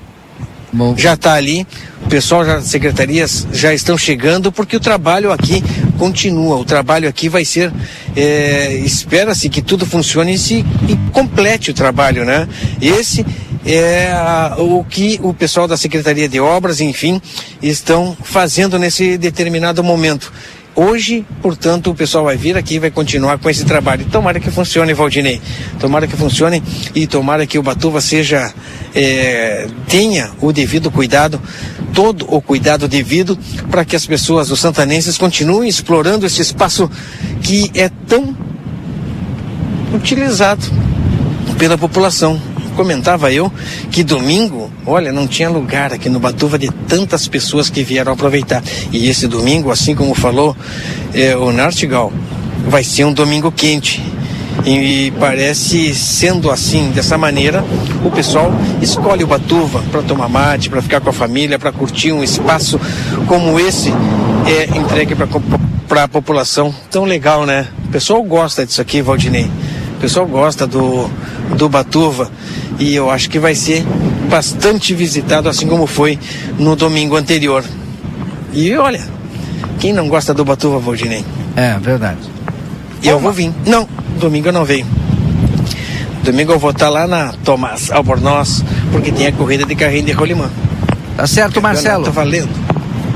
Bom. Já está ali, o pessoal das secretarias já estão chegando porque o trabalho aqui continua. O trabalho aqui vai ser, é, espera-se que tudo funcione e, se, e complete o trabalho, né? Esse é o que o pessoal da Secretaria de Obras, enfim, estão fazendo nesse determinado momento. Hoje, portanto, o pessoal vai vir aqui e vai continuar com esse trabalho. Tomara que funcione, Valdinei. Tomara que funcione e tomara que o Batuva seja, é, tenha o devido cuidado, todo o cuidado devido para que as pessoas, os santanenses, continuem explorando esse espaço que é tão utilizado pela população comentava eu que domingo, olha, não tinha lugar aqui no Batuva de tantas pessoas que vieram aproveitar. E esse domingo, assim como falou é, o Nartigal, vai ser um domingo quente. E parece sendo assim, dessa maneira, o pessoal escolhe o Batuva para tomar mate, para ficar com a família, para curtir um espaço como esse é entregue para a população. Tão legal, né? O pessoal gosta disso aqui, Valdinei. O pessoal gosta do, do Batuva e eu acho que vai ser bastante visitado, assim como foi no domingo anterior. E olha, quem não gosta do Batuva, Valdinei? É, verdade. E eu vou vir. Não, domingo eu não venho. Domingo eu vou estar lá na Tomás Albornoz, porque tem a corrida de carrinho de rolimã. Tá certo, Marcelo. Tá valendo.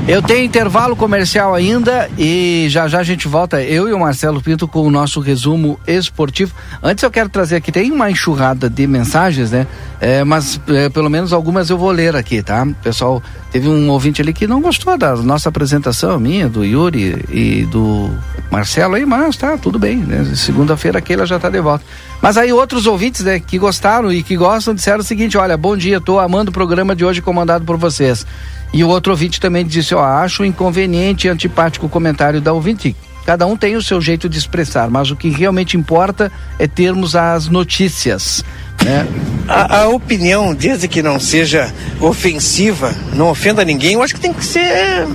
Eu tenho intervalo comercial ainda e já já a gente volta, eu e o Marcelo Pinto, com o nosso resumo esportivo. Antes eu quero trazer aqui, tem uma enxurrada de mensagens, né? É, mas é, pelo menos algumas eu vou ler aqui, tá? Pessoal, teve um ouvinte ali que não gostou da nossa apresentação, minha, do Yuri e do Marcelo aí, mas tá, tudo bem, né? Segunda-feira aquele já tá de volta. Mas aí outros ouvintes, né, que gostaram e que gostam disseram o seguinte: olha, bom dia, tô amando o programa de hoje comandado por vocês. E o outro ouvinte também disse: ó, acho inconveniente e antipático o comentário da ouvinte. Cada um tem o seu jeito de expressar, mas o que realmente importa é termos as notícias. Né? A, a, opinião, desde que não seja ofensiva, não ofenda ninguém, eu acho que tem que ser.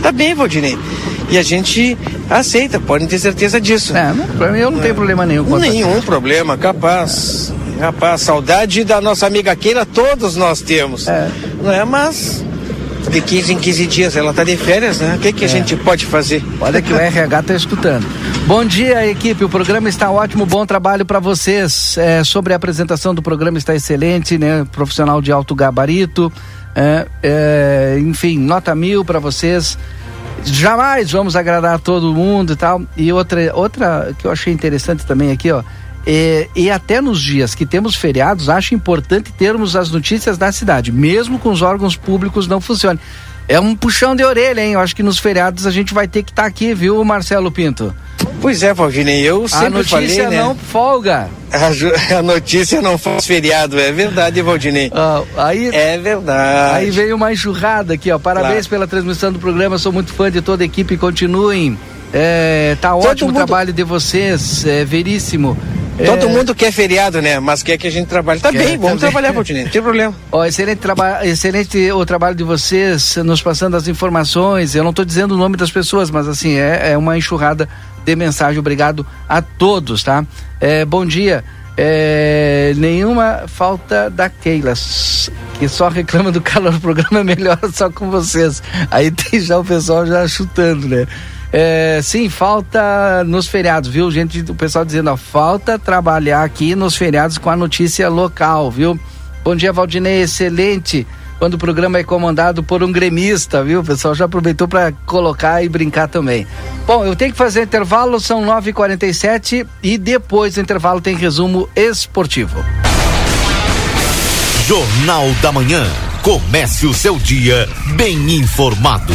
Tá bem, Valdinei. E a gente aceita, podem ter certeza disso. É, não, eu não é. tenho problema nenhum com Nenhum problema, capaz. Rapaz, saudade da nossa amiga Keila todos nós temos. É. Não é? Mas de 15 em 15 dias. Ela está de férias, né? O que, que é. a gente pode fazer? Olha que o RH está escutando. Bom dia, equipe. O programa está ótimo. Bom trabalho para vocês. É, sobre a apresentação do programa está excelente, né? Profissional de alto gabarito. É, é, enfim, nota mil para vocês. Jamais vamos agradar todo mundo e tal. E outra, outra que eu achei interessante também aqui, ó e, e, até nos dias que temos feriados, acho importante termos as notícias da cidade, mesmo com os órgãos públicos não funcionem. É um puxão de orelha, hein? Eu acho que nos feriados a gente vai ter que estar tá aqui, viu, Marcelo Pinto? Pois é, Valdinei, eu sempre a notícia falei, né? não folga. A, a, notícia não faz feriado, é verdade, Valdinei. Ah, aí, é verdade. Aí veio uma enxurrada aqui, ó. Parabéns claro. pela transmissão do programa, sou muito fã de toda a equipe, continuem. É, tá Todo ótimo o trabalho de vocês, é veríssimo. Todo é... mundo quer feriado, né? Mas quer que a gente trabalhe. Tá quer, bem, vamos também. trabalhar, Valdinei, não tem problema. Ó, excelente, traba excelente o trabalho de vocês, nos passando as informações. Eu não estou dizendo o nome das pessoas, mas assim, é, é uma enxurrada de mensagem. Obrigado a todos, tá? É, bom dia. É, nenhuma falta da Keila, que só reclama do calor. O programa é melhor só com vocês. Aí tem já o pessoal já chutando, né? É, sim, falta nos feriados, viu? Gente, o pessoal dizendo, ó, falta trabalhar aqui nos feriados com a notícia local, viu? Bom dia, Valdinei, excelente. Quando o programa é comandado por um gremista, viu? O pessoal já aproveitou para colocar e brincar também. Bom, eu tenho que fazer intervalo, são 9h47 e depois do intervalo tem resumo esportivo. Jornal da Manhã. Comece o seu dia bem informado.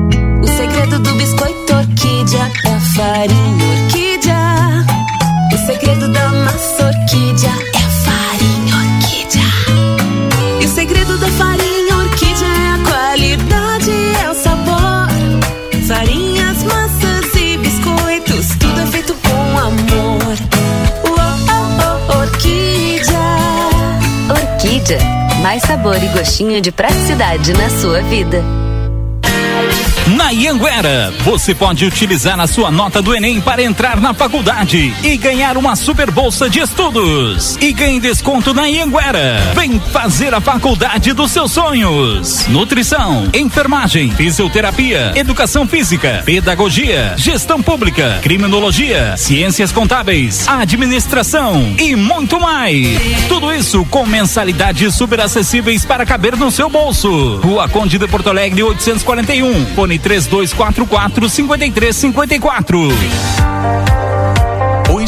O segredo do biscoito orquídea é a farinha orquídea. O segredo da massa orquídea é a farinha orquídea. E o segredo da farinha orquídea é a qualidade, é o sabor. Farinhas, massas e biscoitos, tudo é feito com amor. Oh, orquídea. Orquídea, mais sabor e gostinho de praticidade na sua vida. Ianguera, você pode utilizar a sua nota do Enem para entrar na faculdade e ganhar uma super bolsa de estudos. E ganhe desconto na Ianguera. Vem fazer a faculdade dos seus sonhos. Nutrição, enfermagem, fisioterapia, educação física, pedagogia, gestão pública, criminologia, ciências contábeis, administração e muito mais. Tudo isso com mensalidades super acessíveis para caber no seu bolso. Rua Conde de Porto Alegre 841. Fone 3244 5354.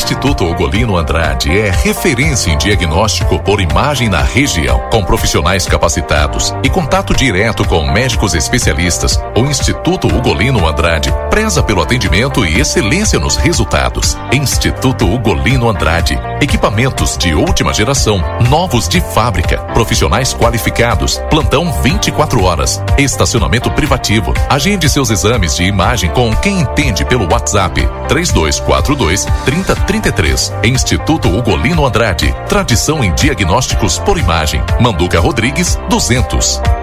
Instituto Ugolino Andrade é referência em diagnóstico por imagem na região, com profissionais capacitados e contato direto com médicos especialistas. O Instituto Ugolino Andrade preza pelo atendimento e excelência nos resultados. Instituto Ugolino Andrade, equipamentos de última geração, novos de fábrica, profissionais qualificados, plantão 24 horas, estacionamento privativo. Agende seus exames de imagem com quem entende pelo WhatsApp 3242 30 33. Instituto Ugolino Andrade. Tradição em diagnósticos por imagem. Manduca Rodrigues, 200.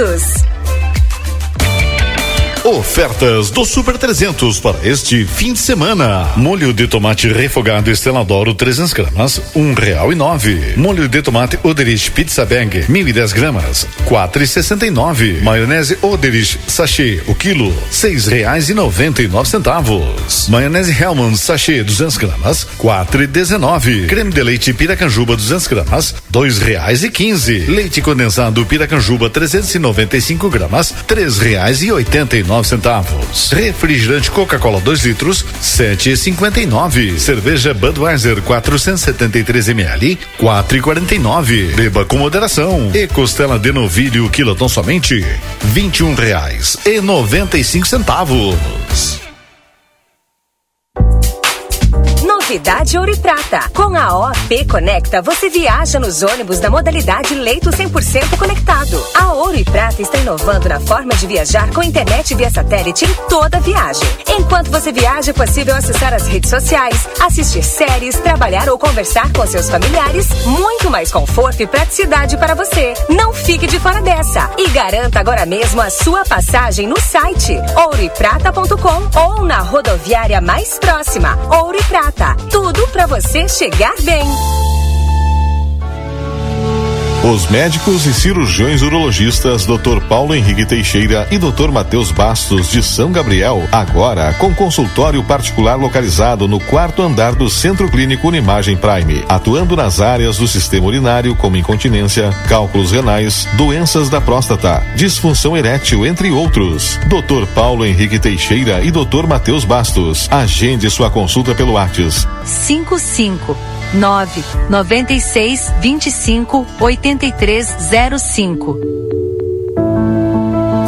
todos. Ofertas do Super 300 para este fim de semana. Molho de tomate refogado Esteladoro 300 gramas, um real e nove. Molho de tomate Oderich Pizza e dez gramas, quatro e sessenta e nove. Maionese Oderich Sachê, o quilo, seis reais e noventa e nove centavos. Maionese Hellman Sachê 200 gramas, quatro e dezenove. Creme de leite Piracanjuba 200 gramas, dois reais e quinze. Leite condensado Piracanjuba 395 gramas, três reais e oitenta e nove centavos. Refrigerante Coca-Cola 2 litros, sete e cinquenta e nove. Cerveja Budweiser 473 ml, quatro e quarenta e nove. Beba com moderação. E costela de novilho quilotão somente vinte e um reais e noventa e cinco centavos. Novidade Ouro e Prata. Com a OP Conecta, você viaja nos ônibus da modalidade leito 100% conectado. A Ouro e Prata está inovando na forma de viajar com internet via satélite em toda viagem. Enquanto você viaja, é possível acessar as redes sociais, assistir séries, trabalhar ou conversar com seus familiares. Muito mais conforto e praticidade para você. Não fique de fora dessa e garanta agora mesmo a sua passagem no site ouroeprata.com ou na rodoviária mais próxima. Ouro e Prata. Tudo para você chegar bem. Os médicos e cirurgiões urologistas Dr. Paulo Henrique Teixeira e Dr. Matheus Bastos de São Gabriel, agora com consultório particular localizado no quarto andar do Centro Clínico Unimagem Prime, atuando nas áreas do sistema urinário como incontinência, cálculos renais, doenças da próstata, disfunção erétil, entre outros. Dr. Paulo Henrique Teixeira e Dr. Matheus Bastos. Agende sua consulta pelo WhatsApp 55 9 96 25 8305.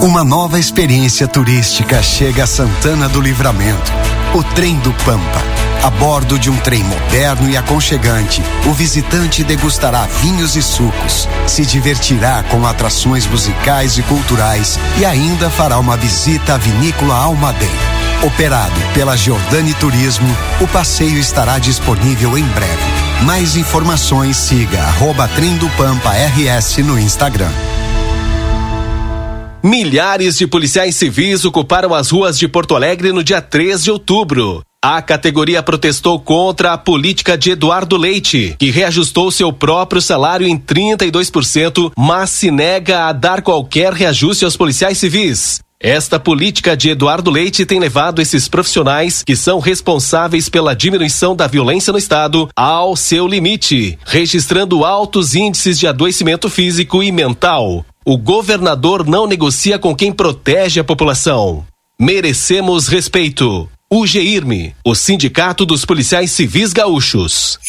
Uma nova experiência turística chega a Santana do Livramento. O trem do Pampa. A bordo de um trem moderno e aconchegante, o visitante degustará vinhos e sucos, se divertirá com atrações musicais e culturais e ainda fará uma visita à vinícola Almaden. Operado pela Giordani Turismo, o passeio estará disponível em breve. Mais informações siga arroba Pampa RS no Instagram. Milhares de policiais civis ocuparam as ruas de Porto Alegre no dia 3 de outubro. A categoria protestou contra a política de Eduardo Leite, que reajustou seu próprio salário em 32%, mas se nega a dar qualquer reajuste aos policiais civis. Esta política de Eduardo Leite tem levado esses profissionais que são responsáveis pela diminuição da violência no Estado ao seu limite, registrando altos índices de adoecimento físico e mental. O governador não negocia com quem protege a população. Merecemos respeito. O GIRME, o Sindicato dos Policiais Civis Gaúchos.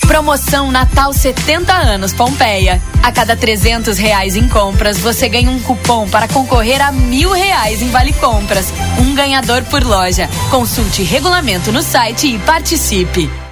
Promoção Natal 70 anos Pompeia. A cada 300 reais em compras, você ganha um cupom para concorrer a mil reais em vale compras. Um ganhador por loja. Consulte regulamento no site e participe.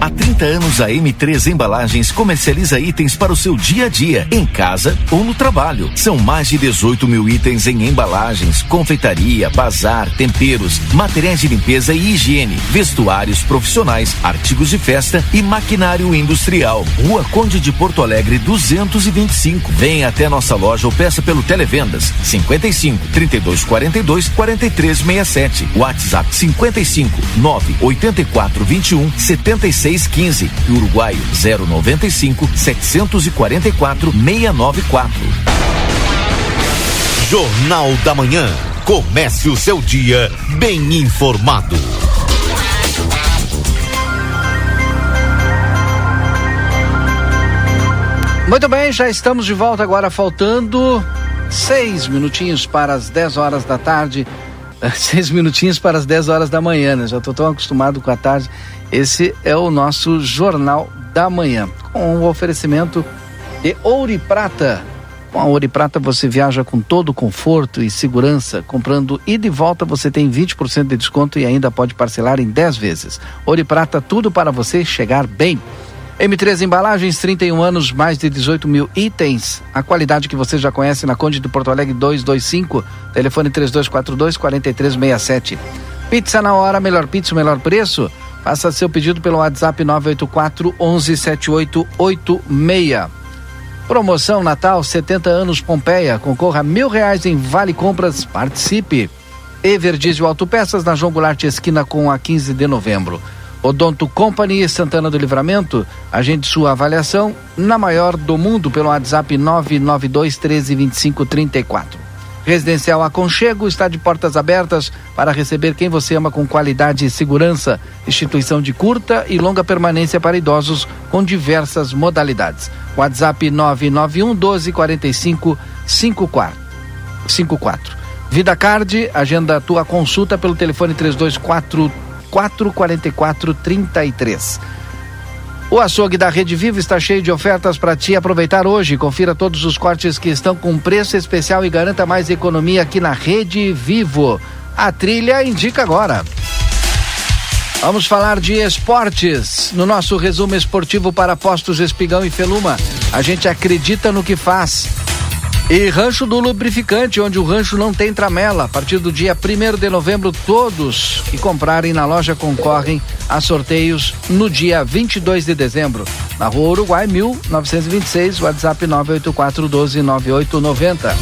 Há 30 anos, a M3 Embalagens comercializa itens para o seu dia a dia, em casa ou no trabalho. São mais de 18 mil itens em embalagens, confeitaria, bazar, temperos, materiais de limpeza e higiene, vestuários profissionais, artigos de festa e maquinário industrial. Rua Conde de Porto Alegre 225. Venha até nossa loja ou peça pelo Televendas 55 32 42 43 67. WhatsApp 55 9 84 21 76 615 e Uruguaio 095 744 694. Jornal da Manhã. Comece o seu dia bem informado. Muito bem, já estamos de volta agora, faltando seis minutinhos para as 10 horas da tarde. Seis minutinhos para as 10 horas da manhã, né? Já estou tão acostumado com a tarde. Esse é o nosso Jornal da Manhã, com o um oferecimento de Ouro e Prata. Com a Ouro e Prata você viaja com todo conforto e segurança. Comprando ida e volta você tem 20% de desconto e ainda pode parcelar em 10 vezes. Ouro e Prata, tudo para você chegar bem. M3 Embalagens, 31 anos, mais de 18 mil itens. A qualidade que você já conhece na Conde de Porto Alegre 225, telefone 3242 4367. Pizza na hora, melhor pizza, melhor preço. Faça seu pedido pelo WhatsApp 984 117886. Promoção Natal 70 anos Pompeia. Concorra a mil reais em Vale Compras. Participe. Everdiesel Autopeças na João Goulart Esquina com a 15 de novembro. Odonto Company Santana do Livramento. Agende sua avaliação na maior do mundo pelo WhatsApp 992 13 25 34. Residencial Aconchego está de portas abertas para receber quem você ama com qualidade e segurança. Instituição de curta e longa permanência para idosos com diversas modalidades. WhatsApp 991 12 45 54. 54. Vida Card, agenda tua consulta pelo telefone 324 444 33. O açougue da Rede Vivo está cheio de ofertas para te aproveitar hoje. Confira todos os cortes que estão com preço especial e garanta mais economia aqui na Rede Vivo. A trilha indica agora. Vamos falar de esportes no nosso resumo esportivo para Postos Espigão e Feluma. A gente acredita no que faz. E Rancho do Lubrificante, onde o rancho não tem tramela. A partir do dia 1 de novembro, todos que comprarem na loja concorrem a sorteios no dia 22 de dezembro. Na Rua Uruguai, 1926, WhatsApp 984129890.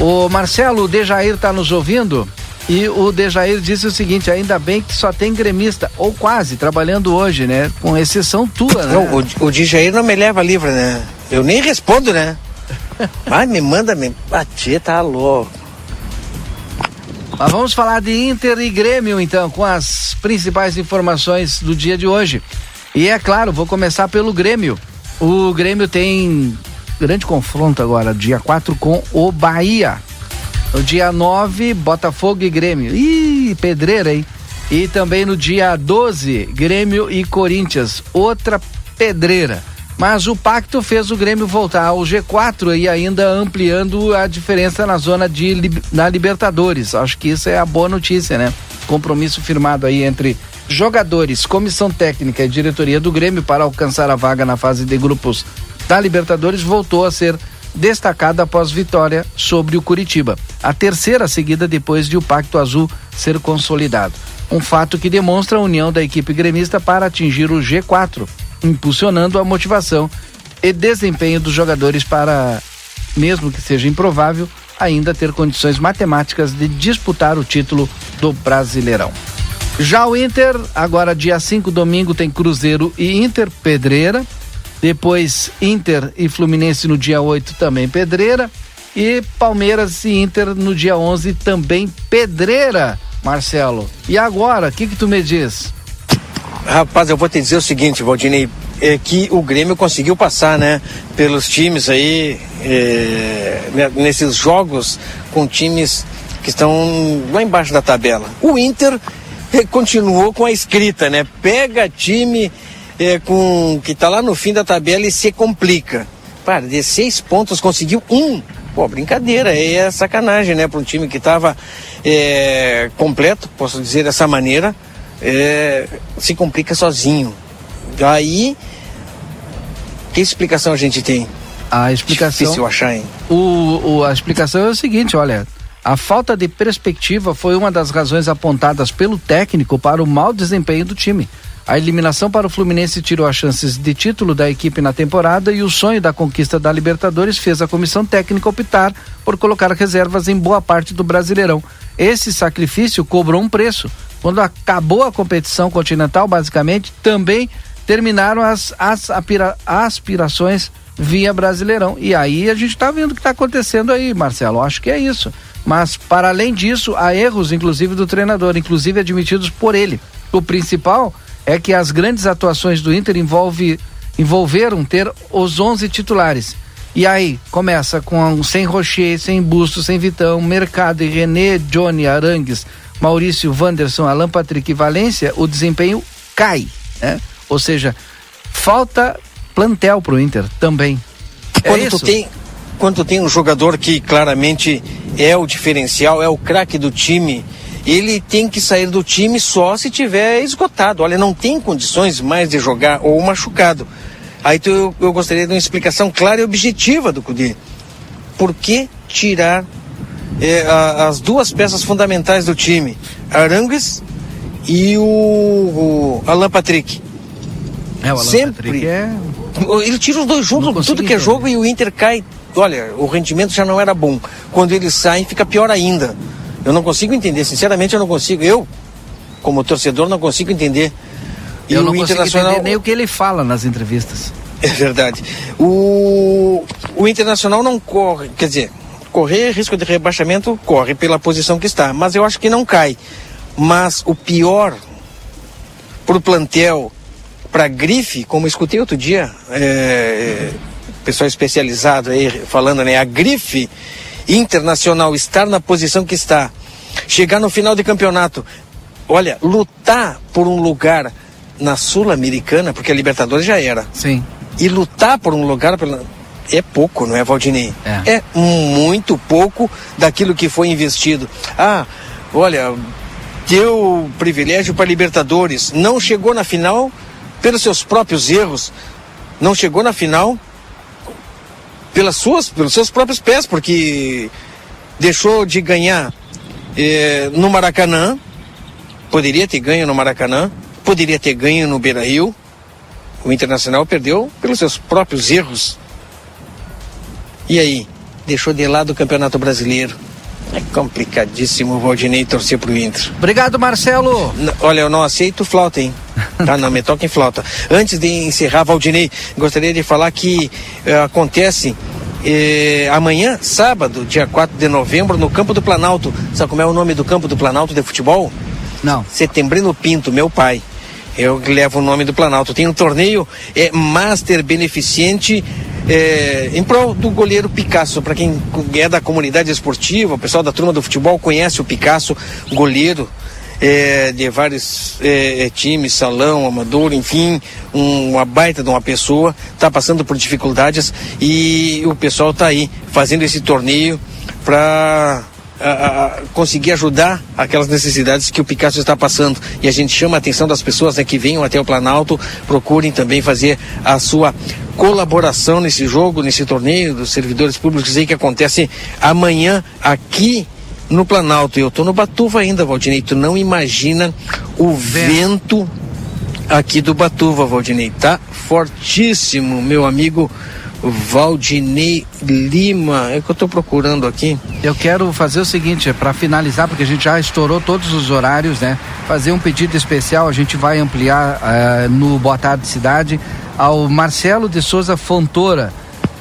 O Marcelo Dejair está nos ouvindo? E o Dejair disse o seguinte: ainda bem que só tem gremista, ou quase, trabalhando hoje, né? Com exceção tua, né? Não, o, o Dejair não me leva livre, né? Eu nem respondo, né? Vai, me manda, me bater, tá louco. Mas vamos falar de Inter e Grêmio, então, com as principais informações do dia de hoje. E é claro, vou começar pelo Grêmio. O Grêmio tem grande confronto agora, dia 4 com o Bahia. No dia 9, Botafogo e Grêmio. Ih, pedreira, hein? E também no dia 12, Grêmio e Corinthians. Outra pedreira. Mas o pacto fez o Grêmio voltar ao G4 e ainda ampliando a diferença na zona de na Libertadores. Acho que isso é a boa notícia, né? Compromisso firmado aí entre jogadores, comissão técnica e diretoria do Grêmio para alcançar a vaga na fase de grupos da Libertadores voltou a ser destacada após vitória sobre o Curitiba. A terceira seguida depois de o Pacto Azul ser consolidado. Um fato que demonstra a união da equipe gremista para atingir o G4, impulsionando a motivação e desempenho dos jogadores para, mesmo que seja improvável, ainda ter condições matemáticas de disputar o título do Brasileirão. Já o Inter, agora dia 5, domingo, tem Cruzeiro e Inter Pedreira. Depois Inter e Fluminense no dia 8 também Pedreira. E Palmeiras e Inter no dia 11 também Pedreira, Marcelo. E agora, o que que tu me diz? Rapaz, eu vou te dizer o seguinte, Valdinei, é que o Grêmio conseguiu passar, né, pelos times aí, é, né, nesses jogos com times que estão lá embaixo da tabela. O Inter é, continuou com a escrita, né? Pega time é, com que está lá no fim da tabela e se complica. Para, de seis pontos conseguiu um. Pô, brincadeira, é sacanagem, né? Para um time que estava é, completo, posso dizer dessa maneira, é, se complica sozinho. Aí, que explicação a gente tem? A explicação. Difícil achar, hein? O, o, a explicação é o seguinte: olha, a falta de perspectiva foi uma das razões apontadas pelo técnico para o mau desempenho do time. A eliminação para o Fluminense tirou as chances de título da equipe na temporada e o sonho da conquista da Libertadores fez a comissão técnica optar por colocar reservas em boa parte do Brasileirão. Esse sacrifício cobrou um preço. Quando acabou a competição continental, basicamente, também terminaram as, as apira, aspirações via Brasileirão. E aí a gente está vendo o que está acontecendo aí, Marcelo. Acho que é isso. Mas, para além disso, há erros, inclusive, do treinador, inclusive admitidos por ele. O principal é que as grandes atuações do Inter envolve, envolveram ter os 11 titulares. E aí, começa com sem Rocher, sem Busto, sem Vitão, Mercado e René, Johnny, Arangues, Maurício, Wanderson, Alan Patrick e Valência, o desempenho cai, né? Ou seja, falta plantel pro Inter também. É quando, tu tem, quando tem um jogador que claramente é o diferencial, é o craque do time, ele tem que sair do time só se tiver esgotado. Olha, não tem condições mais de jogar ou machucado. Aí eu, eu gostaria de uma explicação clara e objetiva do Cudê. Por que tirar é, a, as duas peças fundamentais do time, Arangues e o, o Alan Patrick? É, o Alan Sempre. Patrick é... Ele tira os dois juntos, tudo que é jogo, e o Inter cai. Olha, o rendimento já não era bom. Quando eles saem, fica pior ainda. Eu não consigo entender, sinceramente eu não consigo. Eu, como torcedor, não consigo entender. E eu não o Internacional... entender nem o que ele fala nas entrevistas. É verdade. O, o Internacional não corre, quer dizer, correr risco de rebaixamento corre pela posição que está, mas eu acho que não cai. Mas o pior para o plantel, para grife, como escutei outro dia, é, pessoal especializado aí falando, né? A grife internacional estar na posição que está, chegar no final de campeonato, olha, lutar por um lugar na Sul-Americana, porque a Libertadores já era. Sim. E lutar por um lugar pela... é pouco, não é, Valdinei? É. é muito pouco daquilo que foi investido. Ah, olha, deu privilégio para Libertadores, não chegou na final pelos seus próprios erros, não chegou na final pelas suas, pelos seus próprios pés, porque deixou de ganhar eh, no Maracanã, poderia ter ganho no Maracanã, poderia ter ganho no Beira Rio. O Internacional perdeu pelos seus próprios erros. E aí? Deixou de lado o Campeonato Brasileiro. É complicadíssimo o Valdinei torcer pro Inter. Obrigado, Marcelo. N- olha, eu não aceito flauta, hein? Tá, não, me toca em flauta. Antes de encerrar, Valdinei, gostaria de falar que eh, acontece eh, amanhã, sábado, dia 4 de novembro, no Campo do Planalto. Sabe como é o nome do Campo do Planalto de futebol? Não. Setembrino Pinto, meu pai. Eu levo o nome do Planalto. Tem um torneio é, Master Beneficente é, em prol do goleiro Picasso. Para quem é da comunidade esportiva, o pessoal da turma do futebol conhece o Picasso, goleiro é, de vários é, é, times, salão, amador, enfim, um- uma baita de uma pessoa, está passando por dificuldades e o pessoal está aí fazendo esse torneio para conseguir ajudar aquelas necessidades que o Picasso está passando. E a gente chama a atenção das pessoas né, que venham até o Planalto, procurem também fazer a sua colaboração nesse jogo, nesse torneio dos servidores públicos aí que acontece amanhã aqui no Planalto. Eu estou no Batuva ainda, Valdinei. Tu não imagina o vento aqui do Batuva, Valdinei. Tá fortíssimo, meu amigo Valdinei Lima. É que eu estou procurando aqui. Eu quero fazer o seguinte, para finalizar, porque a gente já estourou todos os horários, né? Fazer um pedido especial, a gente vai ampliar eh, no Boa Tarde Cidade ao Marcelo de Souza Fontoura.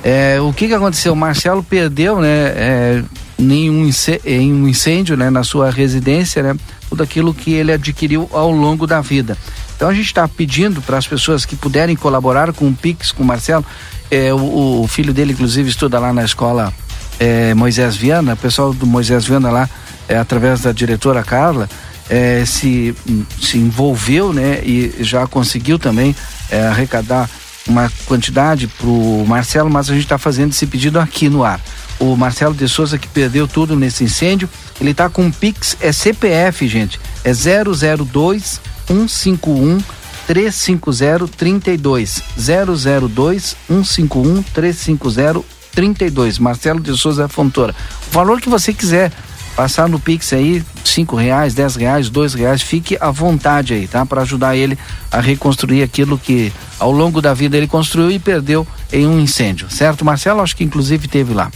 Eh, o que que aconteceu? O Marcelo perdeu, né? eh, em um incê- em um incêndio, né? Na sua residência, né? Tudo aquilo que ele adquiriu ao longo da vida. Então a gente está pedindo para as pessoas que puderem colaborar com o Pix, com o Marcelo. eh, o, o filho dele, inclusive, estuda lá na escola é, Moisés Viana, o pessoal do Moisés Viana lá, é, através da diretora Carla, é, se, se envolveu né, e já conseguiu também é, arrecadar uma quantidade para o Marcelo, mas a gente está fazendo esse pedido aqui no ar. O Marcelo de Souza, que perdeu tudo nesse incêndio, ele está com um Pix, é CPF, gente, é 002 151 350 32 002 151 350 32 Marcelo de Souza Fontoura. O valor que você quiser passar no Pix aí, cinco reais, dez reais, dois reais, fique à vontade aí, tá? Para ajudar ele a reconstruir aquilo que ao longo da vida ele construiu e perdeu em um incêndio, certo? Marcelo, acho que inclusive teve lá.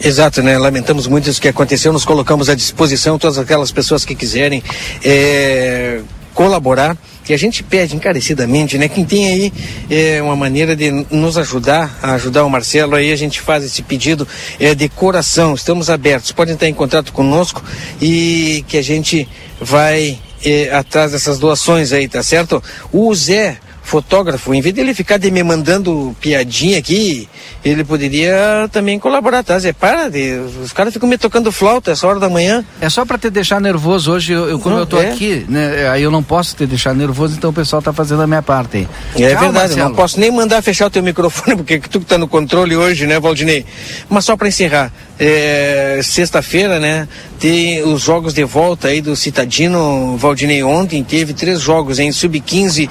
Exato, né? Lamentamos muito isso que aconteceu. Nos colocamos à disposição todas aquelas pessoas que quiserem é, colaborar. E a gente pede encarecidamente, né? Quem tem aí é, uma maneira de nos ajudar, ajudar o Marcelo, aí a gente faz esse pedido é, de coração. Estamos abertos. Podem estar em contato conosco e que a gente vai é, atrás dessas doações aí, tá certo? O Zé fotógrafo, em vez dele ficar de me mandando piadinha aqui, ele poderia também colaborar, tá? Zé, para, de, os caras ficam me tocando flauta essa hora da manhã. É só para te deixar nervoso hoje, eu, eu- como Não, eu tô é. aqui, né? Aí eu não posso te deixar nervoso, então o pessoal tá fazendo a minha parte aí. É Tchau, verdade, Marcelo. não posso nem mandar fechar o teu microfone, porque tu que tá no controle hoje, né, Valdinei? Mas só para encerrar, é, sexta-feira, né, tem os jogos de volta aí do Citadino, Valdinei ontem teve três jogos em Sub-15,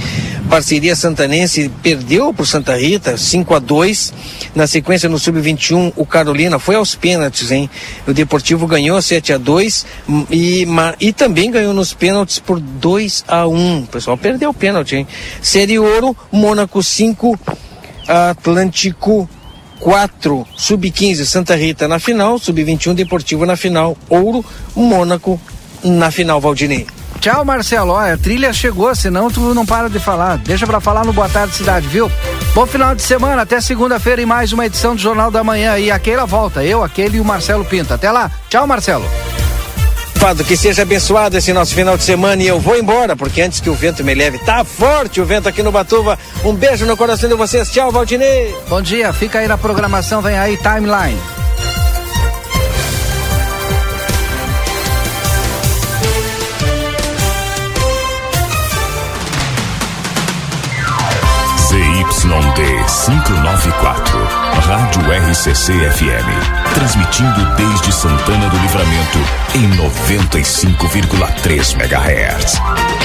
parceria santanense perdeu pro Santa Rita, 5 a 2 na sequência no Sub-21 o Carolina foi aos pênaltis, hein, o Deportivo ganhou 7 a 2 hum, e, e também ganhou nos pênaltis por 2 a 1 o pessoal perdeu o pênalti, hein, Série Ouro, Mônaco 5 Atlântico 4, Sub-15, Santa Rita na final, Sub-21, Deportivo na final, Ouro, Mônaco na final, Valdinei. Tchau, Marcelo. A trilha chegou, senão tu não para de falar. Deixa pra falar no Boa Tarde Cidade, viu? Bom final de semana, até segunda-feira em mais uma edição do Jornal da Manhã. E aquela volta, eu, aquele e o Marcelo Pinto. Até lá. Tchau, Marcelo. Fado, que seja abençoado esse nosso final de semana e eu vou embora, porque antes que o vento me leve, tá forte o vento aqui no Batuva. Um beijo no coração de vocês. Tchau, Valdinei. Bom dia, fica aí na programação, vem aí, timeline. ZYD 594, Rádio RCC FM. Transmitindo desde Santana do Livramento em 95,3 MHz.